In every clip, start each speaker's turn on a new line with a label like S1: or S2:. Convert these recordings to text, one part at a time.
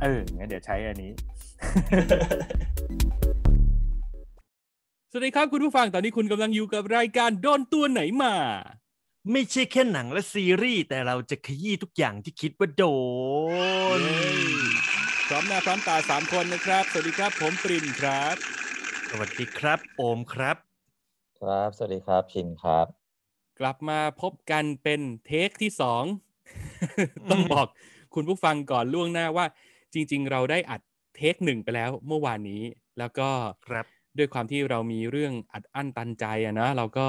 S1: เอองั้นเดี๋ยวใช้อันนี้ สวัสดีครับคุณผู้ฟังตอนนี้คุณกำลังอยู่กับรายการโดนตัวไหนมา
S2: ไม่ใช่แค่หนังและซีรีส์ แต่เราจะขยี้ทุกอย่างที่คิดว่าโดน
S1: พร้อมหน้าพร้อมตาสามคนนะครับ สวัสดีครับ ผมปรินครับ
S2: สวัสดีครับ โอมครับ
S3: ครับ สวัสดีครับ ชินครับ
S1: กลับมาพบกันเป็นเทคที่สอง ต้องบอกคุณผู้ฟังก่อนล่วงหน้าว่า จริง ๆ เราได้อัดเทคหนึ่งไปแล้วเมื่อวานนี้ แล้วก็
S2: ครับ
S1: ด้วยความที่เรามีเรื่องอัดอั้นตันใจอะนะเราก็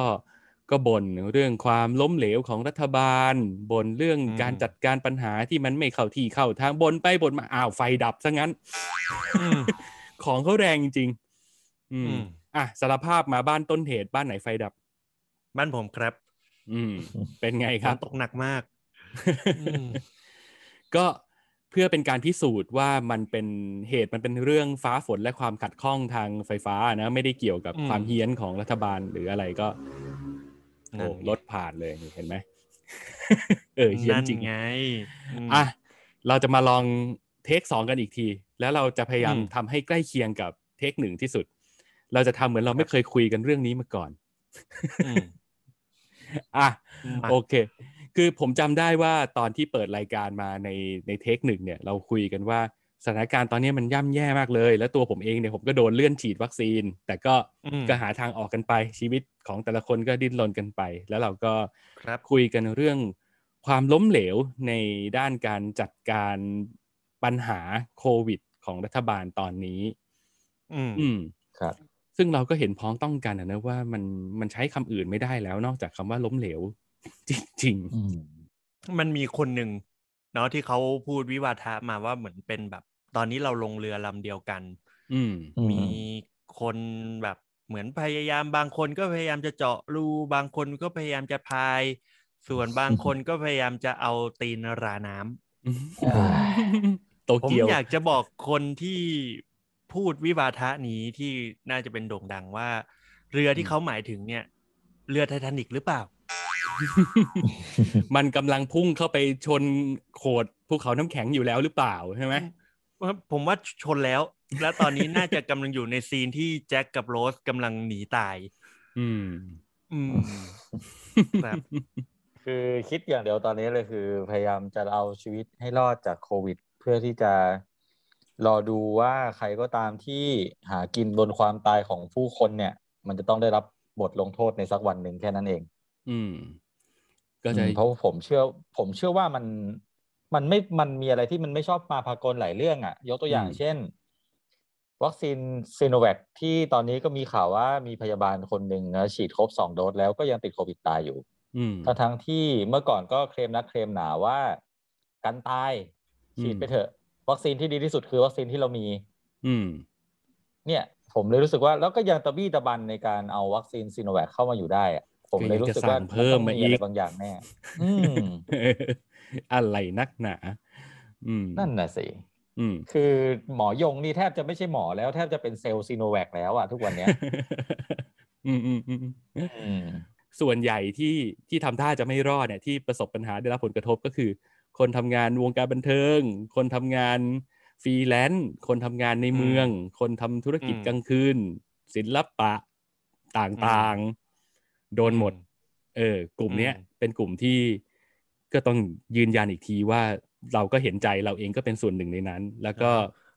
S1: ก็บ่นเรื่องความล้มเหลวของรัฐบาลบ่นเรื่อง
S2: อืม
S1: การจัดการปัญหาที่มันไม่เข้าที่เข้าทางบ่นไปบ่นมาอ้าวไฟดับซะงั้น
S2: อืม
S1: ของเขาแรงจริงๆอืม
S2: อืม
S1: อะสารภาพมาบ้านต้นเหตุบ้านไหนไฟดับ
S2: บ้านผมครับ
S1: อืม เป็นไง
S2: ฝ
S1: ครับ
S2: นตกหนักมากอืม
S1: ก็เพื่อเป็นการพิสูจน์ว่ามันเป็นเหตุมันเป็นเรื่องฟ้าฝนและความขัดข้องทางไฟฟ้านะไม่ได้เกี่ยวกับ
S2: อืม
S1: ความเฮี้ยนของรัฐบาลหรืออะไรก็
S2: นั่
S1: โอ้
S2: นไง
S1: รถผ่านเลยนี่เห็นไหมเออเฮี้ยน
S2: นั่น
S1: จริง
S2: ไงม
S1: อะเราจะมาลองเทคสองกันอีกที แล้วเราจะพยายาม
S2: อืม
S1: ทำให้ใกล้เคียงกับเทคหนึ่งที่สุด เราจะทำเหมือนเราไม่เคยคุยกันเรื่องนี้มาก่อน
S2: อืม
S1: อะ
S2: มา
S1: โอเค คือผมจำได้ว่าตอนที่เปิดรายการมาในในเทคหนึ่งเนี่ยเราคุยกันว่าสถานการณ์ตอนนี้มันย่ำแย่มากเลย แล้วตัวผมเองเนี่ยผมก็โดนเลื่อนฉีดวัคซีน แต่ก็
S2: อืม
S1: ก็หาทางออกกันไปชีวิตของแต่ละคนก็ดิ้นรนกันไป แล้วเราก็
S2: ครับ
S1: คุยกันเรื่องความล้มเหลวในด้านการจัดการปัญหาโควิดของรัฐบาลตอนนี้
S2: อืม
S1: อืม
S3: ครับ
S1: ซึ่งเราก็เห็นพ้องต้องกันอะนะว่ามันมันใช้คำอื่นไม่ได้แล้วนอกจากคำว่าล้มเหลว จริง
S3: อืม
S2: มันมีคนหนึ่งเนาะที่เขาพูดวิวาทะมาว่าเหมือนเป็นแบบ ตอนนี้เราลงเรือลำเดียวกัน
S1: ๆอืม
S3: อืม
S2: มีคนแบบเหมือนพยายามบางคนก็พยายามจะเจาะรูบางคนก็พยายามจะพาย ส่วนบางคนก็พยายามจะเอาตีนราน้ำ
S3: อ่า
S1: โต
S2: ผม
S1: เกียว
S2: อยากจะบอกคนที่พูดวิวาทะนี้ที่น่าจะเป็นโด่งดังว่า เรือที่เขาหมายถึงเนี่ย เรือไททานิกหรือเปล่า
S1: มันกำลังพุ่งเข้าไปชนโขดภูเขาน้ำแข็งอยู่แล้วหรือเปล่าใช่ไหม
S2: ผมว่าชนแล้ว และตอนนี้น่าจะกำลังอยู่ในซีนที่แจ็คกับโรสกำลังหนีตาย
S1: อืม
S2: อืมครับ
S3: คือคิดอย่างเดียวตอนนี้เลยคือ พยายามจะเอาชีวิตให้รอดจากโควิด เพื่อที่จะรอดูว่าใครก็ตามที่หากินบนความตายของผู้คนเนี่ย มันจะต้องได้รับบทลงโทษในสักวันหนึ่งแค่นั้นเอง
S1: อืม ก็จะ
S3: อืมเพราะผมเชื่อ ผมเชื่อว่ามันมันไม่มันมีอะไรที่มันไม่ชอบมาพากลหลายเรื่องอะ ยกตัวอย่างเช่น วัคซีนซีโนแวคที่ตอนนี้ก็มีข่าวว่ามีพยาบาลคนหนึ่งนะฉีดครบสองโดสแล้วก็ยังติดโควิดตายอยู่
S1: อืม
S3: ทั้งทั้งที่เมื่อก่อนก็เคลมนักเคลมหนาว่ากันตาย
S1: อืม
S3: ฉีดไปเถอะ วัคซีนที่ดีที่สุดคือวัคซีนที่เรามี
S1: อืม
S3: เนี่ย ผมเลยรู้สึกว่า แล้วก็ยังตะบี้ตะบันในการเอาวัคซีนซีโนแวคเข้ามาอยู่ได้อะ ผมเลยรู้สึกว่า
S1: ก็ยังจะสั่งเพิ่มมาอีก
S3: นต้งอะไรบางอย่างแน่อืม
S1: อะไรนักหนาอืม
S3: นั่นน่ะสิ
S1: อืม
S3: คือหมอยงนี่แทบจะไม่ใช่หมอแล้วแทบจะเป็นเซลล์ซีโนแวคแล้วอะทุกวันเนี้ย
S1: อืมอืมอืม
S3: อืม
S1: ส่วนใหญ่ที่ที่ทำท่าจะไม่รอดเนี่ยที่ประสบปัญหาได้รับผลกระทบก็คือ คนทำงานวงการบันเทิง คนทำงานฟรีแลนซ์คนทำงานในเมือง คนทำธุรกิจ
S2: อืม
S1: กลางคืน ศิลปะต่างๆ โดนหมด เออ กลุ่มเนี้ย
S2: อืม
S1: เป็นกลุ่มที่ก็ต้องยืนยันอีกทีว่าเราก็เห็นใจเราเองก็เป็นส่วนหนึ่งในนั้น แล้วก็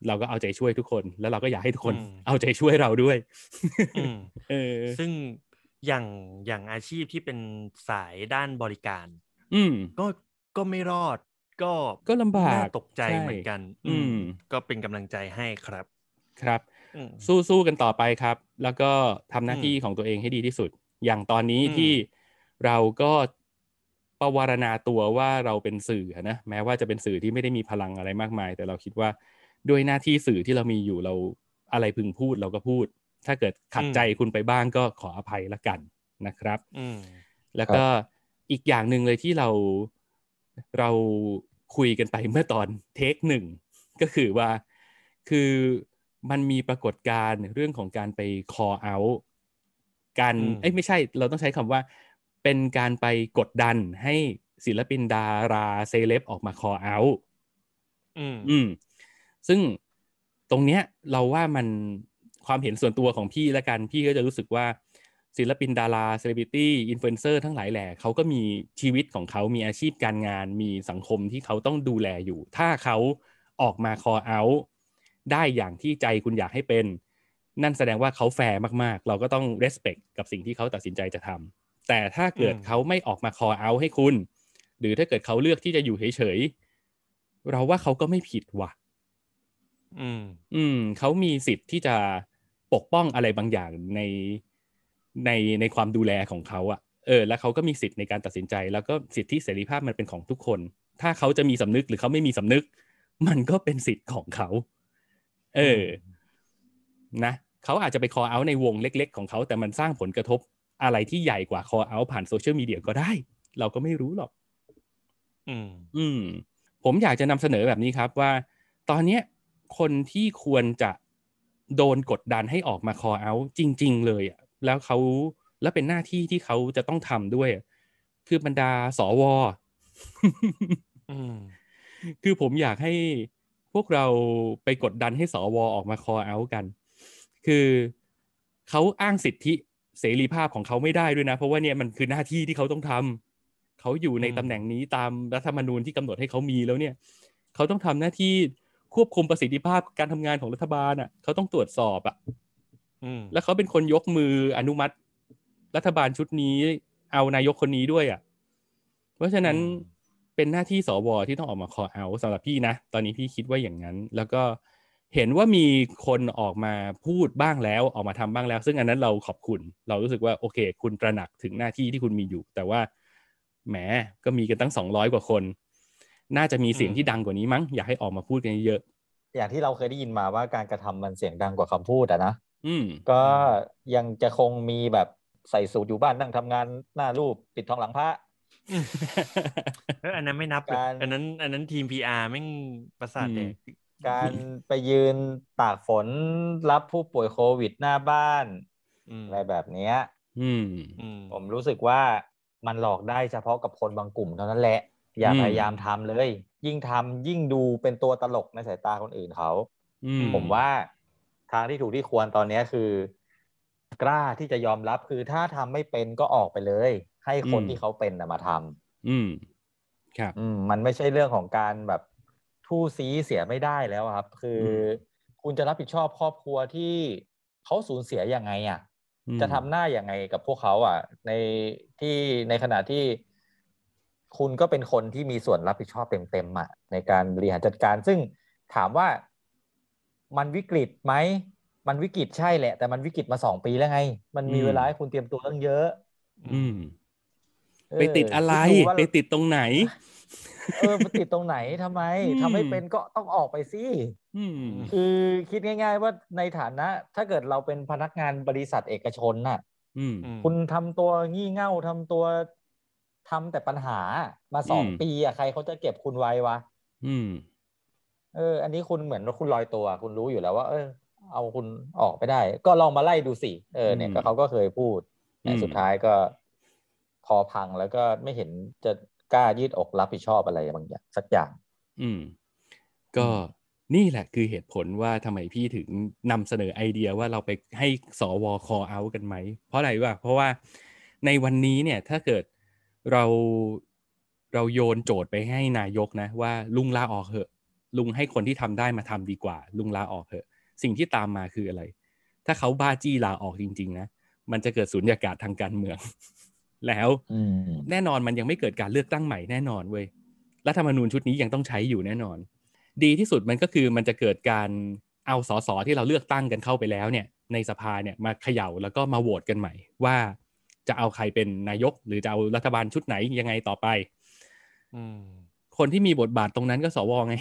S1: เราก็เอาใจช่วยทุกคน แล้วเราก็อยากให้ทุกคน
S2: อืม
S1: เอาใจช่วยเราด้วย
S2: อืม
S1: เออ
S2: ซึ่งอย่างอย่างอาชีพที่เป็นสายด้านบริการ
S1: อืม
S2: ก็ก็ไม่รอด ก็
S1: ก็ลำบาก
S2: น่ตกใจ
S1: ใช่
S2: เหมือนกัน
S1: อืม
S2: ก็เป็นกำลังใจให้ครับ
S1: ครับ
S2: อืม
S1: สู้สู้กันต่อไปครับ แล้วก็ทำหน้า
S2: อืม
S1: ที่ของตัวเองให้ดีที่สุด อย่างตอนนี้
S2: อืม
S1: ที่เราก็ประวารณาตัวว่าเราเป็นสื่อนะแม้ว่าจะเป็นสื่อที่ไม่ได้มีพลังอะไรมากมาย แต่เราคิดว่าด้วยหน้าที่สื่อที่เรามีอยู่เราอะไรพึงพูดเราก็พูด ถ้าเกิดขัดใจคุณไปบ้างก็ขออภัยละกันนะครับ
S2: อืม
S1: แล้วก็อีกอย่างหนึ่งเลยที่เราเราคุยกันไปเมื่อตอนเทคหนึ่งก็คือว่าคือมันมีปรากฏการณ์เรื่องของการไป call out การ
S2: อืม
S1: เอ้ยไม่ใช่เราต้องใช้คำว่า เป็นการไปกดดันให้ศิลปินดาราเซเลบออกมา call out
S2: อืม
S1: อืม ซึ่งตรงเนี้ยเราว่ามันความเห็นส่วนตัวของพี่ละกัน พี่ก็จะรู้สึกว่าศิลปินดารา celebrity influencer ทั้งหลายแหล่เขาก็มีชีวิตของเขามีอาชีพการงาน มีสังคมที่เขาต้องดูแลอยู่ ถ้าเขาออกมา call out ได้อย่างที่ใจคุณอยากให้เป็น นั่นแสดงว่าเขาแฟร์มากๆ เราก็ต้อง respect กับสิ่งที่เขาตัดสินใจจะทำแต่ถ้าเกิด
S2: อืม
S1: เขาไม่ออกมา call out ให้คุณ หรือถ้าเกิดเขาเลือกที่จะอยู่เฉยๆ เราว่าเขาก็ไม่ผิดว่ะ
S2: อืม
S1: อืม เขามีสิทธิ์ที่จะปกป้องอะไรบางอย่างในในในความดูแลของเขาอะเออ แล้วเขาก็มีสิทธิ์ในการตัดสินใจ แล้วก็สิทธิเสรีภาพมันเป็นของทุกคน ถ้าเขาจะมีสำนึกหรือเขาไม่มีสำนึก มันก็เป็นสิทธิ์ของเขา เออ นะ เขาอาจจะไป call out ในวงเล็ก ๆ ของเขาแต่มันสร้างผลกระทบอะไรที่ใหญ่กว่า call out ผ่านโซเชียลมีเดียก็ได้ เราก็ไม่รู้หรอก
S2: อืม
S1: อืม ผมอยากจะนำเสนอแบบนี้ครับว่า ตอนเนี้ยคนที่ควรจะโดนกดดันให้ออกมา call out จริง ๆ เลยอะแล้วเขาแล้วเป็นหน้าที่ที่เขาจะต้องทำด้วยอะคือบรรดาสว
S2: อืม
S1: คือผมอยากให้พวกเราไปกดดันให้สวออกมา call out กัน คือเขาอ้างสิทธิเสรีภาพของเขาไม่ได้ด้วยนะ เพราะว่าเนี่ยมันคือหน้าที่ที่เขาต้องทำเขาอยู่ใน
S2: อืม
S1: ตำแหน่งนี้ตามรัฐธรรมนูญที่กำหนดให้เขามีแล้วเนี่ย เขาต้องทำหน้าที่ควบคุมประสิทธิภาพการทำงานของรัฐบาลอะ เขาต้องตรวจสอบอะ
S2: อืม
S1: แล้วเขาเป็นคนยกมืออนุมัติ รัฐบาลชุดนี้ เอานายกคนนี้ด้วยอะ เพราะฉะนั้น
S2: อืม
S1: เป็นหน้าที่สวที่ต้องออกมา call out สำหรับพี่นะ ตอนนี้พี่คิดว่าอย่างนั้น แล้วก็ เห็นว่ามีคนออกมาพูดบ้างแล้วออกมาทำบ้างแล้ว ซึ่งอันนั้นเราขอบคุณ เรารู้สึกว่าโอเค คุณตระหนักถึงหน้าที่ที่คุณมีอยู่ แต่ว่าแหมก็มีกันตั้งสองร้อยกว่าคน น่าจะมีเสียงที่ดังกว่านี้มั้งอยากให้ออกมาพูดกันเยอะ
S3: อย่างที่เราเคยได้ยินมาว่าการกระทำมันเสียงดังกว่าคำพูดอะนะ
S1: ๆอืม
S3: ก็ยังจะคงมีแบบใส่สูทอยู่บ้านนั่งทำงานหน้ารูปปิดทองหลังพระ
S2: เอออันนั้นไม่นับเลย
S3: การ
S2: อันนั้น อันนั้นทีมพีอาร์แม่งประสาทแดก
S3: การไปยืนตากฝนรับผู้ป่วยโควิดหน้าบ้าน
S2: อืม
S3: อะไรแบบเนี้ย
S1: อืม
S2: อืม
S3: ผมรู้สึกว่ามันหลอกได้เฉพาะกับคนบางกลุ่มเท่านั้นแหละ อย่า
S1: อืม
S3: พยายามทำเลย ยิ่งทำยิ่งดูเป็นตัวตลกในสายตาคนอื่นเขา
S1: อืม
S3: ผมว่าทางที่ถูกที่ควรตอนเนี้ยคือกล้าที่จะยอมรับคือถ้าทำไม่เป็นก็ออกไปเลย ให้คนที่เขาเป็นนะมาทำ
S1: อืม ครับ
S3: อืม มันไม่ใช่เรื่องของการแบบ ทู่ซีเสียไม่ได้แล้วอะครับ คืออ
S1: ม
S3: คุณจะรับผิดชอบครอบครัวที่เขาสูญเสียยังไงอะ
S1: อืม
S3: จะทำหน้าอย่างไงกับพวกเขาอะ ในที่ในขณะที่คุณก็เป็นคนที่มีส่วนรับผิดชอบเต็มๆอะในการบริหารจัดการ ซึ่งถามว่ามันวิกฤตไหมมันวิกฤตใช่แหละ แต่มันวิกฤตมาสองปีแล้วไง มันมี
S1: อืม
S3: เวลาให้คุณเตรียมตัวตั้งเยอะ
S1: อืม
S3: เออ
S1: ไปติดอะไร
S3: คิดูว่า
S1: ไปติดตรงไหน
S3: เออไปติดตรงไหนทำไม
S1: อืม
S3: ทำให้เป็นก็ต้องออกไปสิ
S1: อืม
S3: คือคิดง่าย ๆ ว่าในฐานะ ถ้าเกิดเราเป็นพนักงานบริษัทเอกชนน่ะ
S1: อืม
S2: อืม
S3: คุณทำตัวงี่เง่าทำตัวทำแต่ปัญหามาสอง
S1: อืม
S3: ปีอะใครเขาจะเก็บคุณไว้วะ
S1: อืม
S3: เออ อันนี้คุณเหมือนว่าคุณลอยตัว คุณรู้อยู่แล้วว่า เออ เอาคุณออกไปได้ ก็ลองมาไล่ดูสิ เออ เนี่ย
S1: อืม
S3: ก็เขาก็เคยพูดแต่
S1: อืม
S3: สุดท้ายก็พ อพังแล้วก็ไม่เห็นจะกล้ายืดอกรับผิดชอบอะไรบางอย่างสักอย่าง
S1: อืม ก็นี่แหละคือเหตุผลว่าทำไมพี่ถึงนำเสนอไอเดียว่าเราไปให้สวคอเอากันไหม เพราะอะไรวะเพราะว่าในวันนี้เนี่ยถ้าเกิดเราเราโยนโจทย์ไปให้นายกนะ ว่าลุงลาออกเถอะ ลุงให้คนที่ทำได้มาทำดีกว่า ลุงลาออกเถอะ สิ่งที่ตามมาคืออะไร ถ้าเขาบ้าจี้ลาออกจริง ๆ นะ มันจะเกิดสุญญากาศทางการเมือง แล้ว
S3: อืม
S1: แน่นอนมันยังไม่เกิดการเลือกตั้งใหม่แน่นอนเว้ยรัฐธรรมนูญชุดนี้ยังต้องใช้อยู่แน่นอน ดีที่สุดมันก็คือมันจะเกิดการเอาสสที่เราเลือกตั้งกันเข้าไปแล้วเนี่ย ในสภาเนี่ยมาเขย่าแล้วก็มาโหวตกันใหม่ ว่าจะเอาใครเป็นนายก หรือจะเอารัฐบาลชุดไหนยังไงต่อไป
S2: อืม
S1: คนที่มีบทบาทตรงนั้นก็สวไง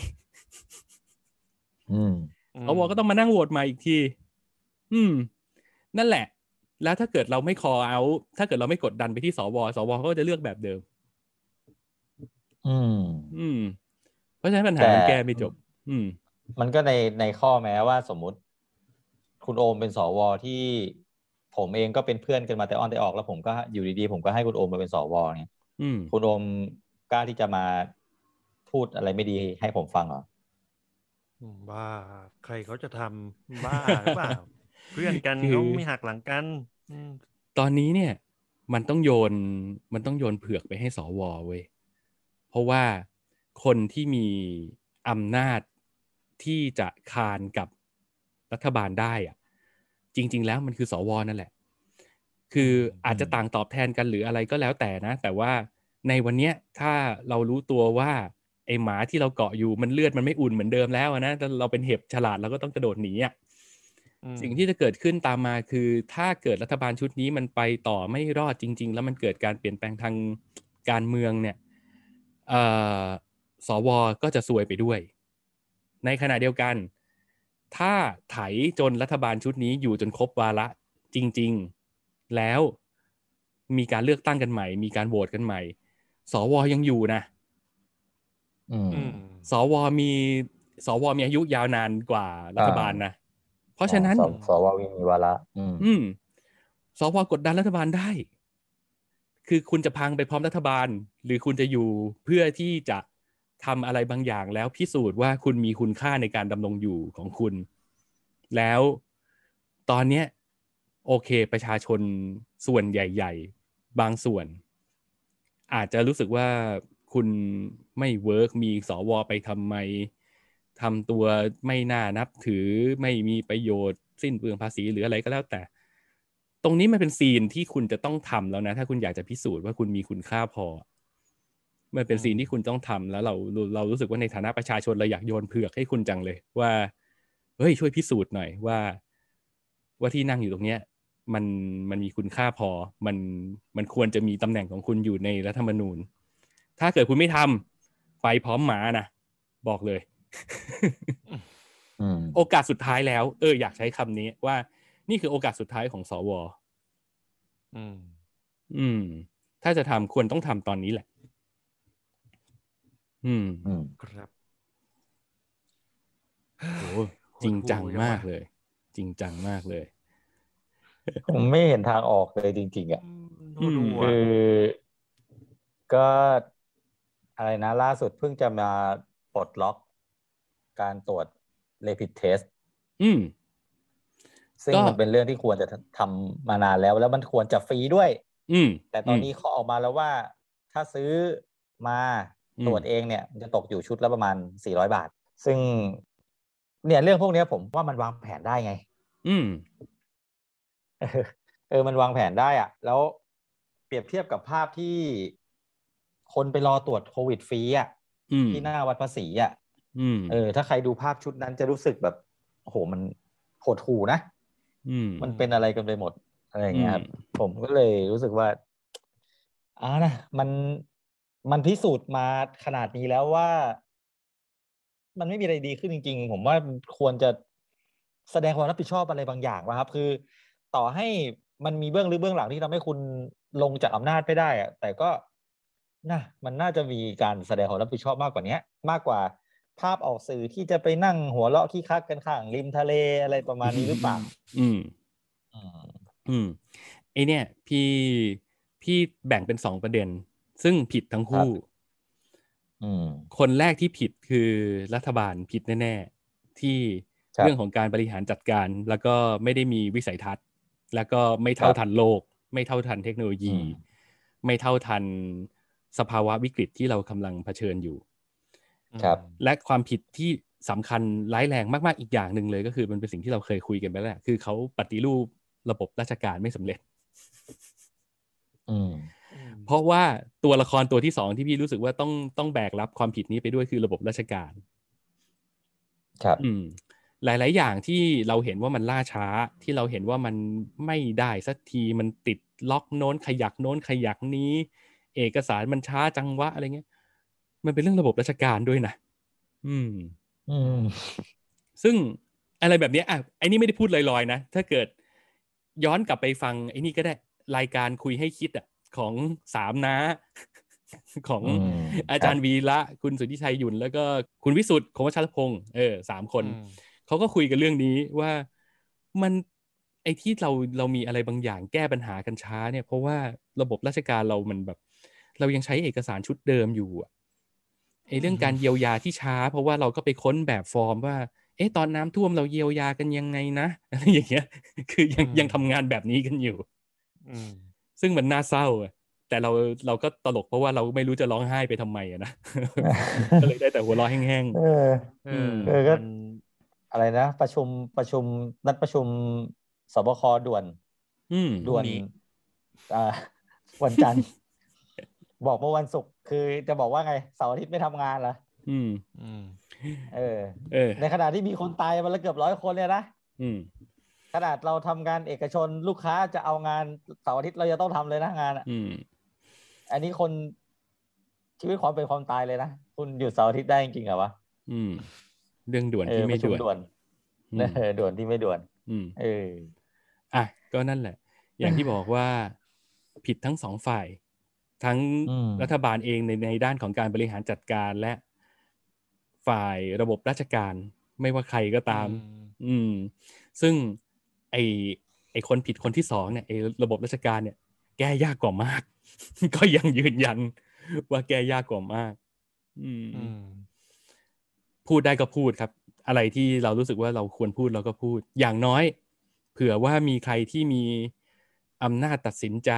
S3: อืม
S1: สวก็ต้องมานั่งโหวตใหมาอีกที อืม นั่นแหละ แล้วถ้าเกิดเราไม่คอเอา ถ้าเกิดเราไม่กดดันไปที่สวสวเขาก็จะเลือกแบบเดิม
S3: อืม
S1: อืม เพราะฉะนั้นปัญหา
S3: แต่
S1: มันแก้ไม่จบ อืม
S3: มันก็ในในข้อแม้ว่าสมมุติ คุณโอมเป็นสวที่ผมเองก็เป็นเพื่อนกันมาแต่อ้อนแต่ออกแล้วผมก็อยู่ดีๆผมก็ให้คุณโอมมาเป็นสวเนี่ย
S1: อืม
S3: คุณโอมกล้าที่จะมาพูดอะไรไม่ดีให้ผมฟังเหรอ
S2: อืมบ้าใครเขาจะทำบ้าหรือเปล่า เพื่อนกัน
S1: คือ
S2: เขาไม่หักหลังกันอืม
S1: ตอนนี้เนี่ย มันต้องโยนมันต้องโยนเผือกไปให้สวเว้ยเพราะว่าคนที่มีอำนาจที่จะคานกับรัฐบาลได้อะจริง ๆ แล้วมันคือสวนั่นแหละ คืออาจจะต่างตอบแทนกันหรืออะไรก็แล้วแต่นะ แต่ว่าในวันเนี้ยถ้าเรารู้ตัวว่าไอหมาที่เราเกาะอยู่มันเลือดมันไม่อุ่นเหมือนเดิมแล้วอะนะแต่เราเป็นเห็บฉลาดเราก็ต้องกระโดดหนีอะ
S2: อืม
S1: สิ่งที่จะเกิดขึ้นตามมาคือ ถ้าเกิดรัฐบาลชุดนี้มันไปต่อไม่รอดจริง ๆ แล้วมันเกิดการเปลี่ยนแปลงทางการเมืองเนี่ยเอ่อสวก็จะซวยไปด้วย ในขณะเดียวกัน ถ้าไถจนรัฐบาลชุดนี้อยู่จนครบวาระจริง ๆ แล้วมีการเลือกตั้งกันใหม่ มีการโหวตกันใหม่ สวยังอยู่นะ
S3: อืม
S2: อืม
S1: สวมีสวมีอายุยาวนานกว่ารัฐบาลนะ เพราะฉะนั้น
S3: สสววิมีวาระอืม
S1: อืมสวกดดันรัฐบาลได้ คือคุณจะพังไปพร้อมรัฐบาล หรือคุณจะอยู่เพื่อที่จะทำอะไรบางอย่างแล้วพิสูจน์ว่าคุณมีคุณค่าในการดำรงอยู่ของคุณ แล้วตอนเนี้ยโอเคประชาชนส่วนใหญ่ ๆ บางส่วน อาจจะรู้สึกว่าคุณไม่ work มีสวไปทำไม ทำตัวไม่น่านับถือไม่มีประโยชน์สิ้นเปลืองภาษีหรืออะไรก็แล้วแต่ ตรงนี้มันเป็น scene ที่คุณจะต้องทำแล้วนะ ถ้าคุณอยากจะพิสูจน์ว่าคุณมีคุณค่าพอ มันเป็น scene ที่คุณต้องทำแล้วเราเราเรารู้สึกว่าในฐานะประชาชนเราอยากโยนเผือกให้คุณจังเลย ว่าเฮ้ยช่วยพิสูจน์หน่อยว่า ว่าที่นั่งอยู่ตรงเนี้ยมันมันมีคุณค่าพอ มันมันควรจะมีตำแหน่งของคุณอยู่ในรัฐธรรมนูญ ถ้าเกิดคุณไม่ทำไปพร้อมหมานะบอกเลย โอกาสสุดท้ายแล้ว เออ อยากใช้คำนี้ว่า นี่คือโอกาสสุดท้ายของสว
S2: อืม
S1: อืม ถ้าจะทำควรต้องทำตอนนี้แหละ อืม
S3: อืม
S2: ครับ
S1: โหจริงจังมากเลย จริงจังมากเลย
S3: ผมไม่เห็นทางออกเลยจริง ๆ อะ
S2: อืมดู
S1: อืม
S2: อะ
S3: คือก็อะไรนะ ล่าสุดเพิ่งจะมาปลดล็อก การตรวจ rapid test
S1: อืม
S3: ซึ่ง
S1: ก็
S3: มันเป็นเรื่องที่ควรจะทำมานานแล้ว แล้วมันควรจะฟรีด้วย
S1: อืม
S3: แต่ตอนนี้เขาออกมาแล้วว่า ถ้าซื้อมา
S1: อืม
S3: ตรวจเองเนี่ยมันจะตกอยู่ชุดละประมาณ400บาท ซึ่ง เนี่ยเรื่องพวกเนี้ยผมว่ามันวางแผนได้ไง
S1: อืม
S3: เออเออ มันวางแผนได้อะแล้วเปรียบเทียบกับภาพที่คนไปรอตรวจโควิดฟรีอะ
S1: อืม
S3: ที่หน้าวัดภาษีอะ
S1: อืม
S3: เออ ถ้าใครดูภาพชุดนั้นจะรู้สึกแบบโอ้โหมันโหดหูนะ
S1: อืม
S3: มันเป็นอะไรกันไปหมดอะไรอย่างเงี้ยครับ
S1: อืม
S3: ผมก็เลยรู้สึกว่าอ่านะมันมันพิสูจน์มาขนาดนี้แล้วว่า มันไม่มีอะไรดีขึ้นจริง ๆ ผมว่าควรจะแสดงความรับผิดชอบอะไรบางอย่างว่าครับ คือ ต่อให้มันมีเบื้องลึกเบื้องหลังที่ทำให้คุณลงจากอำนาจไม่ได้อะแต่ก็นะมันน่าจะมีการแสดงความรับผิดชอบมากกว่านี้มากกว่า ภาพออกสื่อที่จะไปนั่งหัวเราะขี้คักกันข้างริมทะเลอะไรประมาณนี้หรือเปล่า
S1: อืม
S3: อืม
S1: อืมไอเนี่ยพี่พี่แบ่งเป็นสองประเด็น ซึ่งผิดทั้งคู่
S3: อืม
S1: คนแรกที่ผิดคือรัฐบาลผิดแน่ๆ ที่
S3: ครับ
S1: เรื่องของการบริหารจัดการ แล้วก็ไม่ได้มีวิสัยทัศน์ แล้วก็ไม่เท่า
S3: ครับ
S1: ทันโลก ไม่เท่าทันเทคโนโลยี
S3: อืม
S1: ไม่เท่าทันสภาวะวิกฤตที่เรากำลังเผชิญอยู่
S3: ครับ
S1: และความผิดที่สำคัญร้ายแรงมากๆอีกอย่างหนึ่งเลยก็คือมันเป็นสิ่งที่เราเคยคุยกันไปแล้วแหละคือเขาปฏิรูประบบราชการไม่สำเร็จ
S3: อืม
S2: อืม
S1: เพราะว่าตัวละครตัวที่สองที่พี่รู้สึกว่าต้องต้องแบกรับความผิดนี้ไปด้วยคือระบบราชการ
S3: ครับ
S1: อืม หลาย ๆ อย่างที่เราเห็นว่ามันล่าช้า ที่เราเห็นว่ามันไม่ได้สักทีมันติดล็อกโน้นขยักโน้นขยักนี้ เอกสารมันช้าจังวะอะไรเงี้ย มันเป็นเรื่องระบบราชการด้วยนะอืม
S3: อืม
S1: ซึ่งอะไรแบบเนี้ยอะไอ้นี่ไม่ได้พูดลอยๆนะ ถ้าเกิดย้อนกลับไปฟังไอ้นี่ก็ได้รายการคุยให้คิดอะของสามน้าของ
S3: อืม
S1: อาจารย์วีระคุณสุทธิชัยหยุ่นแล้วก็คุณวิสุทธ์คงวชรพงศ์เออสามคน
S2: อืม
S1: เขาก็คุยกันเรื่องนี้ว่ามันไอ้ที่เราเรามีอะไรบางอย่างแก้ปัญหากันช้าเนี่ย เพราะว่าระบบราชการเรามันแบบ เรายังใช้เอกสารชุดเดิมอยู่อะ ไอ้เรื่องการเยียวยาที่ช้า เพราะว่าเราก็ไปค้นแบบฟอร์มว่า เอ๊ะตอนน้ำท่วมเราเยียวยากันยังไงนะอะไรอย่างเงี้ย คือยังยังทำงานแบบนี้กันอยู่
S2: อืม
S1: ซึ่งมันน่าเศร้าอะแต่เราเราก็ตลกเพราะว่าเราไม่รู้จะร้องไห้ไปทำไมอะนะก็เลยได้แต่หัวเราะแห้ง
S3: เออ
S2: เออ
S3: เออก็
S2: มัน
S3: อะไรนะ ประชุมประชุมนัดประชุมสบคด่วน
S1: ๆอืม
S3: ด่วนอ่าวันจันทร์ บอกเมื่อวันศุกร์คือจะบอกว่าไงเสาร์อาทิตย์ไม่ทำงานเหรอ
S1: อืม
S2: อืม
S3: เออ
S1: เออ
S3: ในขณะที่มีคนตายวันละเกือบร้อยคนเนี่ยนะ
S1: อืม
S3: ขนาดเราทำงานเอกชนลูกค้าจะเอางานเสาร์อาทิตย์เราจะต้องทำเลยนะงานอะ
S1: อืม
S3: อันนี้คนชีวิตความเป็นความตายเลยนะคุณหยุดเสาร์อาทิตย์ได้จริงๆเหรอวะ
S1: อืม เรื่องด่วน
S3: เออ
S1: ที่
S3: ป
S1: ไม่
S3: ระชุม
S1: ด่วน
S3: ด่วน
S1: อืม
S3: เออด่วนที่ไม่ด่วน
S1: อืม
S3: เออ
S1: อะก็นั่นแหละ อย่างที่บอกว่าผิดทั้งสองฝ่าย ทั้ง
S3: อืม
S1: รัฐบาลเองในในด้านของการบริหารจัดการและฝ่ายระบบราชการไม่ว่าใครก็ตาม อืม ซึ่งไอไอคนผิดคนที่สองเนี่ยไอระบบราชการเนี่ย แก้ยากกว่ามาก ก็ยังยืนยัน ว่าแก้ยากกว่ามาก อืม
S2: อืม
S1: พูดได้ก็พูดครับ อะไรที่เรารู้สึกว่าเราควรพูดเราก็พูด อย่างน้อย เผื่อว่ามีใครที่มีอำนาจตัดสินใจ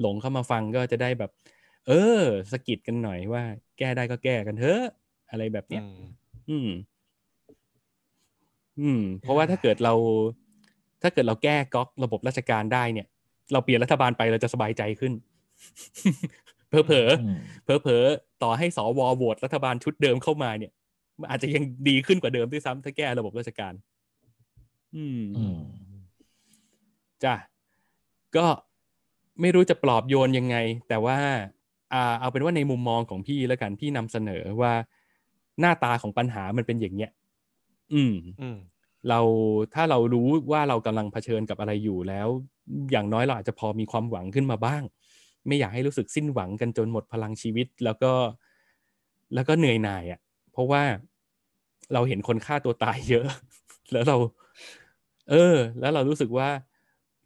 S1: หลงเข้ามาฟังก็จะได้แบบ เออสะกิดกันหน่อยว่า แก้ได้ก็แก้กันเถอะ อะไรแบบเนี้ยอืม อืม เพราะว่าถ้าเกิดเรา ถ้าเกิดเราแก้ก๊อกระบบราชการได้เนี่ย เราเปลี่ยนรัฐบาลไปเราจะสบายใจขึ้นเผลอเผลอ
S3: อืม
S1: เผลอเผลอๆต่อให้สวโหวตรัฐบาลชุดเดิมเข้ามาเนี่ยมันอาจจะยังดีขึ้นกว่าเดิมด้วยซ้ำถ้าแก้ระบบราชการ อืม
S3: อืม
S1: จ้ะก็ ไม่รู้จะปลอบโยนยังไง แต่ว่าอ่าเอาเป็นว่าในมุมมองของพี่แล้วกันพี่นำเสนอว่าหน้าตาของปัญหามันเป็นอย่างเนี้ย อืม
S2: อืม
S1: เราถ้าเรารู้ว่าเรากำลังเผชิญกับอะไรอยู่แล้ว อย่างน้อยเราอาจจะพอมีความหวังขึ้นมาบ้าง ไม่อยากให้รู้สึกสิ้นหวังกันจนหมดพลังชีวิต แล้วก็ แล้วก็เหนื่อยหน่ายอะ เพราะว่าเราเห็นคนฆ่าตัวตายเยอะ แล้วเรา เออ แล้วเรารู้สึกว่า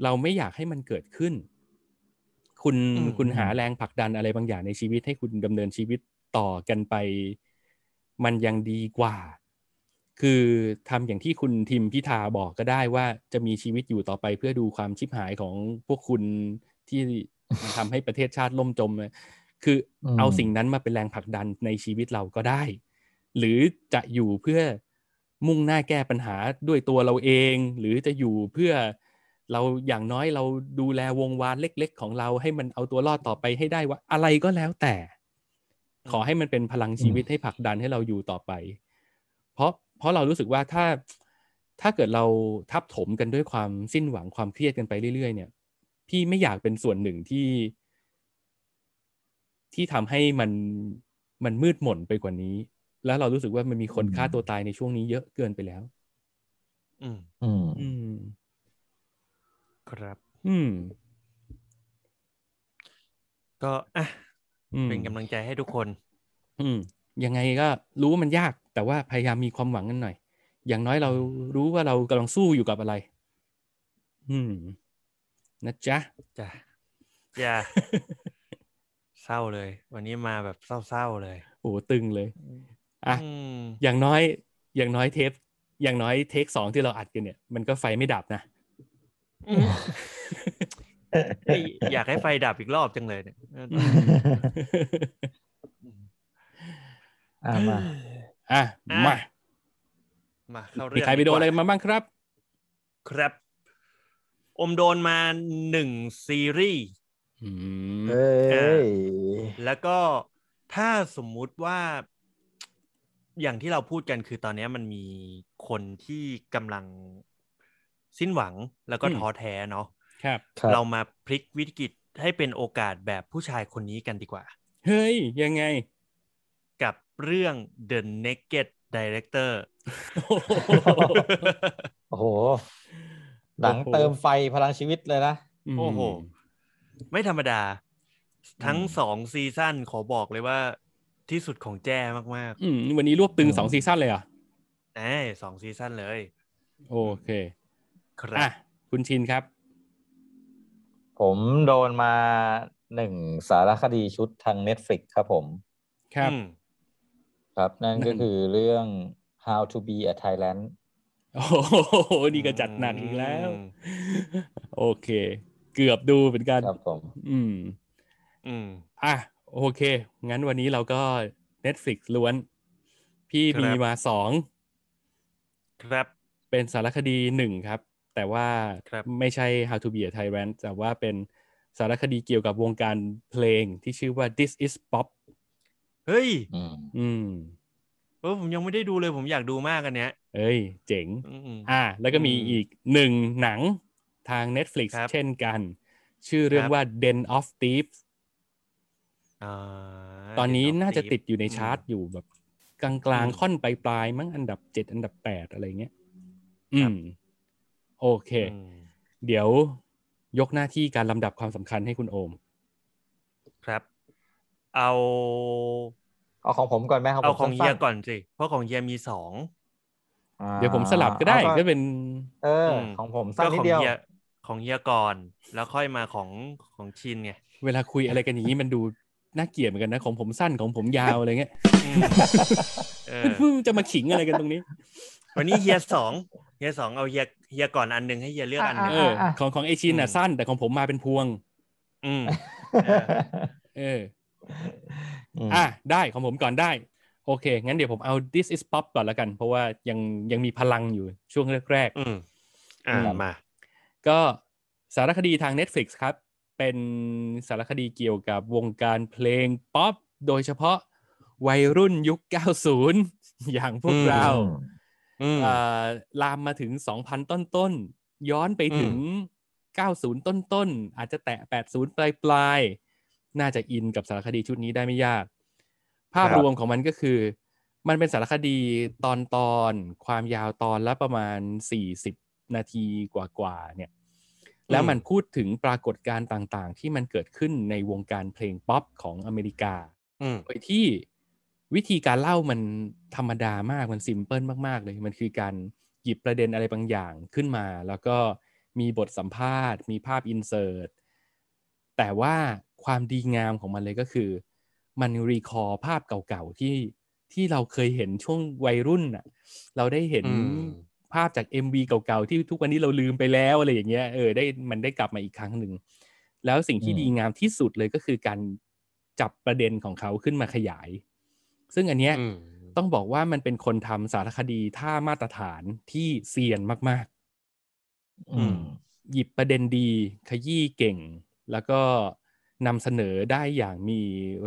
S1: เราไม่อยากให้มันเกิดขึ้น คุณ
S2: อืม
S1: คุณหาแรงผลักดันอะไรบางอย่างในชีวิตให้คุณดำเนินชีวิตต่อกันไป มันยังดีกว่า คือทำอย่างที่คุณทิมพิธาบอกก็ได้ว่าจะมีชีวิตอยู่ต่อไปเพื่อดูความชิบหายของพวกคุณที่ทำให้ประเทศชาติล่มจมเลยคืออ
S3: ม
S1: เอาสิ่งนั้นมาเป็นแรงผลักดันในชีวิตเราก็ได้ หรือจะอยู่เพื่อมุ่งหน้าแก้ปัญหาด้วยตัวเราเอง หรือจะอยู่เพื่อ เราอย่างน้อยเราดูแลวงวานเล็ก ๆ ของเราให้มันเอาตัวรอดต่อไปให้ได้ว่าอะไรก็แล้วแต่ ขอให้มันเป็นพลังชีวิตให้ผลักดันให้เราอยู่ต่อไป เพราะเพราะเรารู้สึกว่าถ้าถ้าเกิดเราทับถมกันด้วยความสิ้นหวังความเครียดกันไปเรื่อยๆเนี่ย พี่ไม่อยากเป็นส่วนหนึ่งที่ ที่ทำให้มันมันมืดหม่นไปกว่านี้ แล้วเรารู้สึกว่ามันมีคน
S3: อืม
S1: ฆ่าตัวตายในช่วงนี้เยอะเกินไปแล้ว
S2: อืม
S3: อืม
S1: อืม
S2: ครับ
S1: อืม
S2: ก็อะ
S1: อืม
S2: เป็นกำลังใจให้ทุกคน
S1: อืม ยังไงก็รู้ว่ามันยาก แต่ว่าพยายามมีความหวังกันหน่อย อย่างน้อยเรารู้ว่าเรากำลังสู้อยู่กับอะไร อืม นะจ๊ะ
S2: จ้ะอย่าเศร้าเลย วันนี้มาแบบเศร้าๆเลย
S1: โอ้โหตึงเลยอะ
S2: อืม
S1: อย่างน้อย อย่างน้อยเทป อย่างน้อยเทคสองที่เราอัดกันเนี่ย มันก็ไฟไม่ดับนะ
S2: อืมเฮ้ยอยากให้ไฟดับอีกรอบจังเลยเนี่ย
S3: อ่ามา
S1: อะ
S2: อะ
S1: มา
S2: มาเข้า
S1: มี
S2: เรื่อง
S1: ใครไปโดนอะไร
S2: กว่า
S1: มาบ้างครับ
S2: ครับ อมโดนมาหนึ่งซีรีส์
S1: อืม
S3: เอ้ย
S2: แล้วก็ถ้าสมมุติว่าอย่างที่เราพูดกันคือตอนนี้มันมีคนที่กำลัง สิ้นหวังแล้วก็
S1: อืม
S2: ท้อแท้เนาะ
S1: ครับ
S3: ครับ
S2: เรามาพลิกวิกฤตให้เป็นโอกาสแบบผู้ชายคนนี้กันดีกว่า
S1: เฮ้ย ยังไง
S2: กับเรื่อง The Naked Director
S3: โอ้โห หนัง
S1: โอ้โห
S3: เติมไฟพลังชีวิตเลยนะ
S2: โอ้โห ไม่ธรรมดา ทั้ง
S3: อืม
S2: สองซีซั่นขอบอกเลยว่าที่สุดของแจ้มาก
S1: อืมวันนี้รวบตึง
S3: อืม
S1: สองซีซั่นเลยเหรอะ
S2: ๆแอ้สองซีซั่นเลย
S1: โอเค
S2: ครั
S1: อะ
S2: บ
S1: คุณชินครับ
S3: ผมโดนมาหนึ่งสารคดีชุดทาง Netflix ครับผม
S1: ครับ
S2: อืม
S3: ครับ นั่น
S1: นั่
S3: ก็
S1: น
S3: คือเรื่อง How to be a Thailand
S1: โอ้โหนี่ก็จัดหนักอีกแล้ว โอเค เกือบดูเหมือนกัน
S3: ครับผม
S1: อืม
S2: อืม
S1: อะ โอเค งั้นวันนี้เราก็ Netflix ล้วน พี่
S2: ครับ
S1: มีมาสอง
S2: ครับ
S1: เป็นสารคดีหนึ่งครับ แต่ว่า
S2: ครับ
S1: ไม่ใช่ How to be a Tyrant แต่ว่าเป็นสารคดีเกี่ยวกับวงการเพลงที่ชื่อว่า This is Pop
S2: เฮ้ย
S3: อืม
S1: อืม
S2: เออผมยังไม่ได้ดูเลยผมอยากดูมากอันเนี้ย
S1: เอ้ย เจ๋ง
S2: อืม
S1: อ่า แล้วก็มี
S2: อืม
S1: อีกหนึ่งหนังทาง Netflix
S2: ครับ
S1: เช่นกัน ชื่อเรื่อง
S2: ครับ
S1: ว่า Den of Thieves
S2: อ่า
S1: ตอนนี้
S2: เดี๋ยว
S1: น่าจะ
S2: ตี
S1: ติดอยู่ใน
S2: อืม
S1: ชาร์ตอยู่แบบ กลางกลาง
S2: อืม
S1: ค่อนปลายปลายๆมั้งอันดับเจ็ดอันดับแปดอะไรเงี้ย อื
S2: ครับ
S1: ม โอเค
S2: อืม
S1: เดี๋ยวยกหน้าที่การลำดับความสำคัญให้คุณโอม
S2: ครับ เอา
S3: เอาของผมก่อนไหมครับ
S2: เอา
S3: ผม
S2: ของเฮีย
S3: สั้นๆ
S2: ก่อนสิ เพราะของเฮียมีสอง
S3: อ่า
S1: เดี๋ยวผมสลับก็ได้
S3: อา
S1: ก็เป็น
S3: เอออ
S2: ม
S3: ของผมสั้
S2: ก็
S3: นนิ
S2: ข
S3: ด
S2: อง
S3: เดียว
S2: เฮียของเฮียก่อน แล้วค่อยมาของของชินไง
S1: เวลาคุยอะไรกันอย่างนี้มันดูน่าเกลียดเหมือนกันนะ ของผมสั้นของผมยาวอะไรเงี้ย
S2: อืมเออ
S1: จะมาขิงอะไรกันตรงนี้
S2: วันนี้เฮียสองเฮียสองเอาเฮียเฮียก่อนอันหนึ่งให้เฮียเลือกอันหนึ่ง
S1: เออของของเอชินอะ
S2: อืม
S1: สั้น แต่ของผมมาเป็นพวง
S2: อืม
S1: เออ
S3: ม
S1: อะได้ของผมก่อนได้ โอเค งั้นเดี๋ยวผมเอา this is pop ก่อนแล้วกัน เพราะว่ายังยังมีพลังอยู่ช่วงแรก
S2: อืมอ่า
S1: อืม
S2: มา
S1: ๆก็สารคดีทาง Netflix ครับ เป็นสารคดีเกี่ยวกับวงการเพลงป๊อปโดยเฉพาะวัยรุ่นยุค 90 อย่างพวก
S2: อืม
S1: เรา
S2: อืม
S1: เอ่อ ลามมาถึง 2,000 ต้นๆย้อนไปถึง 90 ต้นๆอาจจะแตะ 80 ปลายๆน่าจะอินกับสารคดีชุดนี้ได้ไม่ยาก ภาพ
S3: ครับ
S1: รวมของมันก็คือ มันเป็นสารคดีตอนตอนๆความยาวตอนละประมาณ 40 นาทีกว่าๆเนี่ย แล้วมันพูดถึงปรากฏการณ์ต่างๆ ที่มันเกิดขึ้นในวงการเพลงป๊อปของอเมริกา
S2: อืม
S1: โดยที่ วิธีการเล่ามันธรรมดามากมันซิมเพิลมาก ๆ เลย มันคือการหยิบประเด็นอะไรบางอย่างขึ้นมา แล้วก็มีบทสัมภาษณ์ มีภาพอินเสิร์ตแต่ว่าความดีงามของมันเลยก็คือ มันรีคอร์ภาพเก่าๆที่ที่เราเคยเห็นช่วงวัยรุ่นน่ะเราได้เห็น
S2: อืม
S1: ภาพจาก MV เก่าๆที่ทุกวันนี้เราลืมไปแล้วอะไรอย่างเงี้ยเออได้มันได้กลับมาอีกครั้งหนึ่งแล้วสิ่งที่
S3: อืม
S1: ดีงามที่สุดเลยก็คือการจับประเด็นของเขาขึ้นมาขยาย ซึ่งอันเนี้ย
S2: อืม
S1: ต้องบอกว่ามันเป็นคนทำสารคดีท่ามาตรฐานที่เซียนมาก
S3: อืม
S1: ๆหยิบประเด็นดีขยี้เก่ง แล้วก็นำเสนอได้อย่างมี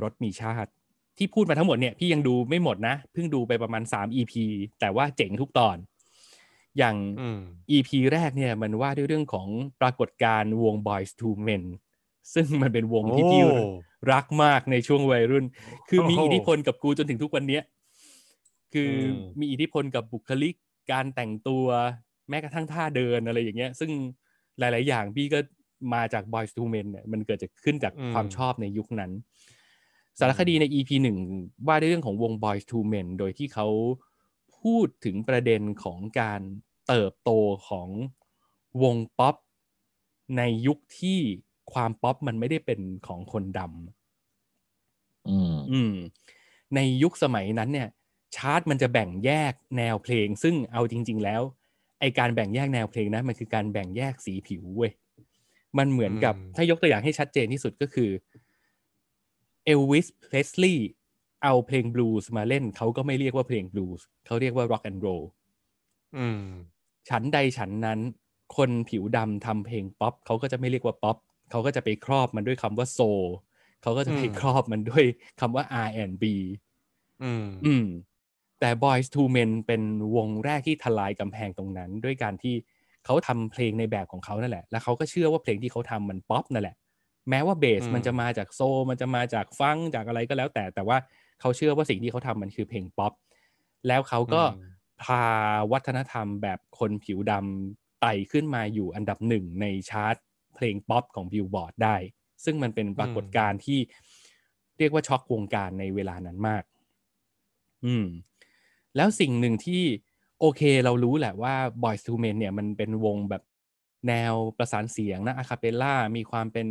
S1: รสมีชาติ ที่พูดมาทั้งหมดเนี่ยพี่ยังดูไม่หมดนะ เพิ่งดูไปประมาณ 3 EP แต่ว่าเจ๋งทุกตอน อย่าง
S2: อืม
S1: EP แรกเนี่ยมันว่าด้วยเรื่องของปรากฏการณ์วง Boys to Men ซึ่งมันเป็นวงที่
S2: โอ้
S1: พี่รักมากในช่วงวัยรุ่น คือมี
S2: โอ้โห
S1: อิทธิพลกับกูจนถึงทุกวันเนี้ยคืออ
S2: ม
S1: มีอิทธิพลกับบุคลิกการแต่งตัวแม้กระทั่งท่าเดินอะไรอย่างเงี้ย ซึ่งหลาย ๆ อย่างพี่ก็มาจาก Boys to Men เนี่ยมันเกิดจากขึ้นจากความชอบในยุคนั้น สารคดีใน EP หนึ่งว่าด้วยเรื่องของวง Boys to Men โดยที่เขาพูดถึงประเด็นของการเติบโตของวงป๊อปในยุคที่ ความป๊อปมันไม่ได้เป็นของคนดำ
S3: อืม
S1: อืมในยุคสมัยนั้นเนี่ย ชาร์ตมันจะแบ่งแยกแนวเพลง ซึ่งเอาจริง ๆ แล้ว ไอการแบ่งแยกแนวเพลงนะมันคือการแบ่งแยกสีผิวเว้ยมันเหมือนกับ
S2: อืม
S1: ถ้ายกตัวอย่างให้ชัดเจนที่สุดก็คือเอลวิสเพรสลีย์เอาเพลงบลูส์มาเล่นเขาก็ไม่เรียกว่าเพลงบลูส์เขาเรียกว่าร็อกแอนด์โรล
S2: อืม
S1: ฉันใดฉันนั้น คนผิวดำทำเพลงป๊อปเขาก็จะไม่เรียกว่าป๊อป เขาก็จะไปครอบมันด้วยคำว่าโซลเขาก็จะไป
S2: อืม
S1: ครอบมันด้วยคำว่า R&B
S2: อืม
S1: อืมแต่ Boyz II Men เป็นวงแรกที่ทลายกำแพงตรงนั้น ด้วยการที่เขาทำเพลงในแบบของเขานั่นแหละ แล้วเขาก็เชื่อว่าเพลงที่เขาทำมันป๊อปนั่นแหละ แม้ว่าเบส
S2: อืม
S1: มันจะมาจากโซลมันจะมาจากฟังก์จากอะไรก็แล้วแต่ แต่ว่าเขาเชื่อว่าสิ่งที่เขาทำมันคือเพลงป๊อป แล้วเขาก็
S2: อืม
S1: พาวัฒนธรรมแบบคนผิวดำไต่ขึ้นมาอยู่อันดับหนึ่งในชาร์ต เพลงป๊อปของบิลบอร์ดได้ ซึ่งมันเป็นปรากฏการณ์ที่เรียกว่าช็อกวงการในเวลานั้นมาก อืม แล้วสิ่งหนึ่งที่โอเคเรารู้แหละว่า Boyz II Men เนี่ยมันเป็นวงแบบแนวประสานเสียงนะ a cappella มีความเป็น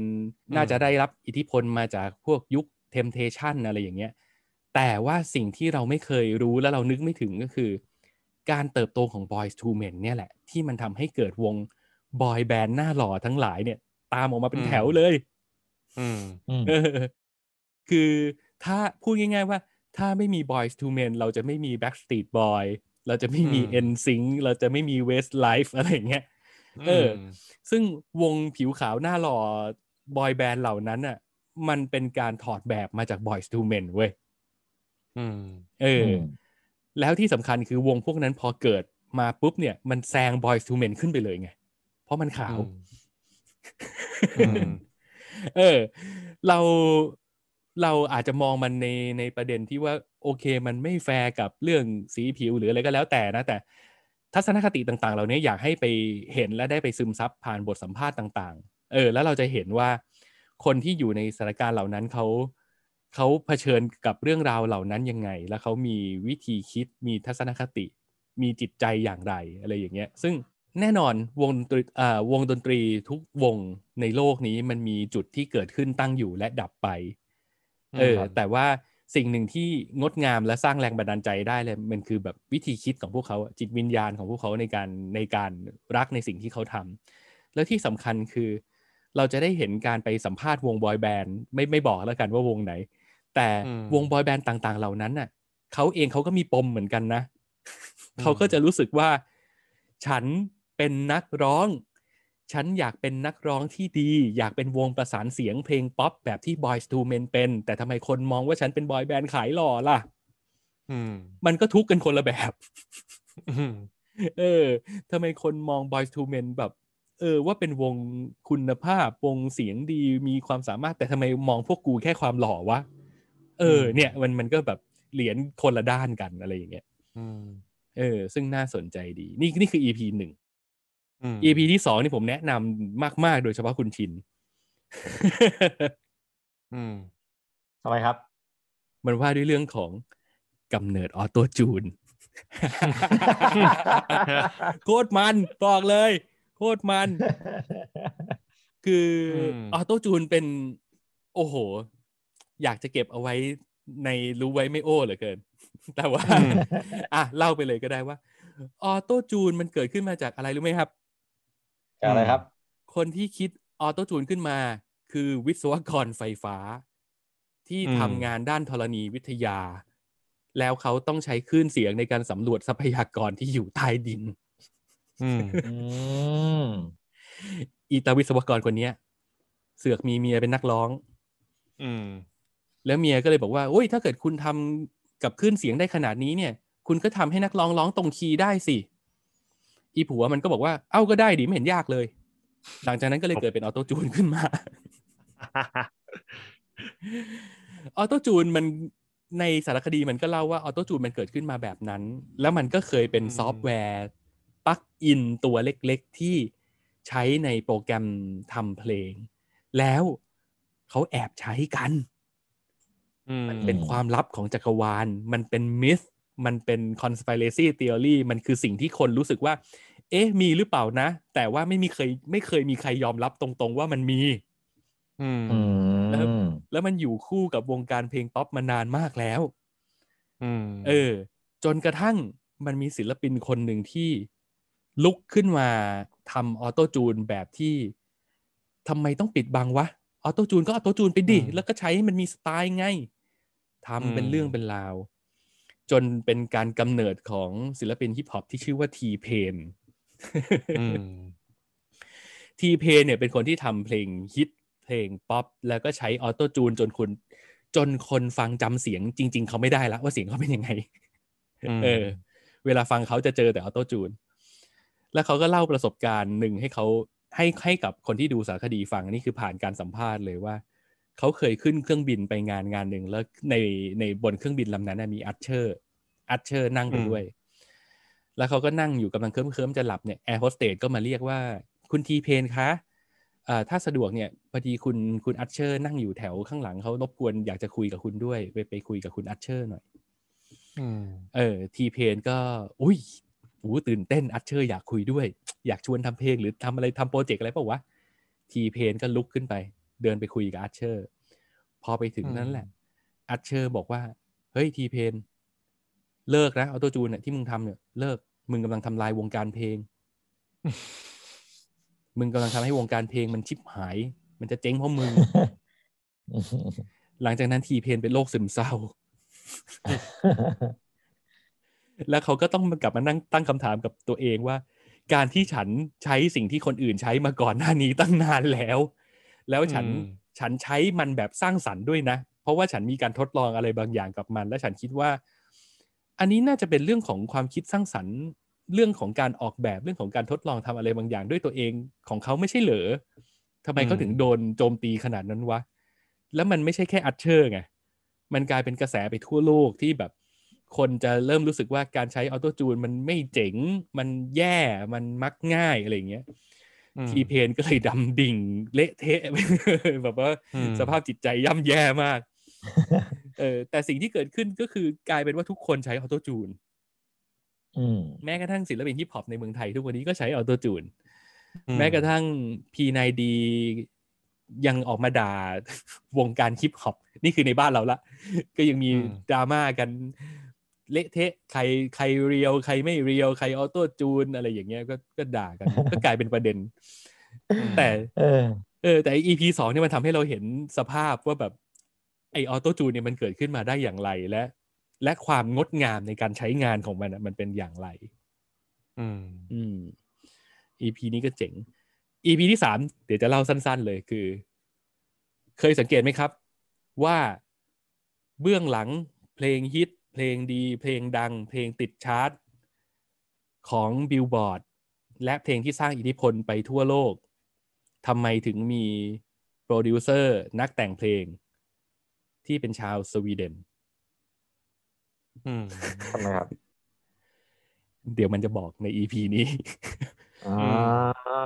S1: น่าจะได้รับอิทธิพลมาจากพวกยุค Temptation อะไรอย่างเงี้ย แต่ว่าสิ่งที่เราไม่เคยรู้และเรานึกไม่ถึงก็คือ การเติบโตของ Boys to Men เนี่ยแหละ ที่มันทำให้เกิดวง บอยแบนด์หน้าหล่อทั้งหลายเนี่ย ตามออกมาเป็นแถวเลย
S2: อืม
S3: อืม
S1: เออคือถ้าพูดง่าย ๆ ว่า ถ้าไม่มี Boys to Men เราจะไม่มี Backstreet Boy เราจะไม่มี
S2: อืม
S1: NSYNC เราจะไม่มี Westlife อะไรอย่างเงี้ยเออ ซึ่งวงผิวขาวหน้าหล่อบอยแบนด์เหล่านั้นอะ มันเป็นการถอดแบบมาจาก Boys to Men เว้ย
S2: อืม
S1: เอออ
S3: ม
S1: แล้วที่สำคัญคือวงพวกนั้นพอเกิดมาปุ๊บเนี่ย มันแซง Boys to Men ขึ้นไปเลยไงเพ ราะมันขาว
S2: อืม
S1: เออ เราเราอาจจะมองมันในในประเด็นที่ว่าโอเค มันไม่แฟร์กับเรื่องสีผิวหรืออะไรก็แล้วแต่นะ แต่ทัศนคติต่างๆ เหล่านี้อยากให้ไปเห็นและได้ไปซึมซับผ่านบทสัมภาษณ์ต่างๆ เออ แล้วเราจะเห็นว่าคนที่อยู่ในสถานการณ์เหล่านั้นเขาเขาเผชิญกับเรื่องราวเหล่านั้นยังไง แล้วเขามีวิธีคิดมีทัศนคติ มีจิตใจอย่างไรอะไรอย่างเงี้ย ซึ่ง แน่นอนวงดนตรีอ่าวงดนตรีทุกวงในโลกนี้มันมีจุดที่เกิดขึ้นตั้งอยู่และดับไป เออ
S3: ครับ
S1: แต่ว่าสิ่งหนึ่งที่งดงามและสร้างแรงบันดาลใจได้เลยมันคือแบบวิธีคิดของพวกเขาอะจิตวิญญาณของพวกเขาในการในการรักในสิ่งที่เขาทำแล้วที่สำคัญคือ เราจะได้เห็นการไปสัมภาษณ์วงบอยแบนด์ไม่ไม่บอกแล้วกันว่าวงไหน แต่
S2: อืม
S1: วงบอยแบนด์ต่าง ๆ เหล่านั้นน่ะเขาเองเขาก็มีปมเหมือนกันนะ
S2: อืม
S1: เขาก็จะรู้สึกว่าฉัน เป็นนักร้อง ฉันอยากเป็นนักร้องที่ดี อยากเป็นวงประสานเสียงเพลงป๊อปแบบที่ Boys to Men เป็น แต่ทำไมคนมองว่าฉันเป็นบอยแบนด์ขายหล่อล่ะ
S2: อืม
S1: มันก็ทุกข์กันคนละแบบ
S2: อืม
S1: เออทำไมคนมอง Boys to Men แบบ เออ ว่าเป็นวงคุณภาพ วงเสียงดีมีความสามารถ แต่ทำไมมองพวกกูแค่ความหล่อวะ เออ เนี่ย มันมันก็แบบเหรียญคนละด้านกันอะไรอย่างเงี้ย
S2: อืม
S1: เออ ซึ่งน่าสนใจดี นี่นี่คือ EP หนึ่ง
S2: อืม
S1: EP ที่สองนี่ผมแนะนำมาก ๆ โดยเฉพาะคุณชิน
S2: อืม
S3: ทำไมครับ
S1: มันว่าด้วยเรื่องของกำเนิดออโต้จูน โคตรมันบอกเลย โคตรมัน คืออ
S2: ม
S1: ออโต้จูนเป็น โอ้โห อยากจะเก็บเอาไว้ในรู้ไว้ไม่โอ้เหลือเกิน แต่ว่า อะ เล่าไปเลยก็ได้ว่าออโต้จูนมันเกิดขึ้นมาจากอะไรรู้ไหมครับ
S3: จากอะไรครับ
S1: คนที่คิดออโต้จูนขึ้นมา คือวิศวกรไฟฟ้า ที่
S2: อืม
S1: ทำงานด้านธรณีวิทยา แล้วเขาต้องใช้คลื่นเสียงในการสำรวจทรัพยากรที่อยู่ใต้ดิน
S2: อืม
S3: อืม
S1: อีตาวิศวกรคนเนี้ยเสือกมีเมียเป็นนักร้อง
S2: อืม
S1: แล้วเมียก็เลยบอกว่าโอ้ยถ้าเกิดคุณทำกับคลื่นเสียงได้ขนาดนี้เนี่ย คุณก็ทำให้นักร้องร้องตรงคีย์ได้สิ อีผัวมันก็บอกว่าเอ้าก็ได้ดิไม่เห็นยากเลย หลังจากนั้นก็เลยเกิดเป็น auto-tune ขึ้นมา auto-tune มันในสารคดีมันก็เล่าว่า auto-tune มันเกิดขึ้นมาแบบนั้น แล้วมันก็เคยเป็น
S2: อืม
S1: ซอฟต์แวร์ plug-in ตัวเล็กๆ ที่ใช้ในโปรแกรมทำเพลง แล้วเขาแอบใช้กัน
S2: อืม
S1: มันเป็นความลับของจักรวาล มันเป็นมิส มันเป็น conspiracy theory มันคือสิ่งที่คนรู้สึกว่า เอ๊ะ มีหรือเปล่านะ แต่ว่าไม่มีเคยไม่เคยมีใครยอมรับตรงๆว่ามันมี
S2: อืม
S3: อืม
S1: แล้วมันอยู่คู่กับวงการเพลงป๊อปมานานมากแล้ว
S2: อืม
S1: เออ จนกระทั่งมันมีศิลปินคนหนึ่งที่ลุกขึ้นมาทำ auto-tune แบบที่ทำไมต้องปิดบังวะ auto-tune ก็ auto-tune ไปดิแล้วก็ใช้ให้มันมีสไตล์ไงทำเป็นเรื่องเป็นราว จนเป็นการกำเนิดของศิลปินฮิปฮอปที่ชื่อว่าทีเพน
S2: อืม
S1: ทีเพนเนี่ยเป็นคนที่ทำเพลงฮิตเพลงป๊อปแล้วก็ใช้ auto-tune จนคนจนคนฟังจำเสียงจริง ๆ เขาไม่ได้ละว่าเสียงเขาเป็นยังไง
S2: อืม
S1: เออ เวลาฟังเขาจะเจอแต่ auto-tune แล้วเขาก็เล่าประสบการณ์หนึ่งให้เขาให้ให้กับคนที่ดูสารคดีฟังนี่คือผ่านการสัมภาษณ์เลยว่า เขาเคยขึ้นเครื่องบินไปงานงานหนึ่งแล้วในในบนเครื่องบินลำนั้นนะมีอัชเชอร์อัชเชอร์นั่งไปด้วย แล้วเขาก็นั่งอยู่กำลังเคลิ้มเคลิ้มๆจะหลับเนี่ยแอร์โฮสเตสก็มาเรียกว่าคุณทีเพนคะเอ่อถ้าสะดวกเนี่ยพอดีคุณคุณอัชเชอร์นั่งอยู่แถวข้างหลังเขารบกวนอยากจะคุยกับคุณด้วย ไปไปคุยกับคุณอัชเชอร์หน่อย
S2: อืม
S1: เออทีเพนก็ อุ้ยโอ้ตื่นเต้นอัชเชอร์อยากคุยด้วย อยากชวนทำเพลงหรือทำอะไรทำ project อะไรเปล่าวะทีเพนก็ลุกขึ้นไป เดินไปคุยกับอัชเชอร์ พอไปถึงนั้นแหละอัชเชอร์บอกว่า เฮ้ยทีเพนเลิกนะ auto-tune เนี่ยที่มึงทำเนี่ยเลิกมึงกำลังทำลายวงการเพลง มึงกำลังทำให้วงการเพลงมันชิบหาย มันจะเจ๊งเพราะมึง หลังจากนั้นทีเพนเป็นโรคซึมเศร้า แล้วเขาก็ต้องกลับมานั่งตั้งคำถามกับตัวเองว่า การที่ฉันใช้สิ่งที่คนอื่นใช้มาก่อนหน้านี้ตั้งนานแล้ว แล้วฉัน
S2: อืม
S1: ฉันใช้มันแบบสร้างสรรค์ด้วยนะ เพราะว่าฉันมีการทดลองอะไรบางอย่างกับมัน และฉันคิดว่า อันนี้น่าจะเป็นเรื่องของความคิดสร้างสรรค์เรื่องของการออกแบบเรื่องของการทดลองทำอะไรบางอย่างด้วยตัวเองของเขาไม่ใช่เหรอทำไมเขาถึงโดนโจมตีขนาดนั้นวะ แล้วมันไม่ใช่แค่อัชเชอร์ไง มันกลายเป็นกระแสไปทั่วโลกที่แบบ คนจะเริ่มรู้สึกว่าการใช้ auto-tune มันไม่เจ๋ง มันแย่ มันมักง่ายอะไรอย่างเงี้ย
S2: อืม
S1: ทีเพนก็เลยดำดิ่ง เละเทะแบบว่า
S2: อืม
S1: สภาพจิตใจย่ำแย่มากเออแต่สิ่งที่เกิดขึ้นก็คือกลายเป็นว่าทุกคนใช้ auto-tune อื
S3: ม
S1: แม้กระทั่งศิลปินฮิปฮอปในเมืองไทยทุกวันนี้ก็ใช้ auto-tuneอืแม้กระทั่ง P9D ยังออกมาด่าวงการฮิปฮอปนี่คือในบ้านเราละ ก็ยังมีดราม่ากัน เละเทะใครใคร real ใครไม่ real ใคร auto-tune อะไรอย่างเงี้ยก็ก็ด่ากัน ก็กลายเป็นประเด็น แต่
S3: เออ
S1: เออแต่ EP สองเนี่ยมันทำให้เราเห็นสภาพว่าแบบไอ auto-tune เนี่ยมันเกิดขึ้นมาได้อย่างไรและ และความงดงามในการใช้งานของมันอะมันเป็นอย่างไร
S2: อืม
S1: อืม EP นี้ก็เจ๋ง EP ที่สามเดี๋ยวจะเล่าสั้น ๆ เลยคือ เคยสังเกตไหมครับ ว่าเบื้องหลังเพลงฮิต เพลงดี เพลงดัง เพลงติดชาร์ตของบิลบอร์ดและเพลงที่สร้างอิทธิพลไปทั่วโลกทำไมถึงมีโปรดิวเซอร์นักแต่งเพลง ที่เป็นชาวสวีเดน
S2: อืม
S3: ทำไมครับ
S1: เดี๋ยวมันจะบอกใน EP นี้
S3: อ่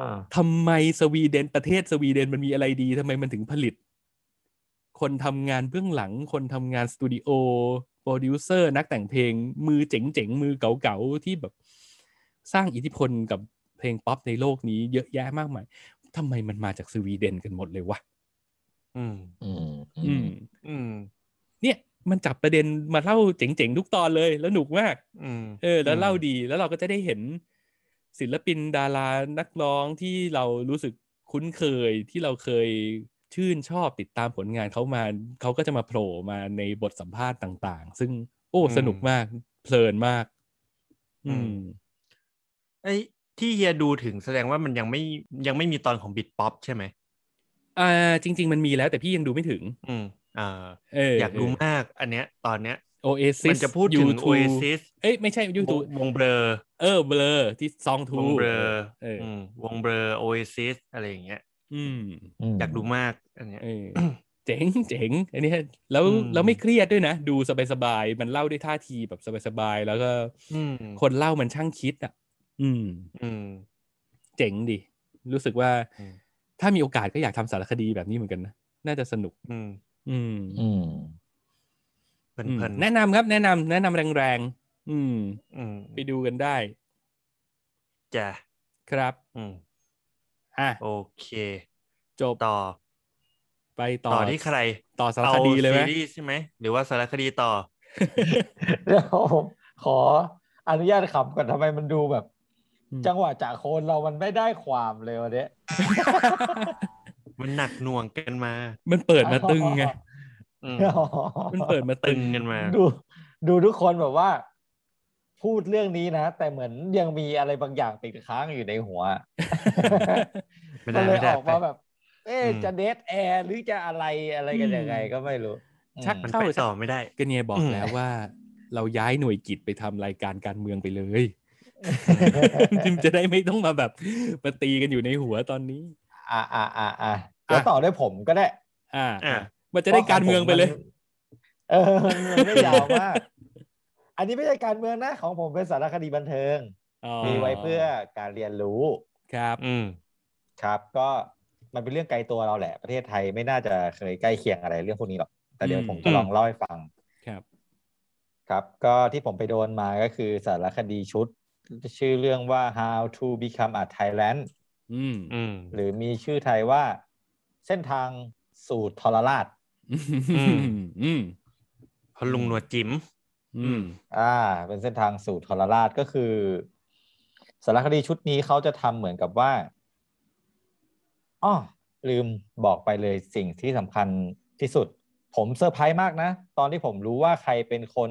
S3: า
S1: ทำไมสวีเดนประเทศสวีเดนมันมีอะไรดีทำไมมันถึงผลิต คนทำงานเบื้องหลัง คนทำงานสตูดิโอโป รดิวเซอร์นักแต่งเพลงมือเจ๋งๆ มือเก๋าๆ ที่แบบสร้างอิทธิพลกับเพลงป๊อปในโลกนี้เยอะแยะมากมายทำไมมันมาจากสวีเดนกันหมดเลยวะ
S2: อืม
S3: อืม
S1: อืม
S2: อืม
S1: เนี่ยมันจับประเด็นมาเล่าเจ๋งๆ ทุกตอนเลยแล้วหนุกมาก
S2: อืม
S1: เออ แล้วเล่าดีแล้วเราก็จะได้เห็น ศิลปินดารานักร้องที่เรารู้สึกคุ้นเคยที่เราเคย ชื่นชอบติดตามผลงานเขามาเขาก็จะมาโผล่มาในบทสัมภาษณ์ต่าง ๆ ซึ่งโอ้สนุกมาก เพลินมาก อืม
S2: ไอ้ที่เฮียดูถึงแสดงว่ามันยังไม่ยังไม่มีตอนของบิ t ป๊อปใช่ไหม
S1: อ่า จริง ๆ มันมีแล้วแต่พี่ยังดูไม่ถึง
S2: อืมอ่า
S1: เออ
S2: อยากดูมาก อันเนี้ย ตอนเนี้ย
S1: โอเอซิ
S2: มันจะพูดถึง Oasis
S1: เอ้ยไม่ใช่ U2
S2: วง Blur
S1: เออ Blur ที่ Song Two
S2: วง Blur
S1: เออ
S2: อืมวง Blur Oasis อะไรอย่างเงี้ย
S1: อืม
S2: อยากดูมากอันเนี้ย
S1: เออเจ๋งเจ๋งอันนี้แล้ว
S2: อืม
S1: แล้วไม่เครียดด้วยนะ ดูสบายๆมันเล่าด้วยท่าทีแบบสบายๆแล้วก็
S2: อืม
S1: คนเล่ามันช่างคิดอะ อืม
S2: อืม
S1: เจ๋งดิ รู้สึกว่า
S2: อืม
S1: ถ้ามีโอกาสก็อยากทำสารคดีแบบนี้เหมือนกันนะ น่าจะสนุก
S2: อืม
S1: อืม
S3: อืม
S2: เพลิน
S1: อืม
S2: เพลิน
S1: แนะนำครับ แนะนำแนะนำแรงๆ อืม
S2: อืม
S1: ไปดูกันได้
S2: จ้ะ
S1: ครับ
S2: อืม
S1: อะ
S2: โอเค
S1: จบ
S2: ต่อ
S1: ไปต่อ
S2: ต่อที่ใคร
S1: ต่อสารคดีเลยไหม
S2: อาซีรีส์ใช่ไหม หรือว่าสารคดีต่อ
S3: เดี๋ยวผมขออนุญาตขำก่อนทำไมมันดูแบบ
S1: อืม
S3: จังหวะจากโคนเรามันไม่ได้ความเลยวันเนี้ย
S2: มันหนักหน่วงกันมา
S1: มันเปิดมาตึงไง
S2: อืม
S1: มันเปิดมา
S2: ตึ
S1: ตึ
S2: ง
S1: ง
S2: กันมา
S3: ดู ดูทุกคนแบบว่า พูดเรื่องนี้นะ แต่เหมือนยังมีอะไรบางอย่างติดค้างอยู่ในหัว
S2: ไม่
S3: ก็
S2: ได้
S3: เลย
S2: ไม่ได้
S3: ออกมาแบบ เอ๊ะ
S2: อืม
S3: จะเดทแอร์หรือจะอะไรอะไรกันยังไงก็ไม่รู้
S1: ชัก
S2: มัน
S1: เข้า
S2: ไปต่อไม่ได้
S1: ก็เนี่ยบอก
S2: อืม
S1: แล้วว่า เราย้ายหน่วยกิจไปทำรายการการเมืองไปเลยจิมจะได้ไม่ต้องมาแบบมาตีกันอยู่ในหัวตอนนี้
S3: อ่าอ่าอ่าอ่าเดี๋ยวต่อด้วยผมก็ได้
S1: อ่า
S2: อะ
S1: อ่ามันจะได้การเมืองไปเลย
S3: เออมันไม่ยาวมาก อันนี้ไม่ใช่การเมืองนะของผมเป็นสารคดีบันเทิง
S1: อ๋อ
S3: มีไว้เพื่อการเรียนรู้
S1: ครับ
S2: อืม
S3: ครับก็มันเป็นเรื่องไกลตัวเราแหละ ประเทศไทยไม่น่าจะเคยใกล้เคียงอะไรเรื่องพวกนี้หรอก แต่เดี๋ยว
S1: อืม
S3: ผมจะลองเล่าให้ฟัง
S1: ครับ
S3: ครับ ก็ที่ผมไปโดนมาก็คือสารคดีชุด ชื่อเรื่องว่า how to become a Thailand
S1: อืม
S2: อืม
S3: หรือมีชื่อไทยว่า เส้นทางสู่ทรราช
S1: อืมอืม
S2: ลุงหนวดจิ๋ม
S1: อืม
S3: อ่า เป็นเส้นทางสู่ทรราชก็คือ สารคดีชุดนี้เขาจะทำเหมือนกับว่าอ้อลืมบอกไปเลยสิ่งที่สำคัญที่สุด ผมเซอร์ไพรส์มากนะ ตอนที่ผมรู้ว่าใครเป็นคน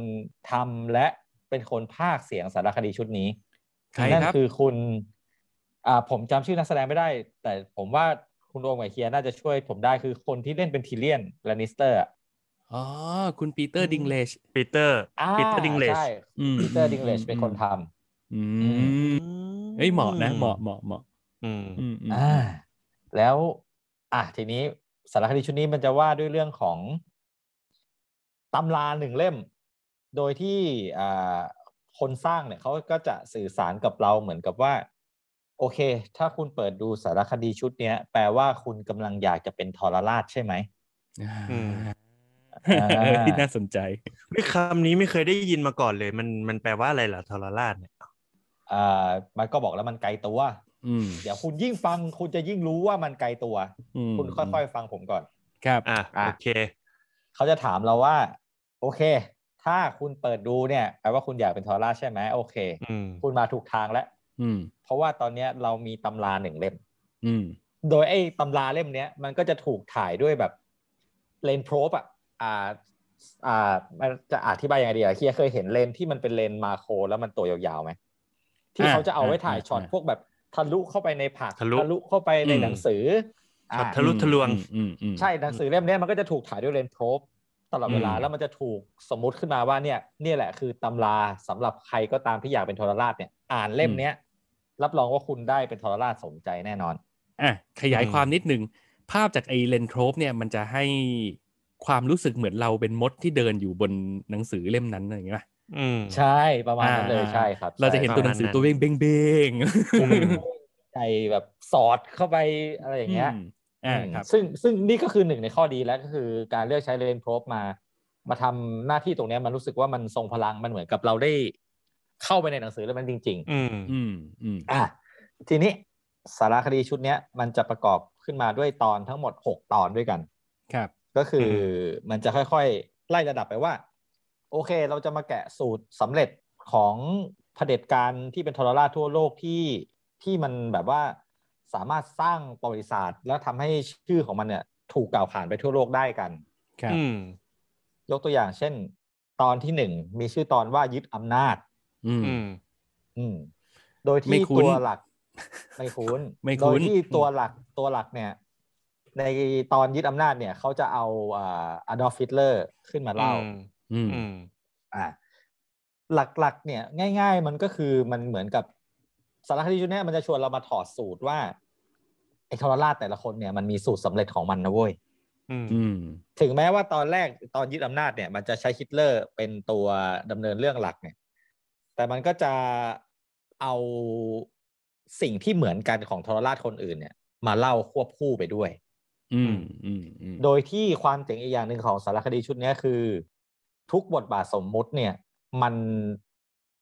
S3: ทำและเป็นคนพากย์เสียงสารคดีชุดนี้
S1: ใคร
S3: นั่น
S1: ครับ
S3: คือคุณ อ่า ผมจำชื่อนักแสดงไม่ได้ แต่ผมว่าคุณโอมกับเคียร์น่าจะช่วยผมได้คือคนที่เล่นเป็น Tyrion Lannister อ๋
S1: อ คุณ
S2: Peter Dinklage Peter Peter Dinklage
S3: ใช่
S1: อืม
S3: Peter Dinklage เป็นคนทำ
S1: อืมเฮ้ยเหมาะนะเหมาะเหมาะเหมาะ
S2: อืม
S1: อืมอืม
S3: อ่าแล้ว อะทีนี้สารคดีชุดนี้มันจะว่าด้วยเรื่องของตำราหนึ่งเล่ม โดยที่อ่าคนสร้างเนี่ยเขาก็จะสื่อสารกับเราเหมือนกับว่า โอเค ถ้าคุณเปิดดูสารคดีชุดเนี้ย แปลว่าคุณกำลังอยากจะเป็นทรราชใช่ไหม
S2: อืม
S3: อ่า
S1: เออ ที่น่าสนใจ
S2: เฮ้ยคำนี้ไม่เคยได้ยินมาก่อนเลย มันมันแปลว่าอะไรล่ะทรราชเนี่ย
S3: อ่ามันก็บอกแล้วมันไกลตัว
S1: อืม
S3: เดี๋ยวคุณยิ่งฟังคุณจะยิ่งรู้ว่ามันไกลตัว
S1: อืม
S3: คุณค่อยๆฟังผมก่อน
S1: ครับ
S2: อะ
S3: อะ
S2: โอเค
S3: เขาจะถามเราว่า โอเค ถ้าคุณเปิดดูเนี่ยแปลว่าคุณอยากเป็นทอร่าใช่ไหมโอเค
S2: อืม
S3: คุณมาถูกทางแล้ว
S1: อืม
S3: เพราะว่าตอนเนี้ยเรามีตำราหนึ่งเล่ม
S1: อืม
S3: โดยไอ้ตำราเล่มเนี้ย มันก็จะถูกถ่ายด้วยแบบเลนส์ probe อะ อ่าอ่ามันจะอธิบายยังไงดีอะเคียเคยเห็นเลนส์ที่มันเป็นเลนส์ macro แล้วมันตัวยาวๆไหมที่
S1: อ่า
S3: เขาจะเอาไว้ถ่าย
S1: อ่า
S3: ช็อต
S1: อ่า
S3: พวกแบบทะลุเข้าไปในผัก
S2: ทะลุ
S3: เข้าไปใน
S2: อืม
S3: หนังสือ
S2: ช็อต
S3: อ่า
S2: ทะลุทะลวง
S1: อืมอืม
S3: ใช่หนังสือเล่มเนี้ยมันก็จะถูกถ่ายด้วยเลนส์ probe ตลอดเวลา
S1: อืม
S3: แล้วมันจะถูกสมมุติขึ้นมาว่าเนี่ยเนี่ยแหละคือตำราสำหรับใครก็ตามที่อยากเป็นทรราชเนี่ย อ่านเล่มเนี้ยรับรองว่าคุณได้เป็นทรราชสมใจแน่นอน
S1: อะขยาย
S2: อืม
S1: ความนิดนึงภาพจากไอเลนโทรปเนี่ยมันจะให้ ความรู้สึกเหมือนเราเป็นมดที่เดินอยู่บนหนังสือเล่มนั้นอะไรอย่างเงี้ยป่ะ
S2: อืม
S3: ใช่ประมาณนั้นเลย
S1: อ่า
S3: ใช่ครับ
S1: เราจะเห็น
S3: ใช่
S1: ตัวหนังสือ
S2: ประมาณนั้น
S1: ตัวเบ้งเบ้งเบ้ง
S2: อืม
S3: ใจแบบสอดเข้าไปอะไรอย่างเงี้ย
S1: มอ่า
S3: อืม
S1: ครับ
S3: ซึ่งซึ่งนี่ก็คือหนึ่งในข้อดีแล้วก็คือการเลือกใช้เลนส์โพรบมา มาทำหน้าที่ตรงเนี้ยมันรู้สึกว่ามันทรงพลังมันเหมือนกับเราได้เข้าไปในหนังสือแล้วมันจริง ๆ
S2: อืม
S1: อืมอืม
S3: อะทีนี้สารคดีชุดเนี้ยมันจะประกอบขึ้นมาด้วยตอนทั้งหมดหกตอนด้วยกัน
S1: ครับ
S3: ก็คืออมันจะค่อยๆ ไล่ระดับไปว่า โอเค เราจะมาแกะสูตรสำเร็จของเผด็จการที่เป็นทรราชทั่วโลกที่ที่มันแบบว่าสามารถสร้างประวัติศาสตร์ แล้วทำให้ชื่อของมันเนี่ย ถูกกล่าวขานไปทั่วโลกได้กัน
S1: ครับ
S2: อืม
S3: ยกตัวอย่างเช่น ตอนที่หนึ่งมีชื่อตอนว่ายึดอำนาจ
S1: อืม
S2: อืม
S3: อืมโดย
S1: ไม่
S3: ที่
S1: คุ้น
S3: ตัวหลัก ไม่คุ้น
S1: ไม่
S3: โด
S1: คุ้
S3: ย
S1: น
S3: ที่ตัวหลักตัวหลักเนี่ย ในตอนยึดอำนาจเนี่ยเขาจะเอาอ่าอดอล์ฟฮิตเลอร์ขึ้นมาเล่า
S1: อืม
S2: อืม
S3: อ่าหลักๆ เนี่ย ง่าย ๆ มันก็คือมันเหมือนกับสารคดีชุดเนี้ยมันจะชวนเรามาถอดสูตรว่าไอ้ทรราชแต่ละคนเนี่ยมันมีสูตรสำเร็จของมันนะเว้ย
S2: อืม
S1: อืม
S3: ถึงแม้ว่าตอนแรกตอนยึดอำนาจเนี่ย มันจะใช้ฮิตเลอร์เป็นตัวดำเนินเรื่องหลักเนี่ย แต่มันก็จะเอาสิ่งที่เหมือนกันของทรราชคนอื่นเนี่ย มาเล่าควบคู่ไปด้วย
S1: อืมอืมอืม
S3: โดยที่ความเจ๋งอีกอย่างหนึ่งของสารคดีชุดเนี้ยคือ ทุกบทบาทสมมุติเนี่ย มัน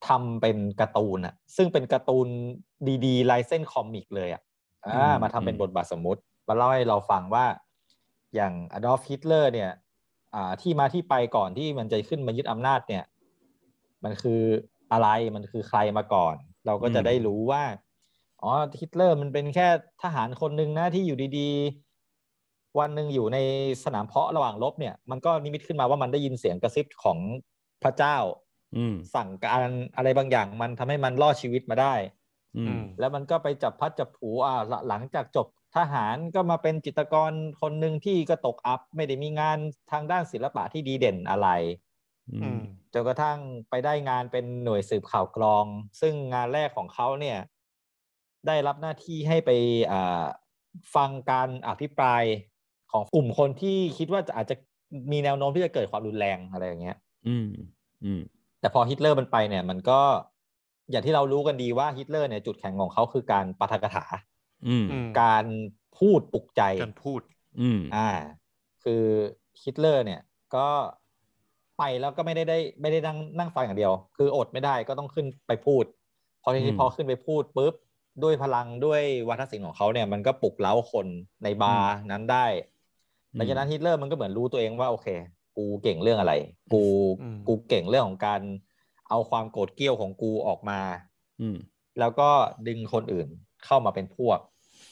S3: ทำเป็นการ์ตูนอะซึ่งเป็นการ์ตูนดีๆลายเส้น comic เลยอะอ่ามาทำเป็นบทบาทสมมุติ มาเล่าให้เราฟังว่าอย่างอดอล์ฟฮิตเลอร์เนี่ย อ่าที่มาที่ไปก่อนที่มันจะขึ้นมายึดอำนาจเนี่ย มันคืออะไรมันคือใครมาก่อน เราก็จะได้รู้ว่าอ๋อฮิตเลอร์มันเป็นแค่ทหารคนหนึ่งนะที่อยู่ดีๆ วันหนึ่งอยู่ในสนามเพลาะระหว่างรบเนี่ย มันก็นิมิตขึ้นมาว่ามันได้ยินเสียงกระซิบของพระเจ้า
S1: อืม
S3: สั่งการอะไรบางอย่างมันทำให้มันรอดชีวิตมาได้
S1: อืม
S3: แล้วมันก็ไปจับพัดจับผูอ่าหลังหลังจากจบทหารก็มาเป็นจิตรกรคนหนึ่งที่ก็ตกอัพ ไม่ได้มีงานทางด้านศิลปะที่ดีเด่นอะไร
S1: อื
S2: อื
S1: ม
S2: ม
S3: จจนกระทั่งไปได้งานเป็นหน่วยสืบข่าวกรอง ซึ่งงานแรกของเขาเนี่ย ได้รับหน้าที่ให้ไปอ่าฟังการอภิปราย ของกลุ่มคนที่คิดว่าจะอาจจะมีแนวโน้มที่จะเกิดความรุนแรงอะไรอย่างเงี้ย
S1: อืม อืม
S3: แต่พอฮิตเลอร์มันไปเนี่ย มันก็อย่างที่เรารู้กันดีว่าฮิตเลอร์เนี่ยจุดแข็งของเขาคือการปาฐกถา
S1: อืม
S2: อืม
S3: การพูดปลุกใจ
S2: การพูด
S1: อืม
S3: อ่า คือฮิตเลอร์เนี่ยก็ไปแล้วก็ไม่ได้ได้ไม่ได้นั่งนั่งฟังอย่างเดียว คืออดไม่ได้ก็ต้องขึ้นไปพูด พอทีนี้อื
S1: ม
S3: พอขึ้นไปพูดปุ๊บด้วยพลังด้วยวาทศิลป์ของเขาเนี่ย มันก็ปลุกเร้าคนในบาร์นั้นได้ หลังจากนั้นฮิตเลอร์มันก็เหมือนรู้ตัวเองว่าโอเค กูเก่งเรื่องอะไร กู
S2: อืม
S3: กูเก่งเรื่องของการเอาความโกรธเกรี้ยวของกูออกมา
S1: อืม
S3: แล้วก็ดึงคนอื่นเข้ามาเป็นพวก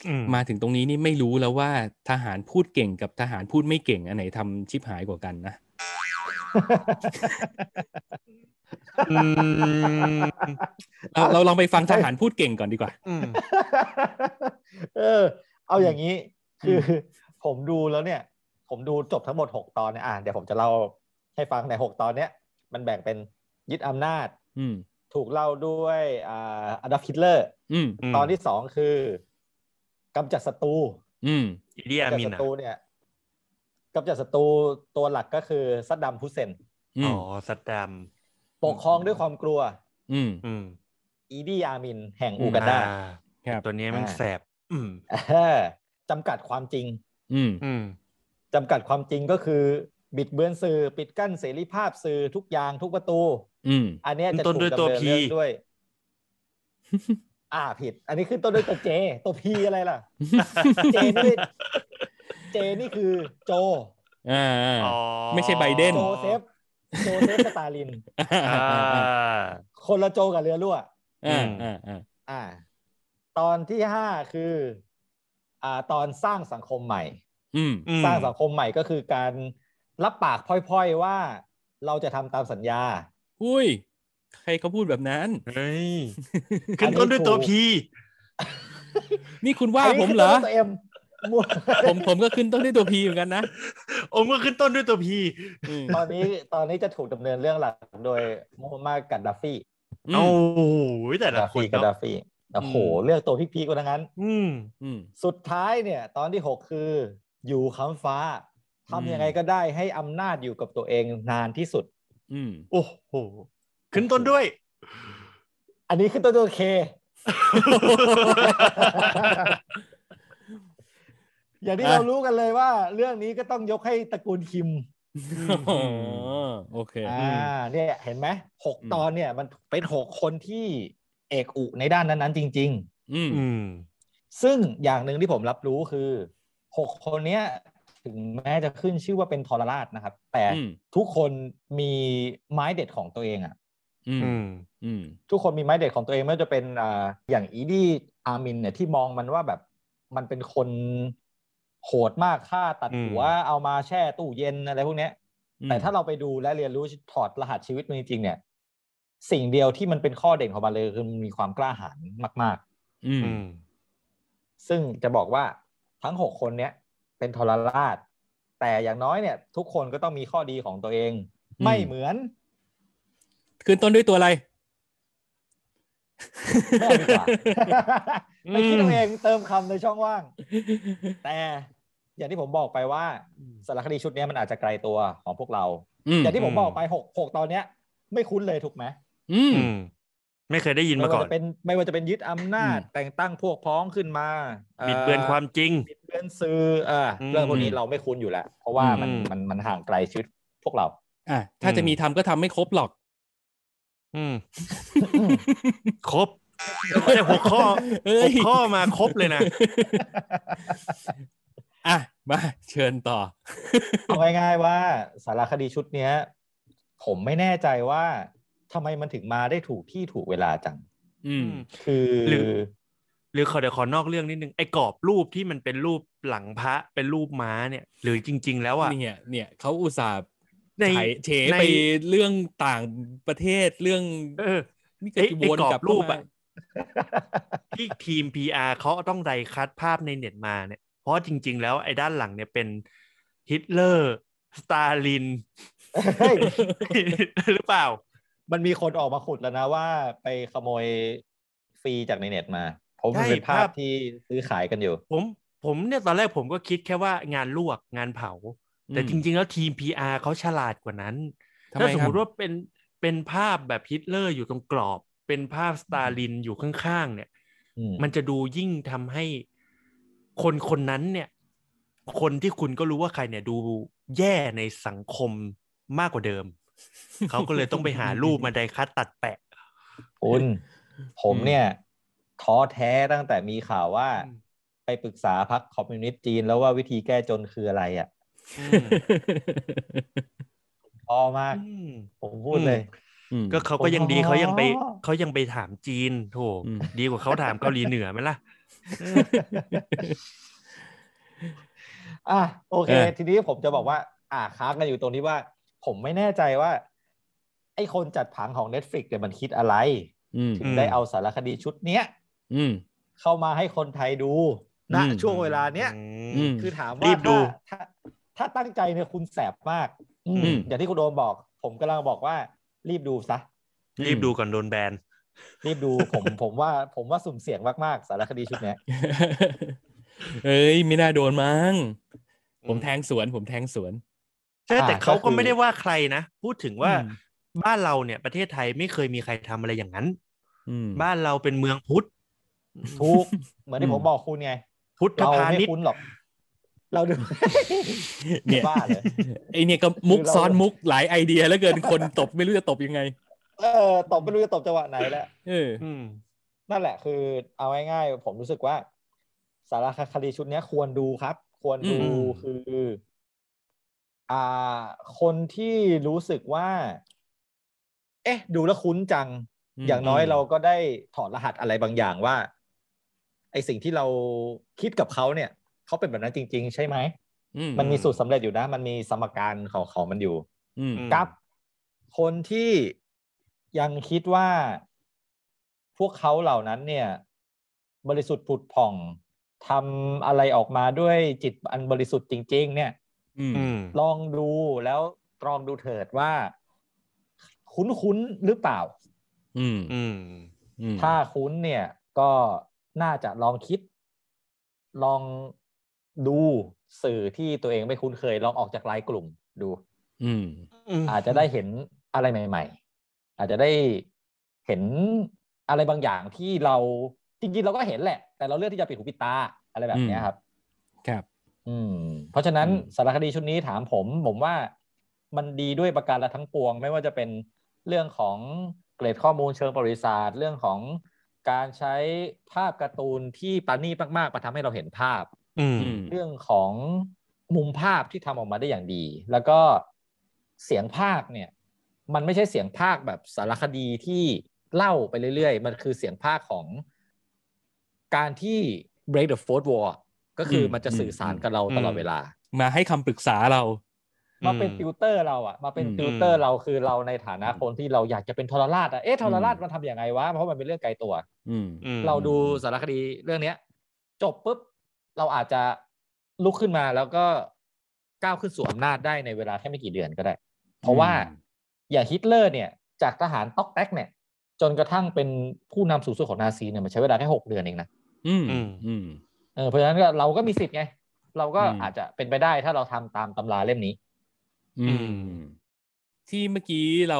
S2: อืม
S1: มาถึงตรงนี้นี่ไม่รู้แล้วว่าทหารพูดเก่งกับทหารพูดไม่เก่งอันไหนทำชิบหายกว่ากันนะ
S2: อืม
S1: เราเราลองไปฟังทหารพูดเก่งก่อนดีกว่า
S2: อืม
S3: เออ เอาอย่างนี้คือผมดูแล้วเนี่ย ผมดูจบทั้งหมดหกตอนเนี่ยอะเดี๋ยวผมจะเล่าให้ฟังในหกตอนเนี้ยมันแบ่งเป็นยึดอำนาจ
S1: อืม
S3: ถูกเล่าด้วยอ่าอดอล์ฟฮิตเลอร์
S1: อืม
S2: อืม
S3: ตอนที่สองคือกำจัดศัตรู
S1: อืม
S2: อีดีอามินกำ
S3: จัด
S2: มิน
S3: ศัตรูอะเนี่ยกำจัดศัตรูตัวหลักก็คือซัดดัมฮุสเซน
S1: อืม
S2: อ๋อซัดดัม
S3: ปกครองด้วยความกลัว
S1: อืม
S2: อืม
S3: อีดีอามิน แห่งอูกันดา
S2: อ่า
S1: ครับ
S2: ตัวนี้มัน
S3: อ่า
S2: แสบอืม
S3: เออจำกัดความจริง
S1: อืม
S2: อืม
S3: จำกัดความจริงก็คือ บิดเบือนสื่อปิดกั้นเสรีภาพสื่อทุกอย่างทุกประตู
S1: อืม
S3: อันเนี้ยจะ
S2: ขึ้นต้น
S3: ถูก
S2: ด้วย
S3: ดำ
S2: ตัว
S3: เนิน
S2: P
S3: เรื่องด้วย อ่าผิด อันนี้ขึ้นต้นด้วยตัวเจ ตัวพีอะไรล่ะ เจนี่เจนี่คือโจ
S1: อ่าอ่า
S2: อ๋อ
S1: ไม่ใช่ไบเดน
S3: โจเซฟโจเซฟสตาลิน
S2: อ่า
S3: คนละโจกับเรือรั่ว
S1: อ่า
S2: อืม
S1: อ่าอ่า
S3: อ่าตอนที่ห้าคือ อ่า ตอนสร้างสังคมใหม่
S1: อืม
S2: อืม
S3: สร้างสังคมใหม่ก็คือการรับปากพร่อยๆว่าเราจะทำตามสัญญา
S1: อุ้ย ใครเขาพูดแบบนั้น
S2: เฮ้ย ขึ้นต้นด้วยตัวพี
S1: นี่คุณว่า
S3: อันนี้
S1: ผมเหรอ
S3: ขึ้นต้นด้วยตัวเอ็มมั่ว
S1: ผมผมก็ขึ้นต้นด้วยตัวพีเหมือนกันนะ
S2: ผมก็ขึ้นต้นด้วยตัวพี
S1: อืม
S3: ตอนนี้ตอนนี้จะถูกดำเนินเรื่องหลักโดยมูฮัมหมัดกัดดาฟี
S1: อื
S2: โอ้
S1: ม
S2: โหแต่ละ
S3: ดา
S2: ค
S3: ฟี
S2: น
S3: กัด
S2: เนาะ
S3: ดาฟีโอ้โห
S1: อืม
S3: เลือกตัวพีกๆกว่าทั้งนั้น
S2: อืม
S1: อืม
S3: สุดท้ายเนี่ย ตอนที่หกคือ อยู่ค้ำฟ้าทำยังไงก็ได้ให้อำนาจอยู่กับตัวเองนานที่สุด
S1: อืม
S2: โอ้โหขึ้นต้นด้วย
S3: อันนี้คือตัวตัวเค อย่างที่
S1: อะ
S3: เรารู้กันเลยว่า เรื่องนี้ก็ต้องยกให้ตระกูลคิม
S1: อ๋อโอเค
S3: อ่าเนี่ยเห็นไหมหก
S1: อืม
S3: ตอนเนี่ย มันเป็นหกคนที่เอกอุในด้านนั้นๆจริง
S1: อืม
S2: อืม
S3: ๆซึ่งอย่างหนึ่งที่ผมรับรู้คือ หกคนเนี้ยถึงแม้จะขึ้นชื่อว่าเป็นทรราชนะครับ แต่
S1: อืม
S3: ทุกคนมีไม้เด็ดของตัวเองอะ
S1: อืม
S2: อืม
S1: อืม
S3: ทุกคนมีไม้เด็ดของตัวเองไม่ว่าจะเป็นอ่าอย่างอีดี้อามินเนี่ยที่มองมันว่าแบบมันเป็นคนโหดมากฆ่าตัด
S2: อืม
S3: หัวเอามาแช่ตู้เย็นอะไรพวกเนี้ย แต่ถ้าเราไปดูและเรียนรู้ถอดรหัสชีวิตมันจริงๆเนี่ย สิ่งเดียวที่มันเป็นข้อเด่นของมันเลยคือมันมีความกล้าหาญมาก
S1: อืม
S2: อืม
S3: ๆซึ่งจะบอกว่า ทั้งหกคนเนี้ยเป็นทรราช แต่อย่างน้อยเนี่ย ทุกคนก็ต้องมีข้อดีของตัวเอง
S1: อืม
S3: ไม่เหมือน
S1: ขึ้นต้นด้วยตัวอะไร
S3: ไม่เอาดีกว่า
S2: อืม
S3: ไปคิดเอาเองเติมคำในช่องว่าง แต่อย่างที่ผมบอกไปว่าสารคดีชุดเนี้ยมันอาจจะไกลตัวของพวกเรา
S1: อืม
S3: อย่างที่ผม
S2: อืม
S3: บอกไปหกหกตอนเนี้ย ไม่คุ้นเลยถูกไหม
S1: อืม
S2: อืม ไม่เคยได้ยิน
S3: ไม่
S2: มาก่
S3: ว่า
S2: อน
S3: จะเป็นไม่ว่าจะเป็นยึดอำนาจ
S1: อืม
S3: แต่งตั้งพวกพ้องขึ้นมาอ่อ
S2: บิดเบือนความจริง
S3: บิดเบือนสื่ออ่า
S2: อืม
S3: เรื่องพวกนี้เราไม่คุ้นอยู่แล้ว เพราะว่ามัน
S2: อืม
S3: มันมันห่างไกลชีวิตพวกเรา
S1: อะถ้าจะมีทำก็ทำไม่ครบหรอก
S2: อืม ครบแต่หัวข้อ
S1: เอ้
S2: หัวยข้อมาครบเลยนะ
S1: อะมาเชิญต่อ
S3: เอาง่ายๆว่าสารคดีชุดเนี้ย ผมไม่แน่ใจว่า ทำไมมันถึงมาได้ถูกที่ถูกเวลาจัง
S1: อืม
S3: คือ
S2: หรือ หรือขอเดี๋ยวขอนอกเรื่องนิดนึงไอ้กรอบรูปที่มันเป็นรูปหลังพระเป็นรูปม้าเนี่ย หรือจริง ๆ แล้วอะ
S1: เนี่ย เนี่ยเขาอุตส่าห์
S2: ใน
S1: ไถเฉ
S2: ใน
S1: ไปเรื่องต่างประเทศเรื่อง
S2: เออ
S1: นี่
S2: ไอ้
S1: จะ
S2: ไอ้
S1: วน
S2: กรอบ
S1: กลับ
S2: รูป
S1: เข้า
S2: อะ
S1: มา
S2: ที่ทีม PR เขาต้องไดคัดภาพในเน็ตมาเนี่ย เพราะจริง ๆ แล้วไอ้ด้านหลังเนี่ยเป็นฮิตเลอร์ สตาลิน
S3: เฮ้ย
S2: หรือเปล่า
S3: มันมีคนออกมาขุดแล้วนะว่าไปขโมยฟรีจากในเน็ตมาเพราะมัน
S2: ใช่
S3: เป็นภาพ
S2: ภาพ
S3: ที่ซื้อขายกันอยู่
S2: ผมผมเนี่ยตอนแรกผมก็คิดแค่ว่างานลวกงานเผา แต่
S1: อืม
S2: จริง ๆ แล้วทีม PR เขาฉลาดกว่านั้น
S1: ทำไม
S2: ถ้าสมม
S1: ครับ
S2: ว่าเป็นเป็นภาพแบบฮิตเลอร์อยู่ตรงกรอบ เป็นภาพสตาลินอยู่ข้างๆเนี่ย
S3: อืม
S2: มันจะดูยิ่งทำให้คนคนนั้นเนี่ย คนที่คุณก็รู้ว่าใครเนี่ยดูแย่ในสังคมมากกว่าเดิม เขาก็เลยต้องไปหารูปมาไดคัดตัดแปะ
S3: คุณผมเนี่ยท้อแท้ตั้งแต่มีข่าวว่า
S2: อืม
S3: ไปปรึกษาพรรคคอมมิวนิสต์จีนแล้วว่าวิธีแก้จนคืออะไรอะ
S2: อืม
S3: ท้อมาก
S2: อืม
S3: ผมพูดเลย
S1: อืม
S2: ก็เขาก็ยังดี
S3: อ๋อ
S2: เขายังไปเขายังไปถามจีนโถ
S1: อืม
S2: ดีกว่าเขาถามเกาหลีเหนือไหมล่ะเออ
S3: อะโอเค
S1: เออ
S3: ทีนี้ผมจะบอกว่า อ่าค้างกันอยู่ตรงที่ว่า ผมไม่แน่ใจว่า ไอ้คนจัดผังของ Netflix เนี่ยมันคิดอะไร
S1: อืม
S3: ถึงได้เอาสารคดีชุดเนี้ย
S1: อืม
S3: เข้ามาให้คนไทยดูณ
S1: อืม
S3: ช่วงเวลาเนี้ย
S1: อืม
S3: คือถาม
S2: รี
S3: ว่า
S2: บดู
S3: ถ้าถ้าถ้าตั้งใจเนี่ยคุณแสบมากอืม
S1: อืม
S3: อย่างที่คุณโดมบอก ผมกำลังบอกว่า รีบดูซะ
S2: รีบดูก่อนโดนแบน
S3: รีบดูผมผมว่า ผมว่าสุ่มเสี่ยงมาก ๆ สารคดีชุดเนี้ย
S1: เอ้ย ไม่น่าโดนมั้ง
S2: อืม
S1: ผมแทงสวน ผมแทงสวน
S2: ใช่แต่
S3: อ่า
S2: เขา
S3: ก็
S2: ก็
S3: คือ
S2: ไม่ได้ว่าใครนะ พูดถึงว่า
S1: อืม
S2: บ้านเราเนี่ยประเทศไทยไม่เคยมีใครทำอะไรอย่างนั้น
S1: อืม
S2: บ้านเราเป็นเมืองพุทธ
S3: ทุกเหมือนที่
S1: อืม
S3: ผมบอกคุณไง
S2: พุทธ
S3: เรา
S2: พา
S3: ไม่
S2: ณิชย์
S3: คุ้นหรอก เราดู
S1: เนี่ย
S3: บ้าเลย
S1: ไอเนี่ยก็มุก
S3: คือเรา
S1: ซ้อนมุกหลายไอเดียแล้วเกินคนตบไม่รู้จะตบยังไง
S3: เออตบไม่รู้จะตบจังหวะไหนแล้ว
S1: เออ
S2: อืม
S3: นั่นแหละคือ เอาง่ายๆผมรู้สึกว่า สารคดีชุดเนี้ยควรดูครับ ควรดู
S1: อืม
S3: คือ อ่าคนที่รู้สึกว่า เอ๊ะ ดูแล้วคุ้นจัง อย่างน้อย
S2: อืม
S3: เราก็ได้ถอดรหัสอะไรบางอย่างว่า ไอสิ่งที่เราคิดกับเขาเนี่ยเขาเป็นแบบนั้นจริง ๆ ใช่ไหม
S1: อื
S3: มันมีสูตรสำเร็จอยู่นะ มันมีสมการของของมันอยู่
S1: อืม
S2: อืม
S3: กับ คนที่ยังคิดว่าพวกเขาเหล่านั้นเนี่ย บริสุทธิ์ผุดผ่องทำอะไรออกมาด้วยจิตอันบริสุทธิ์จริง ๆ เนี่ย
S1: อืม
S2: อืม
S3: ลองดูแล้วตรองดูเถิดว่า คุ้นๆหรือเปล่า
S1: อืม
S2: อืม
S1: อืม
S3: ถ้าคุ้นเนี่ย ก็น่าจะลองคิด ลองดูสื่อที่ตัวเองไม่คุ้นเคย ลองออกจากไลน์กลุ่มดู
S1: อืม
S3: อาจจะได้เห็นอะไรใหม่ ๆ อาจจะได้เห็นอะไรบางอย่างที่เราจริงๆเราก็เห็นแหละ แต่เราเลือกที่จะปิดหูปิดตาอะไรแบบเนี้ยครับ
S1: ครับ
S3: อืมเพราะฉะนั้น
S1: อืม
S3: สารคดีชุดนี้ถามผม ผมว่ามันดีด้วยประการละทั้งปวง ไม่ว่าจะเป็นเรื่องของเกรดข้อมูลเชิงประวัติศาสตร์ เรื่องของการใช้ภาพการ์ตูนที่ปราณีตมากๆมาทำให้เราเห็นภาพ
S2: อืม
S1: อืม
S3: เรื่องของมุมภาพที่ทำออกมาได้อย่างดี แล้วก็เสียงภาคเนี่ย มันไม่ใช่เสียงภาคแบบสารคดีที่เล่าไปเรื่อยๆ มันคือเสียงภาคของการที่ break the fourth wall ก็คืออ
S1: ม
S3: มันจะสื่อสารกับเรา
S2: อืม
S3: ตลอดเวลา
S1: มาให้คำปรึกษาเรา
S3: มาเป็น
S2: อืม
S3: ติวเตอร์เราอะมาเป็น
S1: อืม
S3: ติวเตอร์เราคือเราในฐานะคนที่เราอยากจะเป็นทรราชอะเอ๊ะทรราช
S1: อืม
S3: มันทำอย่างไงวะเพราะมันเป็นเรื่องไกลตัว
S1: อืม
S2: อืม
S3: เราดูสารคดีเรื่องเนี้ย จบปุ๊บเราอาจจะลุกขึ้นมาแล้วก็ก้าวขึ้นสู่อำนาจได้ในเวลาแค่ไม่กี่เดือนก็ได้ เพราะว่า
S1: อืม
S3: อย่างฮิตเลอร์เนี่ย จากทหารต๊อกต๋อยเนี่ย จนกระทั่งเป็นผู้นำสูงสุดของนาซีเนี่ยมันใช้เวลาแค่หกเดือนเองนะ
S1: อืม
S2: อืม
S1: อืม
S3: เออเพราะฉะนั้นก็เราก็มีสิทธิ์ไง เราก็
S1: อืม
S3: อาจจะเป็นไปได้ถ้าเราทำตามตำราเล่มนี้
S1: อืม ที่เมื่อกี้เรา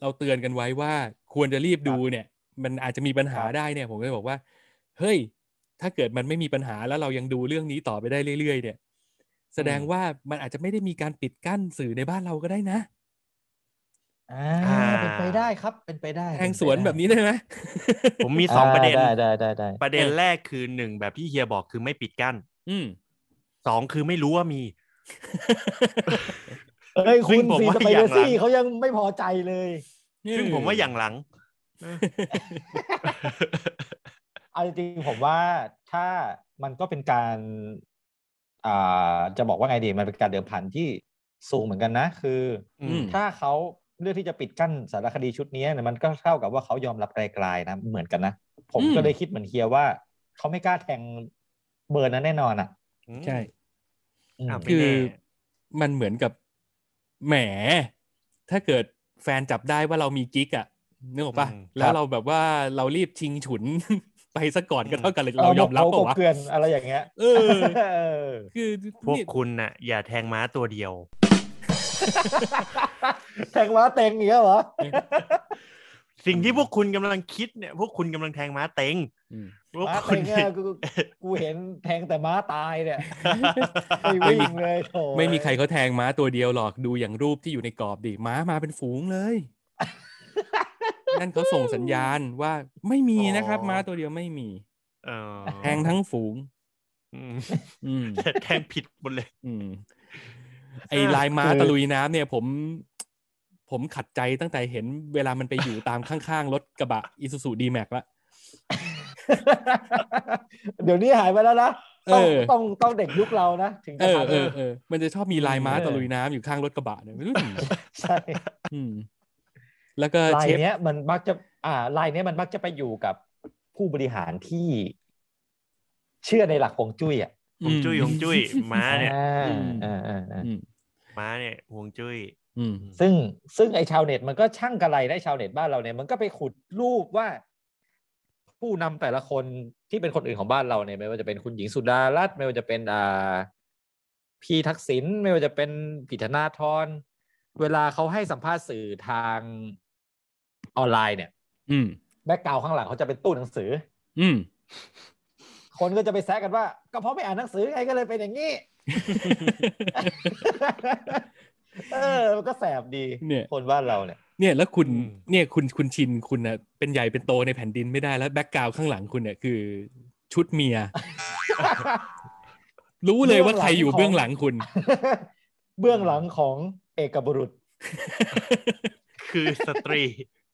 S1: เราเตือนกันไว้ว่าควรจะรีบดูเนี่ย มันอาจจะมีปัญหา
S3: ครับ
S1: ได้เนี่ย ผมก็เลยบอกว่า เฮ้ย ถ้าเกิดมันไม่มีปัญหาแล้วเรายังดูเรื่องนี้ต่อไปได้เรื่อยๆเนี่ย แสดงว่ามันอาจจะไม่ได้มีการปิดกั้นสื่อในบ้านเราก็ได้นะ
S3: อ่า
S2: อ่า
S3: เป็นไปได้ครับเป็นไปได้
S1: แทงสวนแบบนี้ได้ไหม
S2: ผมมีสองประเด็น
S3: ได้ได้ได้ได้
S2: ประเด็น
S1: เออ
S2: แรกคือหนึ่งแบบที่เฮียบอกคือไม่ปิดกั้น
S1: อืม
S2: สองคือไม่รู้ว่ามี
S3: เอ้ย
S2: ซึ่
S3: คุ
S2: ง
S3: ณ
S2: ผม
S3: ซี
S2: ว่า
S3: สไป
S2: อย่าง
S3: เดอร์ซี่
S2: หลัง
S3: เขายังไม่พอใจเลย
S2: ซึ่งผมว่าอย่างหลัง
S3: เอาจริงๆผมว่าถ้ามันก็เป็นการอ่าจะบอกว่าไงดีมันเป็นการเดิมพันที่สูงเหมือนกันนะ คืออ
S2: อืม
S3: ถ้าเขา เลือกที่จะปิดกั้นสารคดีชุดนี้เนี่ยมันก็เท่ากับว่าเขายอมรับไกลๆนะเหมือนกันนะผม
S1: อืม
S3: ก็เลยคิดเหมือนเฮียว่าเขาไม่กล้าแทงเบอร์นั้นแน่นอนอะ
S1: ใช่
S3: อืม
S2: อะไม่
S1: คือ
S2: แน่
S1: มันเหมือนกับแหม ถ้าเกิดแฟนจับได้ว่าเรามีกิ๊กอะนึกออกปะ
S2: อืม
S1: แล้วเราแบบว่าเรารีบชิงฉุนไปซะก่อนก็เท่ากันเลยเรายอมรับ
S3: เป
S1: เปล่าวะ
S3: เกลือนอะไรอย่างเงี้ย
S1: เออ
S3: เออ
S1: คือ
S2: พวก
S1: นี่
S2: คุณน่ะ อย่าแทงม้าตัวเดียว
S3: แทงม้าเต็งอย่างเงี้ยเหรอ
S2: สิ่งที่พวกคุณกำลังคิดเนี่ย พวกคุณกำลังแทงม้าเต็ง
S1: อืม
S2: พวก
S3: ม้า
S2: คุ
S3: เต็
S2: ณ
S3: งเนี่ยกูกูเห็นแทงแต่ม้าตายเนี่ยไม่วิ่งเลยโถ
S1: ไม่มีใครเขาแทงม้าตัวเดียวหรอกดูอย่างรูปที่อยู่ในกรอบดิม้ามาเป็นฝูงเลย นั่นเขาส่งสัญญาณว่าไม่มีนะครับ ม้าตัวเดียวไม่มี
S2: เออ
S1: แทงทั้งฝูง
S2: อืม
S1: อืม
S2: แต่แทงผิดหมดเลย
S1: อืม ไอ้ลายม้าตะลุยน้ำเนี่ยผม ผมขัดใจตั้งแต่เห็นเวลามันไปอยู่ตามข้างๆรถกระบะอีซูซูดีแม็กละ
S3: เดี๋ยวนี้หายไปแล้วนะต้อง
S1: เออ
S3: ต้องต้องเด็กยุคเรานะถึง
S1: เอ
S3: จะ
S1: อ
S3: ทัน
S1: เออเออมันจะชอบมีลายม้า
S3: เออ
S1: ตะลุยน้ำอยู่ข้างรถกระบะเนี่ยอืม
S3: ใช่
S1: อืมแล้วก็
S3: ลาย
S1: เชฟ
S3: เนี้ยมันมักจะ อ่า ลายเนี้ยมันมักจะไปอยู่กับผู้บริหารที่ เชื่อในหลักฮวงจุ้ยอะ
S2: หงจุ้ยหงจุ้ยม้าเนี่ย
S3: อ่า
S1: อืม
S3: อ่าอ่าอ่า
S1: อืม
S2: ม้าเนี่ยหงจุ้ย
S1: อืม
S3: ซึ่งซึ่งไอชาวเน็ตมันก็ช่างกระไรได้ชาวเน็ตบ้านเราเนี่ยมันก็ไปขุดรูปว่า ผู้นำแต่ละคนที่เป็นคนอื่นของบ้านเราเนี่ยไม่ว่าจะเป็นคุณหญิงสุดารัตน์ไม่ว่าจะเป็นอ่พี่ทักษิณไม่ว่าจะเป็นพี่ธนาธรเวลาเขาให้สัมภาษณ์สื่อทางออนไลน์เนี่ย
S1: อืม
S3: background ข้างหลังเขาจะเป็นตู้หนังสือ
S1: อืม
S3: คนก็จะไปแซะกันว่า ก็เพราะไม่อ่านหนังสือไงก็เลยเป็นอย่างนี้ เออมันก็แสบดี
S1: เนี่ย
S3: คนบ้านเราเนี่ย
S1: เนี่ยแล้วคุณ
S2: อืม
S1: เนี่ยคุณคุณชินคุณน่ะเป็นใหญ่เป็นโตในแผ่นดินไม่ได้แล้ว background ข้างหลังคุณเนี่ยคือชุดเมีย รู้เลยว่าใครอยู่เบื้องหลังคุณ
S3: เบื้องหลังของเอกบุรุษ
S2: คือสตรี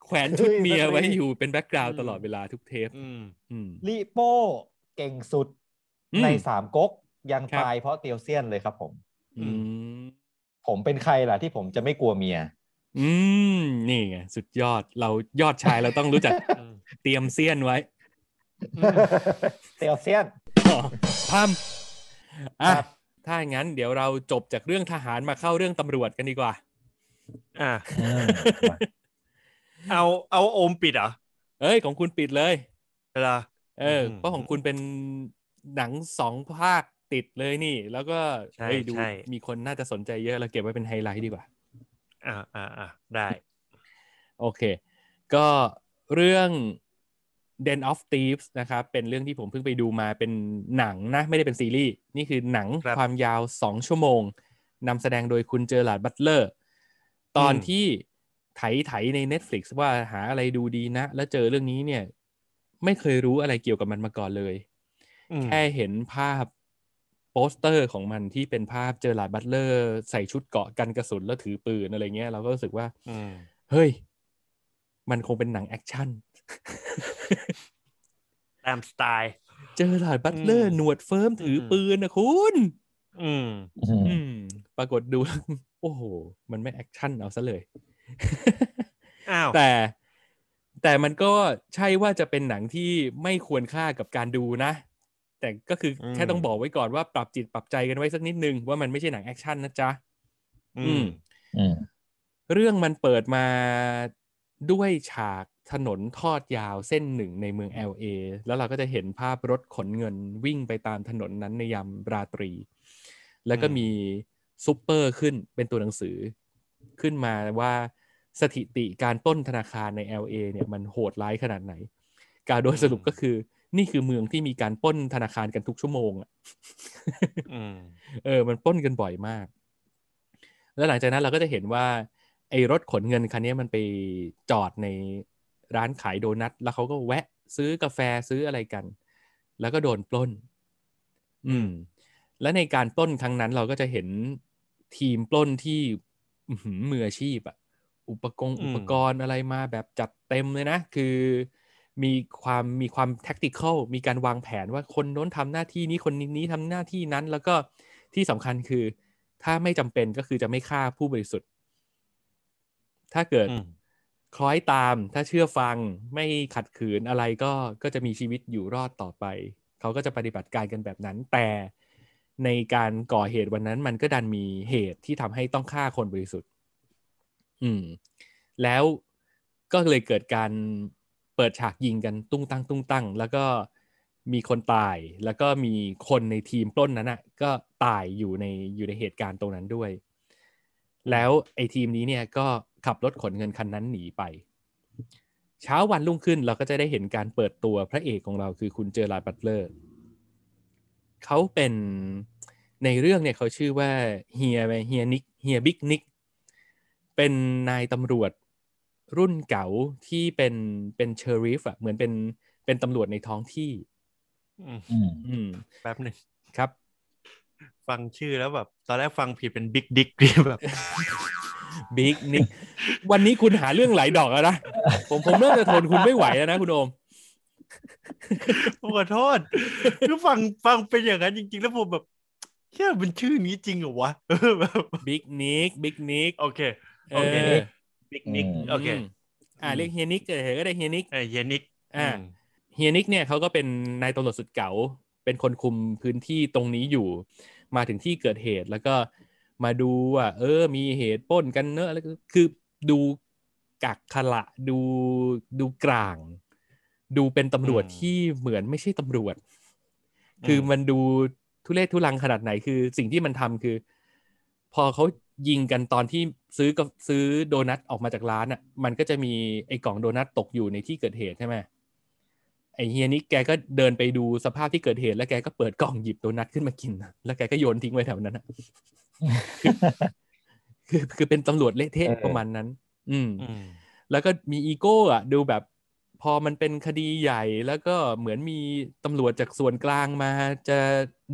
S1: แขวนชุดเมีย
S3: สตรี
S1: ไว้อยู่เป็น background
S2: อืม
S1: ตลอดเวลาทุกเทป
S2: อืม
S1: อืม
S3: ลิโป้ เก่งสุด
S1: อืม
S3: ในสามก๊กยัง
S1: ครับ
S3: ตายเพราะเตียวเซียนเลยครับผม
S1: อืม
S3: ผมเป็นใครล่ะที่ผมจะไม่กลัวเมีย
S1: อืม นี่ไงสุดยอดเรายอดชายเราต้องรู้จัก
S2: อืม
S1: เตรียมเสี้ยนไว้
S3: เตียวเซียน
S1: อ๋อพัมอะ
S3: ครับ
S1: ถ้าอย่างนั้นเดี๋ยวเราจบจากเรื่องทหารมาเข้าเรื่องตำรวจกันดีกว่า
S2: อะเอาเอาโอมปิดเหรอ
S1: เอ้ยของคุณปิดเลย
S2: เวลา
S1: เออ
S2: อืม
S1: เพราะของคุณเป็นหนังสองภาคติดเลยนี่ แล้วก็
S2: ใช่
S1: เฮ้ยดู
S2: ใช่
S1: มีคนน่าจะสนใจเยอะเราเก็บไว้เป็นไฮไลท์ดีกว่า
S2: อ่าอ่าอ่าได้
S1: โอเค ก็เรื่อง Den of Thieves นะครับ เป็นเรื่องที่ผมเพิ่งไปดูมาเป็นหนังนะ ไม่ได้เป็นซีรีส์ นี่คือหนัง
S2: ครับ
S1: ความยาว 2 ชั่วโมงนำแสดงโดยคุณเจอร์ลาร์ดบัตเลอร์ ตอน
S2: อืม
S1: ที่ไถไถใน Netflix ว่าหาอะไรดูดีนะ แล้วเจอเรื่องนี้เนี่ย ไม่เคยรู้อะไรเกี่ยวกับมันมาก่อนเลย
S2: อืม
S1: แค่เห็นภาพโปสเตอร์ของมันที่เป็นภาพเจอร์ลาร์ดบัตเลอร์ ใส่ชุดเกราะกันกระสุนแล้วถือปืนอะไรเงี้ยเราก็รู้สึกว่า
S2: อืม
S1: เฮ้ย มันคงเป็นหนังแอคชั่น
S2: ตามสไตล์
S1: เจอร์ลาร์ดบัตเลอร์
S2: อืม
S1: หนวดเฟิร์มถืออ
S2: ม
S1: ปืนนะคุณ
S2: อืม
S1: อืม ปรากฏดูแล้วโอ้โห มันไม่แอคชั่นเอาซะเลย
S2: อ้าว
S1: แต่ แต่มันก็ใช่ว่าจะเป็นหนังที่ไม่ควรค่ากับการดูนะ แต่ก็คืออ
S2: ม
S1: แค่ต้องบอกไว้ก่อนว่าปรับจิตปรับใจกันไว้สักนิดนึงว่ามันไม่ใช่หนังแอคชั่นนะจ๊ะ
S2: อืม
S3: อืม
S1: เรื่องมันเปิดมาด้วยฉากถนนทอดยาวเส้นหนึ่งในเมือง LA แล้วเราก็จะเห็นภาพรถขนเงินวิ่งไปตามถนนนั้นในยามราตรี แล้วก็
S2: อืม
S1: มีซูเปอร์ขึ้นเป็นตัวหนังสือ ขึ้นมาว่า สถิติการปล้นธนาคารใน LA เนี่ยมันโหดร้ายขนาดไหน การโดยสรุปก็คือ นี่คือเมืองที่มีการปล้นธนาคารกันทุกชั่วโมงอะ
S2: อืม
S1: เออ มันปล้นกันบ่อยมาก แล้วหลังจากนั้นเราก็จะเห็นว่า ไอ้รถขนเงินคันนี้มันไปจอดในร้านขายโดนัทแล้วเขาก็แวะซื้อกาแฟซื้ออะไรกัน แล้วก็โดนปล้น อืม และในการปล้นครั้งนั้นเราก็จะเห็นทีมปล้นที่อื้อหือมืออาชีพอะ อุปกรณ์
S2: อืม
S1: อุปกรณ์อะไรมาแบบจัดเต็มเลยนะ คือมีความมีความ tactical มีการวางแผนว่าคนโน้นทำหน้าที่นี้คนนี้ทำหน้าที่นั้น แล้วก็ที่สำคัญคือ ถ้าไม่จำเป็นก็คือจะไม่ฆ่าผู้บริสุทธิ์ ถ้าเกิด
S2: อืม
S1: คล้อยตามถ้าเชื่อฟังไม่ขัดขืนอะไรก็ก็จะมีชีวิตอยู่รอดต่อไป เขาก็จะปฏิบัติการกันแบบนั้น แต่ในการก่อเหตุวันนั้นมันก็ดันมีเหตุที่ทำให้ต้องฆ่าคนบริสุทธิ์ อืม แล้วก็เลยเกิดการเปิดฉากยิงกันตุ้งตั้งตุ้งตั้ง แล้วก็มีคนตายแล้วก็มีคนในทีมปล้นนั้นอะก็ตายอยู่ในอยู่ในเหตุการณ์ตรงนั้นด้วย แล้วไอ้ทีมนี้เนี่ยก็ขับรถขนเงินคันนั้นหนีไป เช้าวันรุ่งขึ้นเราก็จะได้เห็นการเปิดตัวพระเอกของเราคือคุณเจอราร์ดบัตเลอร์เขาเป็นในเรื่องเนี่ยเขาชื่อว่าเฮียเฮียนิกเฮียบิ๊กนิก เป็นนายตำรวจรุ่นเก่าที่เป็นเป็น sheriff อะเหมือนเป็นเป็นตำรวจในท้องที่
S2: อืม
S3: อืม
S1: อืม
S2: แป๊บหนึ่ง
S1: ครับ
S2: ฟังชื่อแล้วแบบ ตอนแรกฟังผิดเป็น Big Dick แบบ
S1: บิ๊กนิกวันนี้คุณหาเรื่องไหลดอกแล้วนะ ผมผมเริ่มจะทนคุณไม่ไหวแล้วนะคุณโอม
S2: ผมขอโทษคือฟังฟังเป็นอย่างนั้นจริง ๆ แล้วผมแบบเชื่อมันชื่อนี้จริงเหรอวะเออแบบ
S1: บิ๊กนิกบิ๊กนิก
S2: โอเค
S1: เอ
S2: โอเค
S1: อ
S2: บิ๊กนิกโอเค
S1: มอ่าเรียกเฮียนิกเออก็ได้เฮียนิก
S2: เออเยนิก
S1: อ่า
S2: ม
S1: เฮียนิกเนี่ยเขาก็เป็นนายตำรวจสุดเก๋าเป็นคนคุมพื้นที่ตรงนี้อยู่ มาถึงที่เกิดเหตุแล้วก็มาดูว่าเออ มีเหตุปล้นกันเนอะแล้วก็คือดูกักขละดูดูกลาง ดูเป็นตำรวจที่เหมือนไม่ใช่ตำรวจ คือมันดูทุเรศทุลังขนาดไหนคือ สิ่งที่มันทำคือ พอเขา ยิงกันตอนที่ซื้อกับซื้อโดนัทออกมาจากร้านอะ มันก็จะมีไอ้กล่องโดนัทตกอยู่ในที่เกิดเหตุใช่ไหมไอ้เฮียนี่แกก็เดินไปดูสภาพที่เกิดเหตุ แล้วแกก็เปิดกล่องหยิบโดนัทขึ้นมากินนะแล้วแกก็โยนทิ้งไว้แถวนั้นอะคือคือเป็นตำรวจเละเทะ
S3: เออ
S1: ประมาณนั้นอืม
S2: อืม
S1: แล้วก็มีอีโก้อะดูแบบ พอมันเป็นคดีใหญ่แล้วก็เหมือนมีตำรวจจากส่วนกลางมา จะ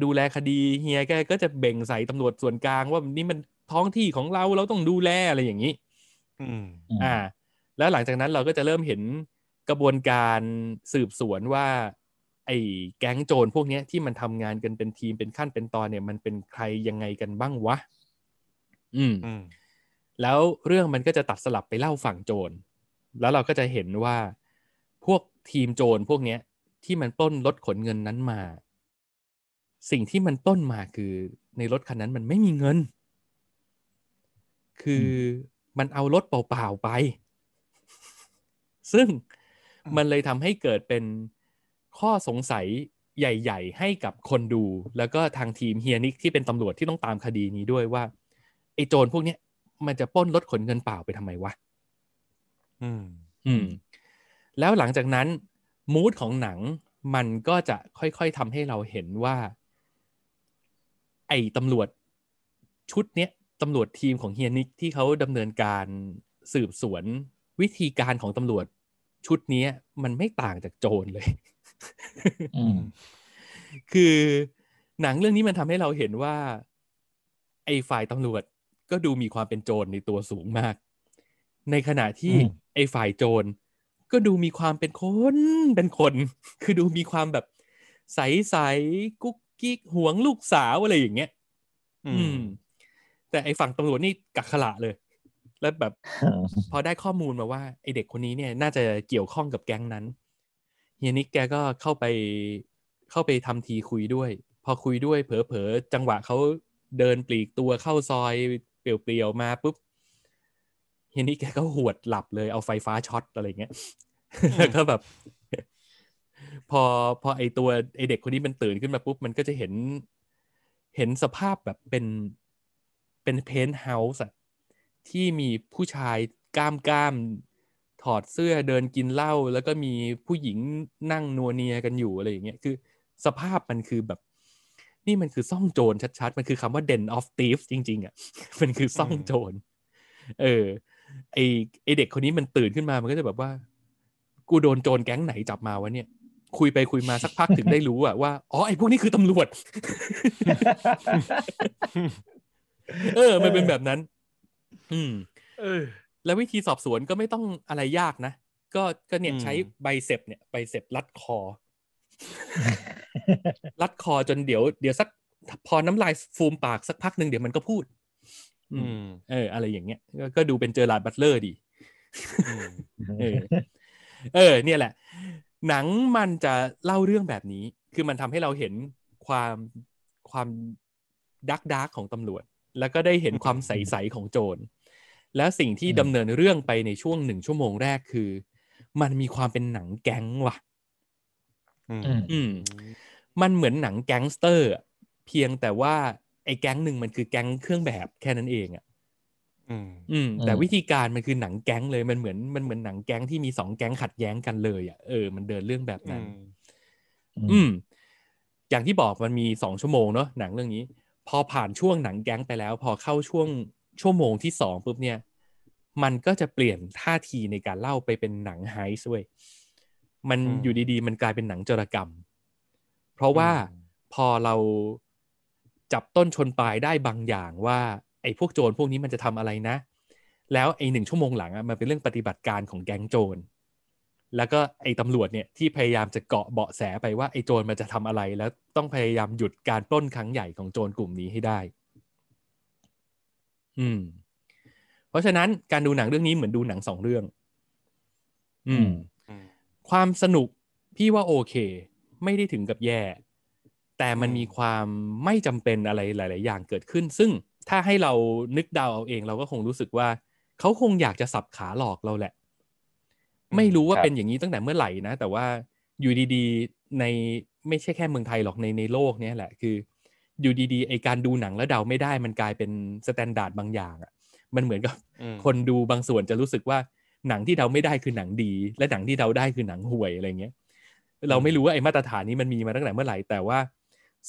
S1: ดูแลคดีเฮียแกก็จะเบ่งใส่ตำรวจส่วนกลางว่านี่มัน ท้องที่ของเราเราต้องดูแลอะไรอย่างนี้
S2: อืม
S1: อ่า แล้วหลังจากนั้นเราก็จะเริ่มเห็นกระบวนการสืบสวนว่า ไอ้แก๊งโจรพวกเนี้ยที่มันทำงานกันเป็นทีมเป็นขั้นเป็นตอนเนี่ย มันเป็นใครยังไงกันบ้างวะอืม
S2: อืม
S1: แล้วเรื่องมันก็จะตัดสลับไปเล่าฝั่งโจร แล้วเราก็จะเห็นว่าพวกทีมโจรพวกเนี้ย ที่มันปล้นรถขนเงินนั้นมา สิ่งที่มันปล้นมาคือในรถคันนั้นมันไม่มีเงิน คือมันเอารถเปล่าๆไป ซึ่งมันเลยทำให้เกิดเป็นข้อสงสัยใหญ่ ๆ ให้กับคนดู แล้วก็ทางทีมเฮียนิกที่เป็นตำรวจที่ต้องตามคดีนี้ด้วยว่าไอ้โจรพวกเนี้ยมันจะปล้นรถขนเงินเปล่าไปทำไมวะ
S2: อืม
S1: อืม แล้วหลังจากนั้นมูดของหนังมันก็จะค่อยๆทำให้เราเห็นว่า ไอ้ตำรวจชุดเนี้ย ตำรวจทีมของเฮียนิกที่เขาดำเนินการสืบสวนวิธีการของตำรวจชุดเนี้ยมันไม่ต่างจากโจรเลย
S3: อืม
S1: คือหนังเรื่องนี้มันทำให้เราเห็นว่า ไอ้ฝ่ายตำรวจก็ดูมีความเป็นโจรในตัวสูงมาก ในขณะที่
S3: อืม
S1: ไอ้ฝ่ายโจรก็ดูมีความเป็นคนเป็นคน คือดูมีความแบบใสๆกุ๊กกิ๊กหวงลูกสาวอะไรอย่างเงี้ย
S2: อื
S1: อื
S2: ม
S1: ม แต่ไอ้ฝั่งตำรวจนี่กักขละเลย แล้วแบบพอได้ข้อมูลมาว่าไอเด็กคนนี้เนี่ยน่าจะเกี่ยวข้องกับแก๊งนั้นเฮียนิกแกก็เข้าไปเข้าไปทำทีคุยด้วย พอคุยด้วยเผลอๆจังหวะเขาเดินปลีกตัวเข้าซอยเปลี่ยวๆมาปุ๊บเฮียนิกแกก็หวดหลับเลยเอาไฟฟ้าช็อตอะไรเงี้ยแล้วก็แบบพอพอไอตัวไอเด็กคนนี้มันตื่นขึ้นมาปุ๊บมันก็จะเห็น เห็นสภาพแบบเป็น เป็นเพนท์เฮาส์อะที่มีผู้ชายกล้ามกล้ามถอดเสื้อเดินกินเหล้าแล้วก็มีผู้หญิงนั่งนัวเนียกันอยู่อะไรอย่างเงี้ยคือสภาพมันคือแบบ นี่มันคือซ่องโจรชัดๆ มันคือคำว่า den of thieves จริง ๆอะมันคือซ่องโจรเออไอไอเด็กคนนี้มันตื่นขึ้นมามันก็จะแบบว่า กูโดนโจรแก๊งไหนจับมาวะเนี่ย คุยไปคุยมาสักพักถึงได้รู้อะว่าอ๋อไอพวกนี้คือตำรวจ เออ มันเป็นแบบนั้น อืม
S2: เออ
S1: แล้ววิธีสอบสวนก็ไม่ต้องอะไรยากนะ ก็ก็เนี่ย
S2: อืม
S1: ใช้ biceps เนี่ย biceps รัดคอ รัดคอจนเดี๋ยวเดี๋ยวสักพอน้ำลายฟูมปากสักพักหนึ่งเดี๋ยวมันก็พูด อื
S2: อื
S1: ม
S2: ม
S1: เออ อะไรอย่างเงี้ย ก็ก็ดูเป็นเจอราร์ดบัตเลอร์ดี
S2: อืม
S1: เออ เออ เนี่ยแหละ หนังมันจะเล่าเรื่องแบบนี้ คือมันทำให้เราเห็นความความดักดักของตำรวจ แล้วก็ได้เห็นความใสๆของโจร แล้วสิ่งที่
S3: อืม
S1: ดำเนินเรื่องไปในช่วงหนึ่งชั่วโมงแรกคือ มันมีความเป็นหนังแก๊งว่ะ
S2: อืม
S3: อืม
S1: อืมมันเหมือนหนังแก๊งสเตอร์อะเพียงแต่ว่าไอ้แก๊งหนึ่งมันคือแก๊งเครื่องแบบแค่นั้นเองอะ
S2: อืม
S1: อืมแต่
S3: อืม
S1: วิธีการมันคือหนังแก๊งเลยมันเหมือนมันเหมือนหนังแก๊งที่มีสองแก๊งขัดแย้งกันเลยอะเออมันเดินเรื่องแบบ
S2: อื
S1: นั้น
S2: ม
S1: อืม อย่างที่บอกมันมีสองชั่วโมงเนาะหนังเรื่องนี้ พอผ่านช่วงหนังแก๊งไปแล้ว พอเข้าช่วงชั่วโมงที่สองปุ๊บเนี่ยมันก็จะเปลี่ยนท่าทีในการเล่าไปเป็นหนังไฮส์เว้ยมัน
S2: อืม
S1: อยู่ดีๆ มันกลายเป็นหนังโจรกรรม เพราะว่า
S2: อืม
S1: พอเราจับต้นชนปลายได้บางอย่างว่าไอ้พวกโจรพวกนี้มันจะทำอะไรนะ แล้วไอ้หนึ่งชั่วโมงหลังอะมันเป็นเรื่องปฏิบัติการของแก๊งโจร แล้วก็ไอ้ตำรวจเนี่ยที่พยายามจะเกาะเบาะแสไปว่าไอ้โจรมันจะทำอะไร แล้วต้องพยายามหยุดการปล้นครั้งใหญ่ของโจรกลุ่มนี้ให้ได้ อืม เพราะฉะนั้นการดูหนังเรื่องนี้เหมือนดูหนังสองเรื่อง อืม
S2: อืม
S1: ความสนุกพี่ว่าโอเค ไม่ได้ถึงกับแย่ แต่มัน
S2: อืม
S1: มีความไม่จำเป็นอะไรหลาย ๆ อย่างเกิดขึ้น ซึ่งถ้าให้เรานึกเดาเอาเอง เราก็คงรู้สึกว่า เขาคงอยากจะสับขาหลอกเราแหละ ไม่รู้ว่า
S3: ครับ
S1: เป็นอย่างนี้ตั้งแต่เมื่อไหร่นะ แต่ว่าอยู่ดีๆในไม่ใช่แค่เมืองไทยหรอกในในโลกเนี้ยแหละคือ อยู่ดีๆไอการดูหนังแล้วเดาไม่ได้มันกลายเป็น standard บางอย่างอะมันเหมือนกับ
S2: อืม
S1: คนดูบางส่วนจะรู้สึกว่าหนังที่เดาไม่ได้คือหนังดี และหนังที่เดาได้คือหนังห่วยอะไรเงี้ย เราไม่รู้ว่าไอ้มาตรฐานนี้มันมีมาตั้งแต่เมื่อไหร่แต่ว่า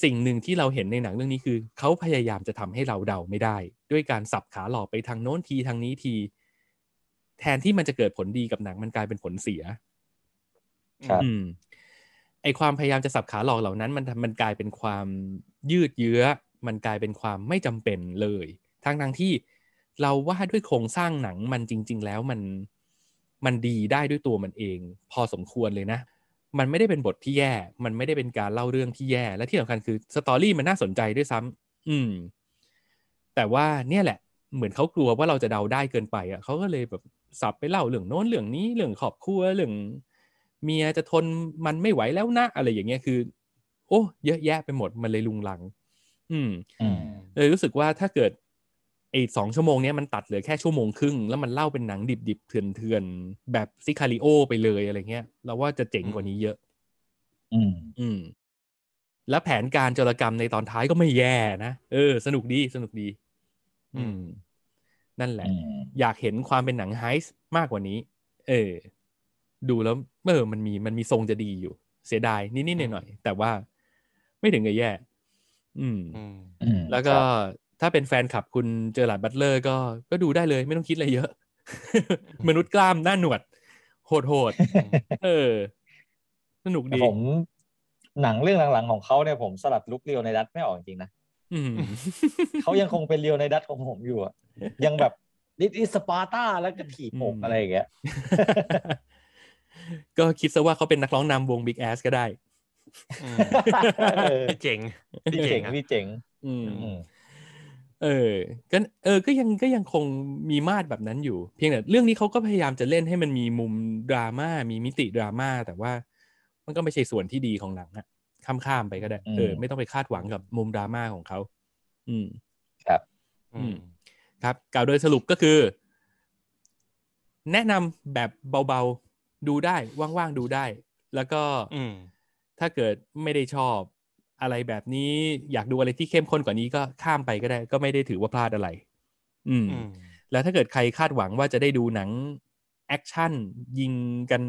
S1: สิ่งหนึ่งที่เราเห็นในหนังเรื่องนี้คือ เขาพยายามจะทำให้เราเดาไม่ได้ ด้วยการสับขาหลอกไปทางโน้นทีทางนี้ที แทนที่มันจะเกิดผลดีกับหนังมันกลายเป็นผลเสีย
S3: ครับ
S1: อืมไอความพยายามจะสับขาหลอกเหล่านั้น มันมันกลายเป็นความยืดเยื้อ มันกลายเป็นความไม่จำเป็นเลย ทั้งทั้งที่เราว่าด้วยโครงสร้างหนังมันจริง ๆ แล้วมันมันดีได้ด้วยตัวมันเอง พอสมควรเลยนะ มันไม่ได้เป็นบทที่แย่ มันไม่ได้เป็นการเล่าเรื่องที่แย่ และที่สำคัญคือสตอรี่มันน่าสนใจด้วยซ้ำอืม แต่ว่าเนี่ยแหละ เหมือนเขากลัวว่าเราจะเดาได้เกินไปอะเขาก็เลยแบบ สับไปเล่าเรื่องโน้นเรื่องนี้เรื่องครอบครัวเรื่องเมียจะทนมันไม่ไหวแล้วนะ อะไรอย่างเงี้ยคือ โอ้เยอะแยะไปหมดมันเลยลุงลัง อืม
S3: อืม
S1: เลยรู้สึกว่าถ้าเกิดไอ้สองชั่วโมงเนี้ยมันตัดเหลือแค่ชั่วโมงครึ่ง แล้วมันเล่าเป็นหนังดิบๆเถื่อนๆแบบซิคาริโอไปเลยอะไรเงี้ยเราว่าจะเจ๋งกว่านี้เยอะ
S3: อืม
S1: อืม แล้วแผนการโจรกรรมในตอนท้ายก็ไม่แย่นะ เออ สนุกดี สนุกดี อืม นั่นแหละ
S3: อืม
S1: อยากเห็นความเป็นหนังไฮส์มากกว่านี้ เออ ดูแล้วเออมันมีมันมีทรงจะดีอยู่ เสียดายนิดๆหน่อยๆแต่ว่าไม่ถึงกับแย่ อืม
S2: อืม
S3: อืม
S1: แล้วก็
S3: ครับ
S1: ถ้าเป็นแฟนคลับคุณเจอร์ลาร์ดบัตเลอร์ก็ก็ดูได้เลยไม่ต้องคิดอะไรเยอะ มนุษย์กล้ามหน้าหนวด โหดโหดๆเออ สนุก
S3: แต่
S1: ดี
S3: ผมหนังเรื่องหลังๆของเขาเนี่ยผมสลัด look ลีโอไนดัสไม่ออกจริงๆนะ
S1: อืม
S3: เขายังคงเป็นลีโอไนดัสของผมอยู่อะ ยังแบบดิสสปาร์ตาแล้วก็ถีบอก
S1: อืม
S3: อะไรอย่างเงี้ย
S1: ก็คิดซะว่าเขาเป็นนักร้องนำวง Big Ass ก็ได้
S2: อืม
S3: เออ
S2: พี่เจ๋ง
S3: พี่เจ๋ง
S2: อะ
S3: พี่เจ๋ง
S1: อืม
S3: อืม
S1: เออ ก็เออ ก็ยังก็ยังคงมีมาดแบบนั้นอยู่ เพียงแต่เรื่องนี้เขาก็พยายามจะเล่นให้มันมีมุมดราม่า มีมิติดราม่า แต่ว่า มันก็ไม่ใช่ส่วนที่ดีของหนังอะข้ามข้ามๆไปก็ได้
S3: อืม
S1: เออ ไม่ต้องไปคาดหวังกับมุมดราม่าของเขา อืม
S2: อืม
S1: ครับกล่าวโดยสรุปก็คือ แนะนำแบบเบาๆดูได้ว่างๆดูได้ แล้วก็
S2: อืม
S1: ถ้าเกิดไม่ได้ชอบอะไรแบบนี้อยากดูอะไรที่เข้มข้นกว่านี้ก็ข้ามไปก็ได้ ก็ไม่ได้ถือว่าพลาดอะไรอืม
S2: อืม
S1: แล้วถ้าเกิดใครคาดหวังว่าจะได้ดูหนังแอคชั่นยิงกัน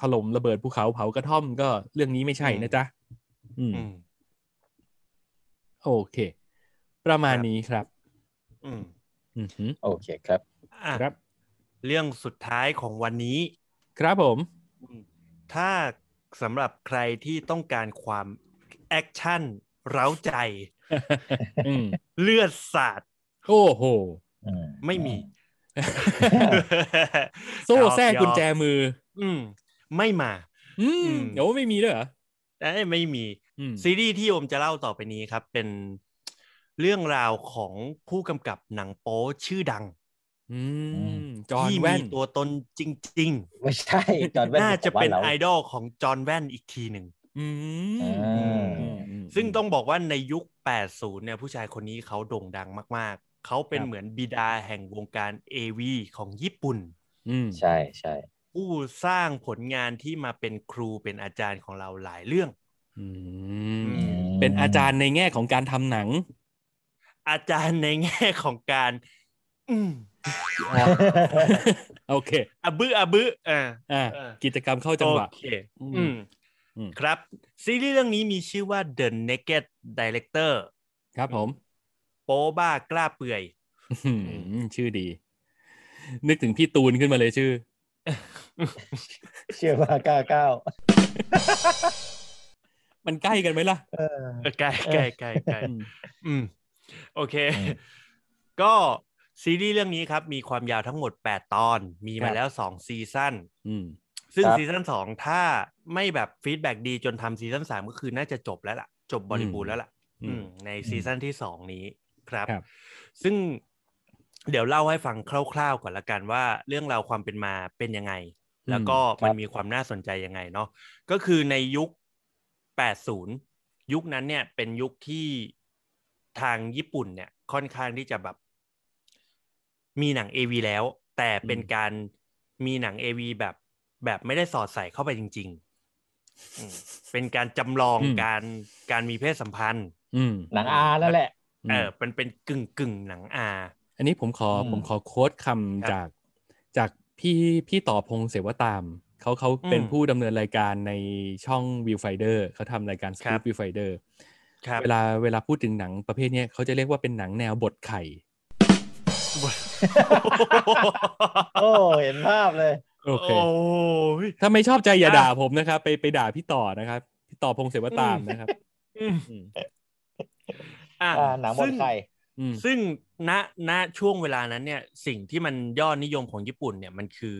S1: ถล่มระเบิดภูเขาเผากระท่อมก็เรื่องนี้ไม่ใช่นะจ๊ะ อืม
S2: อืม
S1: โอเค ประมาณ
S2: ครับ
S1: นี้ครับ
S2: อืม
S1: อือหือ
S3: โอเคครับ
S2: อะ
S1: ครับ
S2: เรื่องสุดท้ายของวันนี้
S1: ครับผม
S2: ถ้าสำหรับใครที่ต้องการความแอคชั่น เร้าใจ
S1: อืม
S2: เลือดสาด
S1: โอ้โห
S3: อืม
S2: ไม่มี
S1: โซ่แทรก
S2: หยอ
S1: กุญแจมือ
S2: อืม ไม่มา
S1: อื
S2: อื
S1: ม
S2: ม
S1: เดี๋ยวไม่มีด้วยเหรอ
S2: เอ้ยไม่มี
S1: อืม
S2: ซีรีส์ที่โอมจะเล่าต่อไปนี้ครับ เป็น เรื่องราวของผู้กำกับหนังโป๊ชื่อดัง
S1: อืมจอห์น
S2: ที่
S1: แว่
S2: มี
S1: น
S2: ตัวตนจริง
S3: ไม่ใช่จอห์นแว่
S2: ๆ
S3: น
S2: น่าจะเป็น
S3: ของ
S2: ไอ
S3: บ้ารา
S2: ดอลของจอห์นแว่นอีกทีหนึ่ง
S1: อืม
S3: อ่า
S1: อืมอืม
S2: ซึ่งต้องบอกว่าในยุค 80 เนี่ยผู้ชายคนนี้เขาโด่งดังมากเขาเป็น
S1: ครับ
S2: เหมือนบิดาแห่งวงการ AV ของญี่ปุ่น
S1: อืม
S3: ใช่ใช่
S2: ผู้สร้างผลงานที่มาเป็นครูเป็นอาจารย์ของเราหลายเรื่อง
S1: อืม
S2: อืม
S1: เป็นอาจารย์ในแง่ของการทำหนัง
S2: อาจารย์ในแง่ของการ อืม
S1: โอเค
S2: อะบึอะบึอ่า
S1: อ่า
S2: เออ
S1: กิจกรรมเข้าจังหวะ
S2: โอเค
S1: อืม
S2: อืม
S1: อืม
S2: ครับ ซีรีส์เรื่องนี้มีชื่อว่า The Naked Director
S1: ครับผม
S2: โป๊บ้ากล้าเปื่อย
S1: อืมชื่อดี นึกถึงพี่ตูนขึ้นมาเลยชื่อ
S3: เชื่อว่ากล้าก้าว
S1: มันใกล้กันไหมล่ะ
S3: เออ
S2: เออใกล้ใกล้ใกล้ใกล้
S1: อืม
S2: อืม โอเค
S3: อืม
S2: ก็ซีรีส์เรื่องนี้ครับ มีความยาวทั้งหมด 8 ตอน มี
S1: ครั
S2: มา
S1: บ
S2: แล้ว 2 ซีซั่น
S1: อืม
S2: ซึ่ง
S3: ครับ
S2: ซีซั่นสองถ้าไม่แบบฟีดแบ็ดีจนทำซีซั่นสามก็คือน่าจะจบแล้วล่ะ จบบริบูรณ์แล้วล่ะ
S1: อืม
S2: อืมในซีซั่นที่สองนี้ครับ
S1: ครับ
S2: ซึ่งเดี๋ยวเล่าให้ฟังคร่าวๆก่อนละกันว่าเรื่องราวความเป็นมาเป็นยังไง แล้วก็
S3: ครับ
S2: มันมีความน่าสนใจยังไงเนาะก็คือในยุค 80 ยุคนั้นเนี่ยเป็นยุคที่ ทางญี่ปุ่นเนี่ยค่อนข้างที่จะแบบ มีหนัง AV แล้ว แต่เป็นการมีหนัง AV แบบ แบบไม่ได้สอดใส่เข้าไปจริงๆอืมเป็นการจำลอง
S1: อืม
S2: การการมีเพศสัมพันธ์
S1: อืม
S3: หนังอานั่นแหละ
S2: เออเป็นเป็นกึ่งกึ่งหนังอา
S1: อันนี้ผมขอ
S3: อืม
S1: ผมขอโค้ดคำ
S2: ครับ
S1: จากจากพี่พี่ต่อพงษ์เสวตามเขาเขาเป็น
S2: อืม
S1: ผู้ดำเนินรายการในช่อง Viewfinder เขาทำรายการ
S2: ครั
S1: Scoop
S2: บ
S1: Viewfinder
S2: ครับ
S1: เวลาเวลาพูดถึงหนังประเภทเนี้ยเขาจะเรียกว่าเป็นหนังแนวบทไข่
S3: โอ้เห็นภาพเลย
S1: โอเค
S2: โอ้ย
S1: ถ้าไม่ชอบใจอย่า
S2: อะ
S1: ด่าผมนะครับ ไปไปด่าพี่ต่อนะครับ พี่ต่อพงษ์เสวตามนะครับ
S2: อืม
S1: อืม
S2: อะ
S3: อ่าหนังบน
S2: ซึ่
S3: ไข่
S1: อืม
S2: ซึ่งณณช่วงเวลานั้นเนี่ย สิ่งที่มันยอดนิยมของญี่ปุ่นเนี่ยมันคือ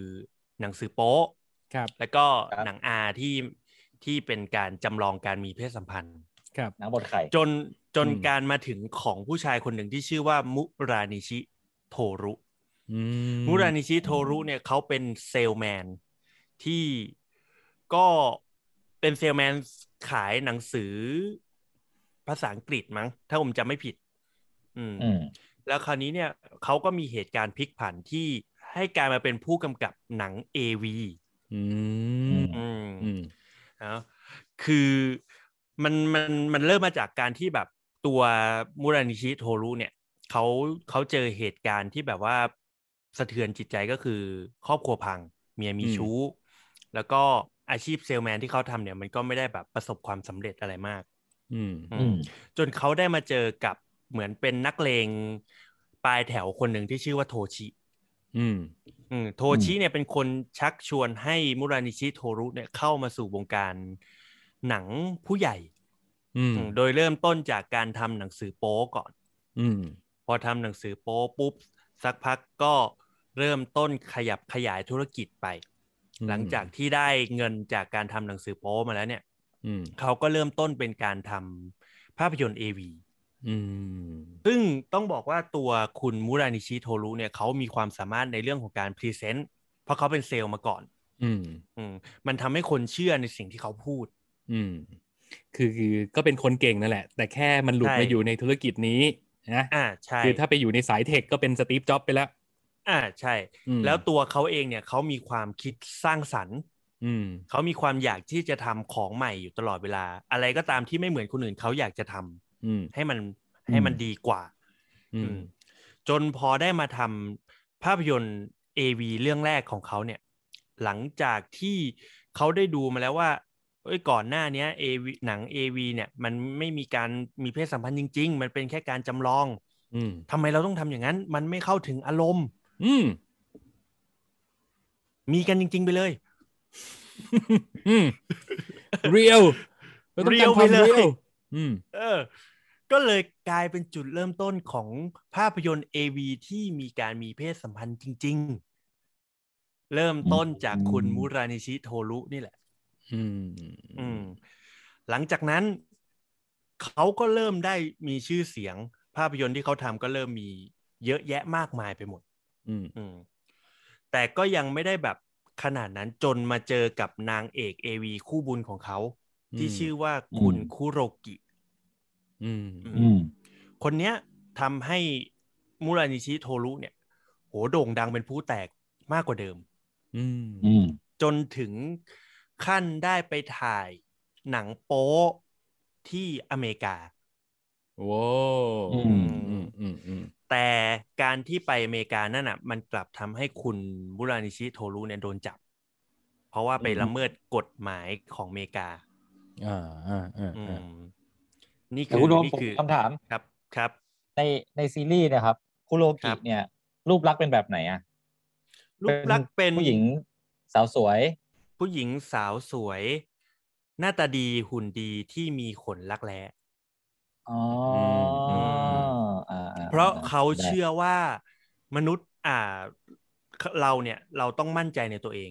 S2: หนังสือโป๊ะ
S1: ครับ
S2: แล้วก็
S3: ครับ
S2: หนังอาที่ที่เป็นการจำลองการมีเพศสัมพันธ์
S1: ครับ
S3: หนังบนไข่
S2: จนจน
S1: อืม
S2: การมาถึงของผู้ชายคนหนึ่งที่ชื่อว่ามุรานิชิโทรุ
S1: อืม
S2: มุรานิชิโทรุเนี่ยเขาเป็นเซลแมนที่ก็เป็นเซลแมนขายหนังสือภาษาอังกฤษมั้ง ถ้าผมจำไม่ผิด อืม
S3: อืม
S2: แล้วคราวนี้เนี่ยเขาก็มีเหตุการณ์พลิกผันที่ให้กลายมาเป็นผู้กำกับหนัง AV
S1: อืม
S2: อืม
S1: อืม
S2: นะคือ มันมันมันเริ่มมาจากการที่แบบตัวมูรานิชิโทรุเนี่ยเขาเขาเจอเหตุการณ์ที่แบบว่าสะเทือนจิตใจก็คือครอบครัวพัง เมียมี
S1: อืม
S2: ชู้ แล้วก็อาชีพเซลแมนที่เขาทำเนี่ย มันก็ไม่ได้แบบประสบความสำเร็จอะไรมาก
S1: อืม
S2: อื
S3: อื
S2: ม
S3: ม
S2: จนเขาได้มาเจอกับเหมือนเป็นนักเลงปลายแถวคนหนึ่งที่ชื่อว่าโทชิ
S1: อืม
S2: อืม โทชิเนี่ยเป็นคนชักชวนให้มุรานิชิโทรุเนี่ยเข้ามาสู่วงการ หนังผู้ใหญ่
S1: อืม
S2: อืมโดยเริ่มต้นจากการทำหนังสือโป๊ก่อน
S1: อืม
S2: พอทำหนังสือโป๊ปุ๊บ สักพักก็เริ่มต้นขยับขยายธุรกิจไป หลังจากที่ได้เงินจากการทำหนังสือโป๊มาแล้วเนี่ย
S1: อืม
S2: เขาก็เริ่มต้นเป็นการทำภาพยนตร์ AV
S1: อืม
S2: ซึ่งต้องบอกว่าตัวคุณมูรานิชิโทรุเนี่ยเขามีความสามารถในเรื่องของการพรีเซนต์เพราะเขาเป็นเซลล์มาก่อน
S1: อืม
S2: อืมมันทำให้คนเชื่อในสิ่งที่เขาพูด
S1: อืม คือคือก็เป็นคนเก่งนั่นแหละ แต่แค่มันหลุด
S2: ใช่
S1: มาอยู่ในธุรกิจนี้นะ
S2: อ่าใช่
S1: คือถ้าไปอยู่ในสายเทคก็เป็นสตีฟจ็อบไปแล้ว
S2: อ่าใช่
S1: อืม
S2: แล้วตัวเขาเองเนี่ยเขามีความคิดสร้างสรรค์
S1: อืม
S2: เขามีความอยากที่จะทำของใหม่อยู่ตลอดเวลา อะไรก็ตามที่ไม่เหมือนคนอื่นเขาอยากจะทำ
S1: อืม
S2: ให้มันให้มันดีกว่า
S1: อื
S2: อื
S1: ม
S2: มจนพอได้มาทำภาพยนตร์ AV เรื่องแรกของเขาเนี่ย หลังจากที่เขาได้ดูมาแล้วว่า เอ้ยก่อนหน้าเนี้ย AV หนัง AV เนี่ย มันไม่มีการมีเพศสัมพันธ์จริง ๆ มันเป็นแค่การจำลอง
S1: อืม
S2: ทำไมเราต้องทำอย่างนั้น มันไม่เข้าถึงอารมณ์
S1: อืม
S2: มีกันจริง ๆ ไปเลย
S1: อืมเรียลเราต้องการความ
S2: เรียวไปเลย
S1: เรียลอืม
S2: เออ ก็เลยกลายเป็นจุดเริ่มต้นของภาพยนตร์ AV ที่มีการมีเพศสัมพันธ์จริง ๆ เริ่มต้นจากคุณมูรานิชิโทรุนี่แหละ
S1: อืม
S2: อืมหลังจากนั้นเขาก็เริ่มได้มีชื่อเสียง ภาพยนตร์ที่เขาทำก็เริ่มมีเยอะแยะมากมายไปหมด
S1: อืม
S2: อืมแต่ก็ยังไม่ได้แบบขนาดนั้นจนมาเจอกับนางเอกเอวีคู่บุญของเขา ที่ชื่อว่าคุณ
S3: อืม
S2: คุโรกิ
S1: อืม
S2: อื
S3: อืม
S2: คนเนี้ยทำให้มูรานิชิโทรุเนี่ย โหโด่งดังเป็นผู้แตกมากกว่าเดิม
S1: อืม
S3: อืม
S2: จนถึง ขั้นได้ไปถ่ายหนังโป๊ที่อเมริกา
S1: โว้
S3: อื
S1: อื
S3: ม
S1: มอืมอืมอืม
S2: แต่การที่ไปอเมริกานั่นอะ มันกลับทำให้คุณบุรานิชิโทรุเนี่ยโดนจับ เพราะว่าไป
S3: อืม
S2: ละเมิดกฎหมายของอเมริกา
S1: อ่าอ่าอ่า
S2: อื
S1: อ่า
S2: มนี่
S3: แต่
S2: คือ
S3: คุณโดม
S2: นี่
S3: ผม
S2: คือ
S3: คำถาม
S2: ครับครับ
S3: ในในซีรีส์เนะครับ คุโร
S2: ค
S3: กิ
S2: รับ
S3: เนี่ย รูปลักษณ์เป็นแบบไหนอะ
S2: รูปลักษณ์เป็น
S3: ผู้หญิงสาวสวย
S2: ผู้หญิงสาวสวย หน้าตาดีหุ่นดีที่มีขนลักแร้
S3: อ๋อ
S2: อื
S3: อ่าอ่า
S2: เพราะเขา
S3: ได้
S2: เชื่อว่ามนุษย์อ่าเราเนี่ยเราต้องมั่นใจในตัวเอง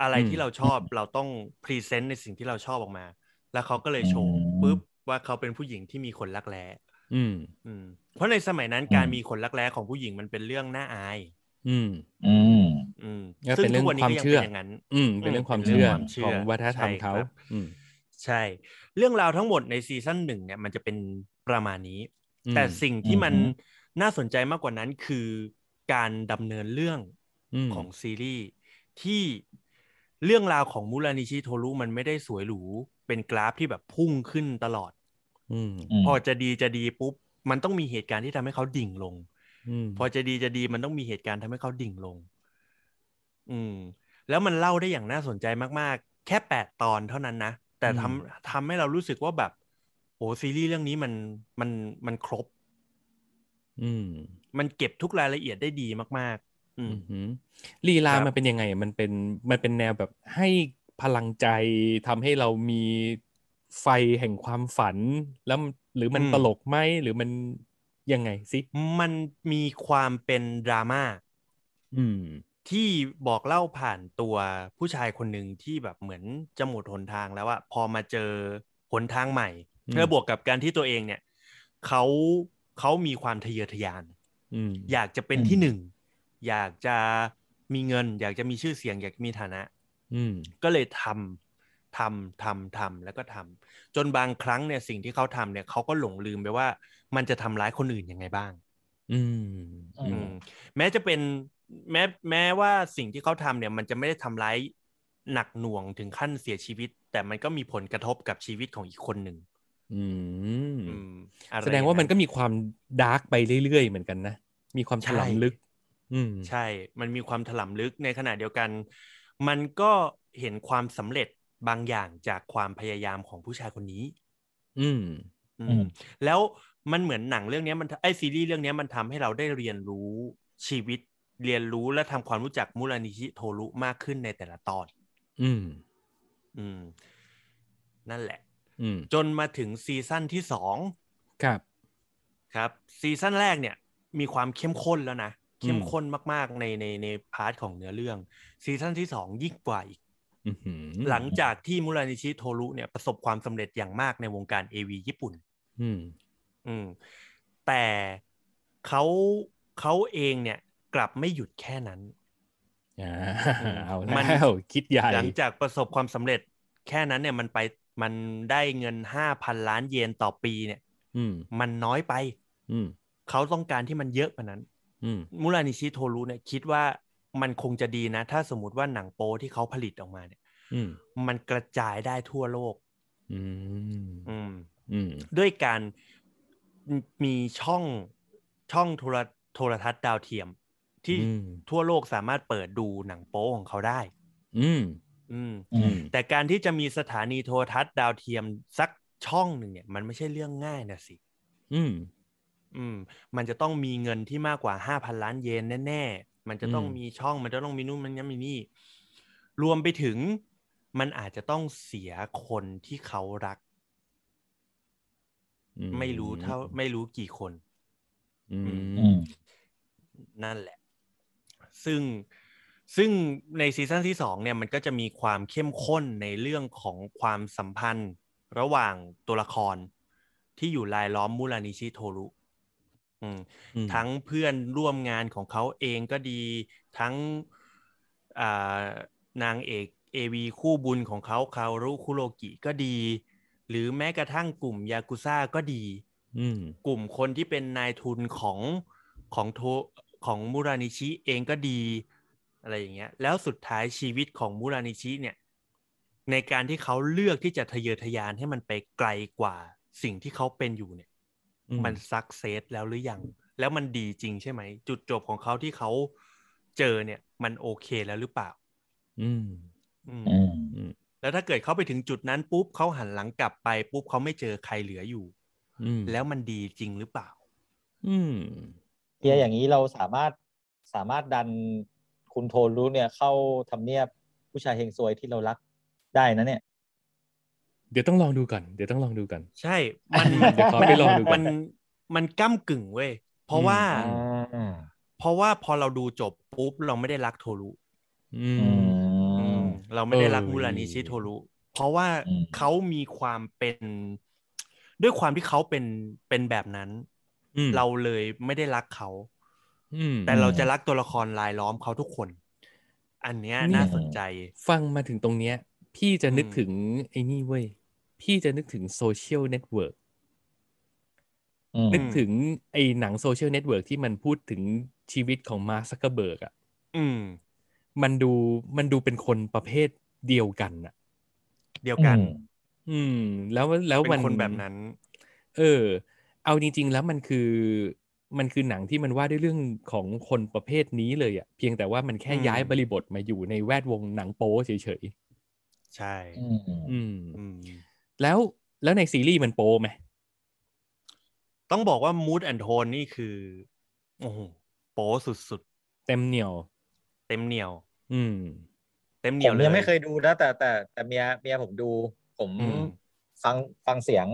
S2: อะไร
S1: อืม
S2: ที่เราชอบเราต้องพรีเซนต์ในสิ่งที่เราชอบออกมา แล้วเขาก็เลยโชว์
S3: อืม
S2: ปุ๊บว่าเขาเป็นผู้หญิงที่มีขนลักแร้
S1: อืม
S2: อืมเพราะในสมัยนั้น
S3: อืม
S2: การมีขนลักแร้ของผู้หญิงมันเป็นเรื่องน่าอาย
S1: อืม
S3: อืม
S2: อืม
S1: ก็
S2: ซึ่
S1: เป็น
S2: ง
S1: เรื่
S2: ทุ
S1: อง
S2: กวันนี้
S1: ความ
S2: ก็ยัง
S1: เชื่
S2: เป็
S1: อ
S2: นอย่างนั้น
S1: อืม เป็นเรื่องความ
S2: เป็น
S1: เชื่
S2: เรื่
S1: อ
S2: องความเชื่อ
S1: ของวัฒนธรรม
S2: ใช่
S1: เขา
S2: ครับ
S1: อืม
S2: ใช่ เรื่องราวทั้งหมดในซีซั่นหนึ่งเนี่ย มันจะเป็นประมาณนี้
S1: อืม
S2: แต่สิ่งที่มัน
S3: อือฮึ
S2: น่าสนใจมากกว่านั้นคือการดำเนินเรื่อง
S1: ม
S2: ของซีรีส์ที่เรื่องราวของมูรานิชิโทรุมันไม่ได้สวยหรู เป็นกราฟที่แบบพุ่งขึ้นตลอด
S1: อืม
S3: อืม
S2: พอจะดีจะดีปุ๊บ มันต้องมีเหตุการณ์ที่ทำให้เขาดิ่งลง
S1: อืม
S2: พอจะดีจะดีมันต้องมีเหตุการณ์ทำให้เขาดิ่งลง อืม แล้วมันเล่าได้อย่างน่าสนใจมากๆ แค่แปดตอนเท่านั้นนะ แต่ทำทำให้เรารู้สึกว่าแบบโอ้ซีรีส์เรื่องนี้มันมันมันครบ
S1: อืม
S2: มันเก็บทุกรายละเอียดได้ดีมาก ๆ อืม
S1: อืมหือลีลา
S2: ครับ
S1: มันเป็นยังไง มันเป็นมันเป็นแนวแบบให้พลังใจทำให้เรามีไฟแห่งความฝันแล้วมันหรือมัน
S2: อืม
S1: ตลกไหมหรือมัน ยังไงสิ
S2: มันมีความเป็นดราม่า
S1: อืม
S2: ที่บอกเล่าผ่านตัวผู้ชายคนหนึ่งที่แบบเหมือนจะหมดหนทางแล้วอะพอมาเจอหนทางใหม่
S1: อืม
S2: แล้วบวกกับการที่ตัวเองเนี่ยเขาเขามีความทะเยอทะยาน
S1: อืม
S2: อยากจะเป็น
S3: อืม
S2: ที่หนึ่ง อยากจะมีเงิน อยากจะมีชื่อเสียง อยากมีฐานะ
S1: อืม
S2: ก็เลยทำ ทำทำทำแล้วก็ทำจนบางครั้งเนี่ยสิ่งที่เขาทำเนี่ยเขาก็หลงลืมไปว่า มันจะทำร้ายคนอื่นยังไงบ้าง
S1: อืม
S3: อื
S2: อืมแม้จะเป็นแม้แม้ว่าสิ่งที่เขาทำเนี่ย มันจะไม่ได้ทำร้ายหนักหน่วงถึงขั้นเสียชีวิต แต่มันก็มีผลกระทบกับชีวิตของอีกคนหนึ่ง
S1: อืม
S2: อืมอะไร
S1: แสดงว่ามันก็
S2: อย่
S1: มีความดาร์กไปเรื่อยๆเหมือนกันนะ มีความถลำลึก อืม
S2: ใช่ มันมีความถลำลึกในขณะเดียวกัน มันก็เห็นความสำเร็จ บางอย่างจากความพยายามของผู้ชายคนนี้
S1: อืม
S2: อื
S3: อื
S2: ม
S3: ม
S2: แล้วมันเหมือนหนังเรื่องนี้มันไอ้ซีรีส์เรื่องนี้มันทำให้เราได้เรียนรู้ชีวิตเรียนรู้และทำความรู้จักมุรานิชิโทรุมากขึ้นในแต่ละตอน
S1: อืม
S2: อืม นั่นแหละ
S1: อืม
S2: จนมาถึงซีซั่นที่สอง
S1: ครับ
S2: ครับ ซีซั่นแรกเนี่ย มีความเข้มข้นแล้วนะ เข้มข้นมาก ๆ ในในใน part ของเนื้อเรื่อง ซีซั่นที่สองยิ่งกว่าอีก
S1: อือ หือ
S2: หลังจากที่มูรานิชิโทรุเนี่ยประสบความสำเร็จอย่างมากในวงการ AV ญี่ปุ่น
S1: อืม
S2: อืม แต่เขาเขาเองเนี่ยกลับไม่หยุดแค่นั้น
S1: อ่า
S2: อืม
S1: เอา
S2: มัน
S1: แล้วคิดใหญ่
S2: หลังจากประสบความสำเร็จแค่นั้นเนี่ยมันไปมันได้เงินห้าพันล้านเยนต่อปีเนี่ย
S1: อืม
S2: มันน้อยไป
S1: อืม
S2: เขาต้องการที่มันเยอะกว่านั้น
S1: อืม
S2: มูรานิชิโทรุเนี่ยคิดว่า มันคงจะดีนะ ถ้าสมมติว่าหนังโป๊ที่เขาผลิตออกมาเนี่ย
S1: อืม
S2: มันกระจายได้ทั่วโลก
S1: อืม
S2: อืม
S1: อืม
S2: ด้วยการมีช่องช่องโทรโทรทัศน์ดาวเทียม ที่
S1: อืม
S2: ทั่วโลกสามารถเปิดดูหนังโป๊ของเขาได้
S1: อืม
S2: อืม
S3: อืม
S2: แต่การที่จะมีสถานีโทรทัศน์ดาวเทียมสักช่องหนึ่งเนี่ย มันไม่ใช่เรื่องง่ายนะสิ
S1: อืม
S2: อืม มันจะต้องมีเงินที่มากกว่าห้าพันล้านเยนแน่ๆ มันจะต้อง
S1: อืม
S2: มีช่องมันจะต้องมีนู่นมันยังมีนี่ รวมไปถึงมันอาจจะต้องเสียคนที่เขารัก
S1: อื
S2: ไม่รู้เท่า ไม่รู้กี่คน
S1: อื
S3: อื
S1: ม
S3: ม
S2: นั่นแหละ ซึ่งซึ่งในซีซั่นที่สองเนี่ยมันก็จะมีความเข้มข้นในเรื่องของความสัมพันธ์ระหว่างตัวละครที่อยู่รายล้อมมูรานิชิโทรุอืม
S1: อืม
S2: ทั้งเพื่อนร่วมงานของเขาเองก็ดี ทั้งอ่านางเอกเอวีคู่บุญของเขาคารุคุโรกิก็ดี หรือแม้กระทั่งกลุ่มยากุซ่าก็ดี
S1: อืม
S2: กลุ่มคนที่เป็นนายทุนของของโทของมูรานิชิเองก็ดี อะไรอย่างเงี้ย แล้วสุดท้ายชีวิตของมูรานิชิเนี่ย ในการที่เขาเลือกที่จะทะเยอทะยานให้มันไปไกลกว่าสิ่งที่เขาเป็นอยู่เนี่ย
S1: อื ม
S2: มันซักเซสแล้วหรือยัง แล้วมันดีจริงใช่ไหม จุดจบของเขาที่เขาเจอเนี่ย มันโอเคแล้วหรือเปล่า
S1: อืม
S2: อืม
S3: อืม
S2: แล้วถ้าเกิดเขาไปถึงจุดนั้นปุ๊บเขาหันหลังกลับไปปุ๊บเขาไม่เจอใครเหลืออยู่
S1: อืม
S2: แล้วมันดีจริงหรือเปล่า
S1: อืม
S3: เฮียอย่างนี้เราสามารถสามารถดันคุณโทนรู้เนี่ยเข้าทำเนียบผู้ชายเฮงซวยที่เรารักได้นะเนี่ย
S1: เดี๋ยวต้องลองดูก่อนเดี๋ยวต้องลองดูก่อน
S2: ใช่ มัน
S1: เดี๋ยวขอไปลองดูก่อน
S2: มันมันก้ากึ่งเว้ยเพราะว่า
S3: อืม
S2: เพราะว่าพอเราดูจบปุ๊บเราไม่ได้รักโทรุ
S1: อื
S3: อื
S1: ม
S3: ม
S2: เราไม่ได้รัก
S1: เออ
S2: มูรานิชิโทรุเพราะว่า
S3: อืม
S2: เขามีความเป็น ด้วยความที่เขาเป็นเป็นแบบนั้น
S1: อืม
S2: เราเลยไม่ได้รักเขา
S1: อืม
S2: แต่เราจะรักตัวละครรายล้อมเขาทุกคน อันเนี้ย
S1: นี่
S2: น่าสนใจ
S1: ฟังมาถึงตรงเนี้ย พี่จะนึก
S2: อืม
S1: ถึงไอ้นี่เว้ย พี่จะนึกถึง The Social Network
S3: อืม
S1: นึกถึงไอ้หนัง The Social Network ที่มันพูดถึงชีวิตของมาร์คซักเกอร์เบิร์กอะ
S2: อืม
S1: มันดูมันดูเป็นคนประเภทเดียวกันอะ
S2: เดียวกัน
S1: อืม แล้วแล้ว
S2: เป็
S1: มัน
S2: นคนแบบนั้น
S1: เออ เอาจริง ๆ แล้วมันคือ มันคือหนังที่มันว่าด้วยเรื่องของคนประเภทนี้เลยอะ เพียงแต่ว่ามันแค่
S2: อืม
S1: ย้ายบริบทมาอยู่ในแวดวงหนังโป๊เฉย
S2: ใช่
S3: อืม
S1: ๆอืม
S2: อืม
S1: แล้วแล้วในซีรีส์มันโป๊ไหม
S2: ต้องบอกว่า mood and tone นี่คือโอ้โหโป๊สุด
S1: เต็มเหนียว
S2: ๆเต็มเหนียว
S1: อืม
S2: เต็มเห
S3: ผ
S2: นียว
S3: ม
S2: เลย
S3: ยังไม่เคยดูนะแต่แต่แต่เมียเมียผมดู ผม
S2: อืม
S3: ฟังฟังเสียง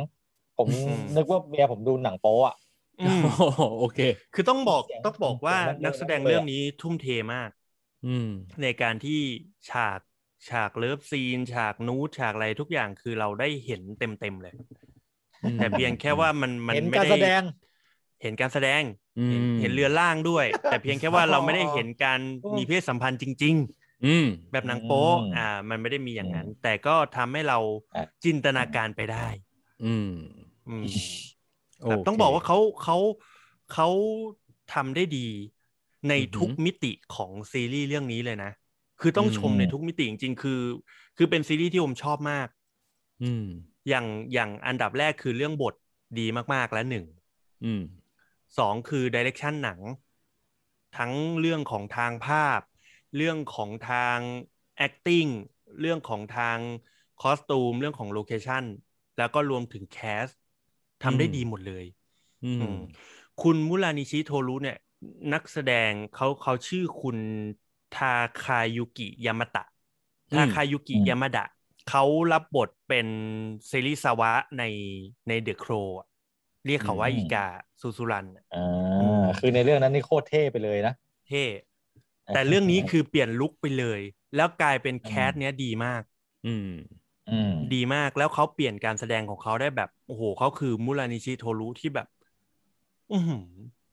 S3: ผม
S2: อืม
S3: นึกว่าเมียผมดูหนังโป๊อะ
S2: อืม
S1: โอเค
S2: คือต้องบอก
S3: เสียง
S2: ต้องบอกว่า
S3: เสียงมัน
S2: นักแสดง
S3: เยอะมากเลยอะ
S2: เรื่องนี้ทุ่มเทมาก
S1: อืม
S2: ในการที่ฉาก ฉากเลิฟซีน ฉากนูดฉากอะไรทุกอย่างคือเราได้เห็นเต็มๆเลย
S1: อืม
S2: แต่เพียงแค่ว่ามันมัน
S3: เห็น
S2: ไม่
S3: การ
S2: ได้
S3: แสดง
S2: เห็นการแสดง
S1: อืม
S2: เห็นเห็นเรือล่างด้วย แต่เพียงแค่ว่าเราไม่ได้เห็นการ
S3: อืม
S2: มีเพศสัมพันธ์จริง
S1: อืม
S2: ๆแบบหนังโป๊
S3: อืม
S2: อ่า มันไม่ได้มีอย่างนั้น แต่ก็ทำให้เรา
S3: อะ
S2: จินตนาการไปได้
S1: อืม
S2: อืม
S1: โอ
S2: แบบ
S1: เค
S2: ต้องบอกว่าเขาเขาเขาทำได้ดีใน
S1: อือหือ
S2: ทุกมิติของซีรีส์เรื่องนี้เลยนะ คือต้องชม
S3: อืม
S2: ในทุกมิติจริงๆ คือ คือเป็นซีรีส์ที่ผมชอบมาก
S1: อืม
S2: อย่างอย่างอันดับแรกคือเรื่องบทดีมากๆและหนึ่ง
S1: อืม
S2: สองคือ direction หนัง ทั้งเรื่องของทางภาพ เรื่องของทาง acting เรื่องของทาง costume เรื่องของ location แล้วก็รวมถึง cast ทำได้
S1: อืม
S2: ดีหมดเลย
S1: อื
S2: อื
S1: ม
S2: มคุณมุรานิชิโทรุเนี่ย นักแสดงเขาเขาชื่อคุณ ทาคายุกิยามาดะ
S1: อืม
S2: ทาคายุกิยามาดะเขารับบทเป็นเซริซาวะในในเดอะโครเรียกเขาว่า
S3: อืม
S2: อีกาซูซูรัน
S3: อ่าคือในเรื่องนั้นนี่โคตรเท่ไปเลยนะ
S2: เท่แต่เรื่องนี้คือเปลี่ยนลุคไปเลย แล้วกลายเป็นแคสเนี้ยดีมาก
S1: อืม
S3: อืม
S2: ดีมากแล้วเขาเปลี่ยนการแสดงของเขาได้แบบโอ้โหเขาคือมุรานิชิโทรุที่แบบ อือหือ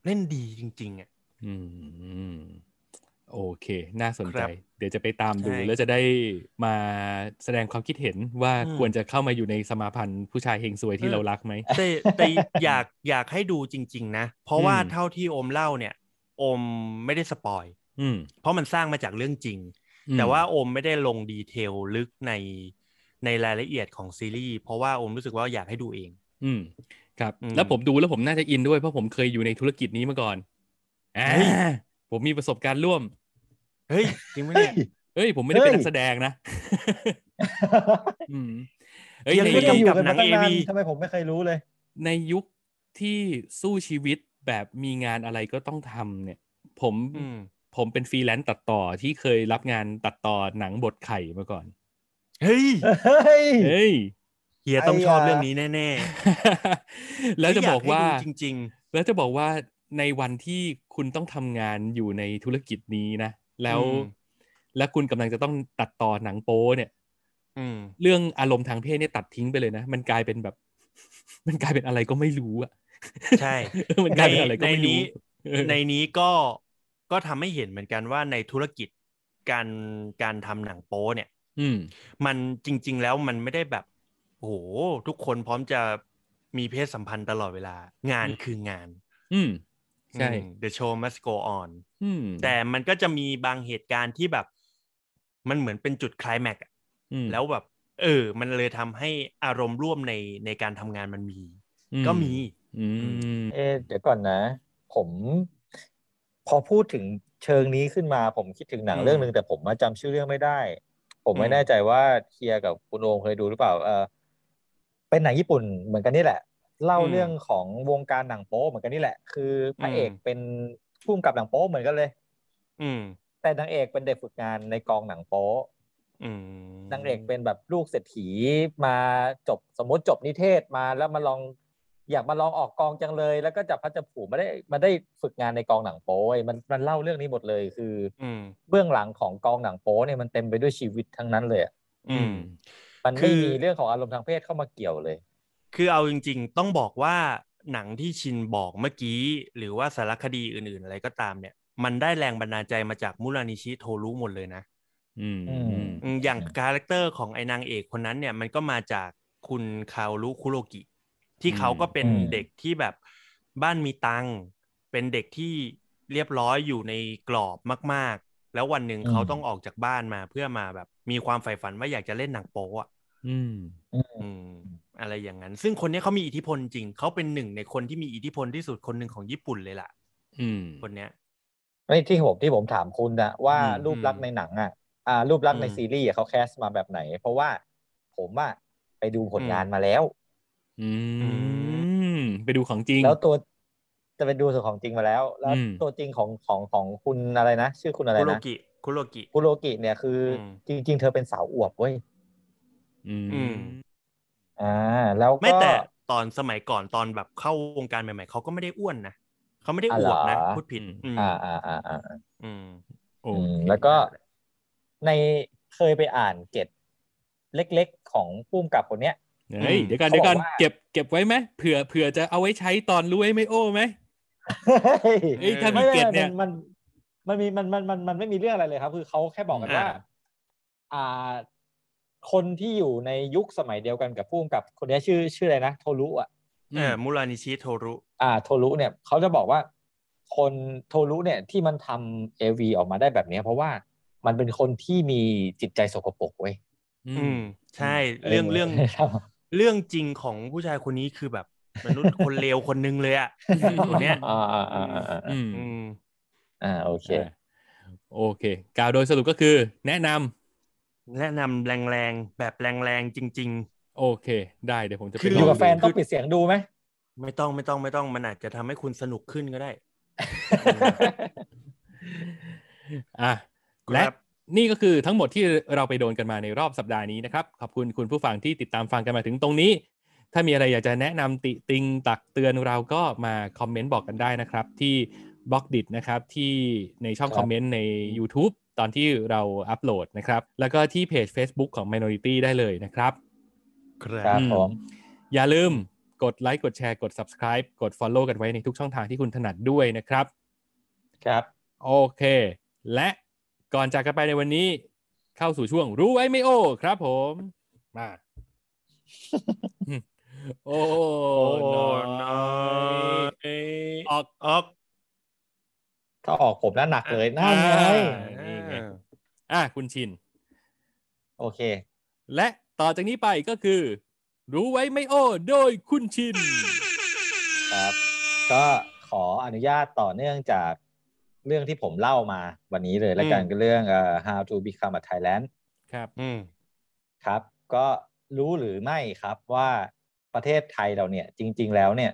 S2: เล่นดีจริง ๆอะ
S1: อืม โอเค น่าสนใจ
S2: ครับ
S1: เดี๋ยวจะไปตามดู
S2: ใช่
S1: แล้วจะได้มาแสดงความคิดเห็นว่า
S2: อืม
S1: ควรจะเข้ามาอยู่ในสมาพันธ์ผู้ชายเฮงซวยที่
S2: เออ
S1: เรารักไหม
S2: แต่แต่อยากอยากให้ดูจริง ๆ นะ เพราะว่า
S1: อืม
S2: เท่าที่โอมเล่าเนี่ยโอมไม่ได้สปอย
S1: อืม
S2: เพราะมันสร้างมาจากเรื่องจริง
S1: อืม
S2: แต่ว่าโอมไม่ได้ลงดีเทลลึกในในรายละเอียดของซีรีส์เพราะว่าโอมรู้สึกว่าอยากให้ดูเอง
S1: อืมครับ
S2: อืม
S1: แล้วผมดูแล้วผมน่าจะอินด้วยเพราะผมเคยอยู่ในธุรกิจนี้มาก่อนอ่า
S2: เฮ้ย
S1: ผมมีประสบการณ์ร่วม
S2: เฮ้ยจริงไหมเนี่ย
S1: เอ้ย ผมไม่ได้เป็น
S3: เฮ้ย
S1: นักแสดงนะอืมเอ้ย
S2: ยัง
S1: ใน
S2: ไม่
S3: ไม่ได้
S2: กำ
S3: อยู่
S2: กับ
S3: กัน
S2: หนั
S3: มางตั้งนาน
S2: AV
S3: ทำไมผมไม่เคยรู้เลย
S1: ในยุคที่สู้ชีวิตแบบมีงานอะไรก็ต้องทำเนี่ยผม
S2: อืม
S1: ผมเป็นฟรีแลนซ์ตัดต่อที่เคยรับงานตัดต่อหนังบทไข่มาก่อน
S2: เฮ้ย
S3: เฮ้ย
S1: เฮ้ย
S2: เฮียต้องชอบ
S3: ไอ้ยา
S2: เรื่องนี้แน่ ๆ
S1: แล้วจะบอกว่า
S2: ยให้ดูจริง
S1: แล้วจะบอกว่าในวันที่คุณต้องทำงานอยู่ในธุรกิจนี้นะ แล้ว
S2: อืม
S1: แล้วคุณกำลังจะต้องตัดต่อหนังโป๊เนี่ย
S2: ๆอืม
S1: เรื่องอารมณ์ทางเพศเนี่ยตัดทิ้งไปเลยนะ มันกลายเป็นแบบ มันกลายเป็นอะไรก็ไม่รู้อะ
S2: ใช่
S1: มันกลายเป็นอะไรก็
S2: ใน
S1: ไม่
S2: นี้
S1: รู้เออ
S2: ในนี้ก็ก็ทำให้เห็นเหมือนกันว่าในธุรกิจการการทำหนังโป๊เนี่ย
S1: อืม
S2: มันจริง ๆ แล้วมันไม่ได้แบบโอ้โหทุกคนพร้อมจะมีเพศสัมพันธ์ตลอดเวลา งาน
S1: อืม
S2: คืองาน
S1: อืม ใช่
S2: อืม The show must go on
S1: อืม
S2: แต่มันก็จะมีบางเหตุการณ์ที่แบบ มันเหมือนเป็นจุดไคลายแม็กซ์อะ
S1: อืม
S2: แล้วแบบ เออ มันเลยทำให้อารมณ์ร่วมในในการทำงานมันมี
S1: อื
S2: ก็มี
S1: อืม
S3: เอะเดี๋ยวก่อนนะ ผม พอพูดถึงเชิงนี้ขึ้นมา ผมคิดถึงหนัง
S2: อืม
S3: เรื่องหนึ่งแต่ผมมาจำชื่อเรื่องไม่ได้ ผมไม่
S2: อืม
S3: แน่ใจว่าเคียร์กับคุณโอมเคยดูหรือเปล่า เออเป็นหนังญี่ปุ่นเหมือนกันนี่แหละ เล่าเรื่องของวงการหนังโป๊เหมือนกันนี่แหละ คือพระเอกเป็นผู้กำกับหนังโป๊เหมือนกันเลย
S2: อืม
S3: แต่นางเอกเป็นเด็กฝึกงานในกองหนังโป๊
S2: อืม
S3: นางเอกเป็นแบบลูกเศรษฐีมาจบสมมติจบนิเทศมาแล้วมาลองอยากมาลองออกกองจังเลย แล้วก็จับพัดจับผูมาได้มาได้ฝึกงานในกองหนังโป๊เว้ยมันมันเล่าเรื่องนี้หมดเลยคือ
S2: อืม
S3: เบื้องหลังของกองหนังโป๊เนี่ยมันเต็มไปด้วยชีวิตทั้งนั้นเลยอะ
S2: อืม
S3: มัน
S2: คื
S3: ไม่
S2: อ
S3: มีเรื่องของอารมณ์ทางเพศเข้ามาเกี่ยวเลย
S2: คือเอาจริง ๆ ต้องบอกว่าหนังที่ชินบอกเมื่อกี้ หรือว่าสารคดีอื่น ๆ อะไรก็ตามเนี่ย มันได้แรงบันดาลใจมาจากมุรานิชิโทรุหมดเลยนะ
S1: อืม
S3: อืม
S2: อืมอย่างคาแรคเตอร์ของไอ้นางเอกคนนั้นเนี่ยมันก็มาจากคุณคาโอรุคุโรกิ ที่เขาก็เป็น
S3: อืม
S2: เด็กที่แบบบ้านมีตังค์เป็นเด็กที่เรียบร้อยอยู่ในกรอบมาก ๆ แล้ววันหนึ่งเขาต้องออกจากบ้านมาเพื่อมาแบบ มีความใฝ่ฝันว่าอยากจะเล่นหนังโป๊อะ
S1: อืม
S3: อืม
S2: อืมอะไรอย่างนั้น ซึ่งคนเนี้ยเขามีอิทธิพลจริง เขาเป็นหนึ่งในคนที่มีอิทธิพลที่สุดคนหนึ่งของญี่ปุ่นเลยล่ะ
S1: อืม
S2: คนเนี้ย
S3: ไม่ที่ผมที่ผมถามคุณนะว่า
S1: อืม
S3: รูปลักษณ์ในหนังอะอ่ารูปลักษณ์ใน
S2: อืม
S3: ซีรีส์อะเขาแคสมาแบบไหน เพราะว่าผมอะไปดูผล
S2: อืม
S3: งานมาแล้ว
S1: อืม ไปดูของจริง
S3: แล้วตัวจะไปดูส่วนของจริงมาแล้ว แล้ว
S1: อืม
S3: ตัวจริงของของของคุณอะไรนะ ชื่อคุณอะไร
S2: คุโร
S3: นะ
S2: กิ คุโรกิ
S3: คุโรกิเนี่ยคืออ
S2: ม
S3: จริง ๆ เธอเป็นสาวอวบเว้ย
S1: อืม
S2: อืม
S3: อ่าแล้ว
S2: ไม่
S3: ก็
S2: แต่ตอนสมัยก่อนตอนแบบเข้าวงการใหม่ ๆเขาก็ไม่ได้อ้วนนะเขาไม่ได้
S3: อ๋
S2: อ
S3: อเหร
S2: ว
S3: อ
S2: บนะพูดผิด
S1: อืม
S2: ม
S3: อ่าอ่าอ่าอ่า
S2: อืม
S1: โอ
S3: อืม
S1: เค
S3: แล้วก็ในเคยไปอ่านเกตเล็กๆ ของปุ้มกับคนเนี้ย
S1: เฮ้ย
S2: อืม
S1: เดี๋ยวกัน
S3: เขา
S1: เดี๋ยวกัน
S3: บอกว่า
S1: เก็บเก็บไว้ไหมเผื่อเผื่อจะเอาไว้ใช้ตอนรู้ไอ้ไม่โอ้ไหมเอ้ยถ้ามี
S3: ไม่
S1: เก
S3: ไม่
S1: ตเนี่ย
S3: มันมันมีมันมันมันมันไม่มีเรื่องอะไรเลยครับ คือเขาแค่บอกกันว่า
S2: อ่า
S3: อ่า คนที่อยู่ในยุคสมัยเดียวกันกับผู้กำกับคนนี้ชื่อชื่ออะไรนะโทรุอะ
S2: เออมูรานิชิโทรุ
S3: อ่า โทรุเนี่ยเขาจะบอกว่า คนโทรุเนี่ยที่มันทำเอวีออกมาได้แบบเนี้ยเพราะว่ามันเป็นคนที่มีจิตใจสกปรกเว้ย
S2: อืม ใช่ เรื่องเรื่องเรื่องจริงของผู้ชายคนนี้คือแบบมนุษย์คนเลวคนหนึงเลยอะคนเนี้ย
S3: อ่าอ่าอ่าอ่าอ่า
S1: อืม
S2: อืม
S3: อ่าโอเค
S1: อะโอเคกล่าวโดยสรุปก็คือ แนะนำ
S2: แนะนำแรงๆ แบบแรงๆ จริง
S1: โอเค ได้เดี๋ยวผมจะไป
S2: คือ
S1: ล
S3: อ
S1: อง
S3: ยู่กับแฟน
S1: ดู
S3: ต้องปิดเสียงดูไหม
S2: ๆไม่ต้องไม่ต้องไม่ต้องมันอาจจะทำให้คุณสนุกขึ้นก็ได้
S1: อะ
S2: ครับ
S1: และนี่ก็คือทั้งหมดที่เราไปโดนกันมาในรอบสัปดาห์นี้นะครับ ขอบคุณคุณผู้ฟังที่ติดตามฟังกันมาถึงตรงนี้ ถ้ามีอะไรอยากจะแนะนำติติงตักเตือนเราก็มาคอมเมนต์บอกกันได้นะครับ ที่บล็อกดินะครับที่ในช่อง
S3: ครับ
S1: คอมเมนต์ใน YouTube ตอนที่เราอัปโหลดนะครับ แล้วก็ที่เพจ Facebook ของ Minority ได้เลยนะครับ
S2: ครั
S3: ครับบ
S1: อืม
S3: ผม
S1: อย่าลืมกดไลค์กดแชร์กด Subscribe กด Follow กันไว้ในทุกช่องทางที่คุณถนัดด้วยนะครับ
S3: ครับ
S1: โอเค และก่อนจากกันไปในวันนี้ เข้าสู่ช่วงรู้ไว้ไม่โอ้ครับผมมาโอ้
S2: โอ้
S1: น้อยออก
S2: ออก
S3: ถ้าออกผมน่าหนักเลยนั่นไง
S1: นี่ไงอะคุณชิน
S3: โอเค
S1: และต่อจากนี้ไปก็คือ รู้ไว้ไม่โอ้โดยคุณชิน
S3: ครับ ก็ขออนุญาตต่อเนื่องจากเรื่องที่ผมเล่ามาวันนี้เลยแล้วกัน
S2: อืม
S3: ก็เรื่องเอ่อ how to become a Thailand
S1: ครับ
S2: อืม
S3: ครับ ก็รู้หรือไม่ครับว่าประเทศไทยเราเนี่ย จริง ๆ แล้วเนี่ย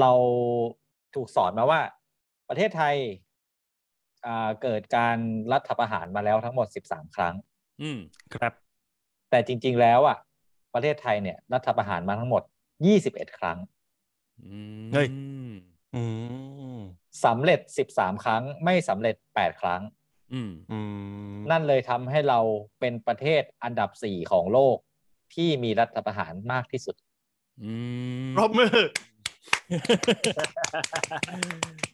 S3: เราถูกสอนมาว่า ประเทศไทยอ่าเกิดการรัฐประหารมาแล้วทั้งหมด 13 ครั้ง
S1: อืม
S2: ครับ
S3: แต่จริง ๆ แล้วอะ ประเทศไทยเนี่ย รัฐประหารมาทั้งหมด 21 ครั้ง
S1: อืม
S2: เฮ้ยอืม
S3: สำเร็จ 13 ครั้ง ไม่สำเร็จ 8 ครั้ง
S1: อืม
S2: อืม
S3: นั่นเลยทำให้เราเป็นประเทศอันดับ 4 ของโลกที่มีรัฐประหารมากที่สุด
S1: อืม
S2: ปรบมือ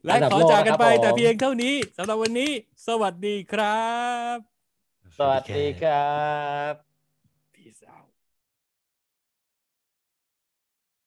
S1: และ
S3: อันดับ
S1: ขอ
S3: โลก
S1: จากกันไป
S3: นะครับผม
S1: แต่เพียงเท่านี้สำหรับวันนี้ สวัสดีครับ
S3: สวัสดีครับ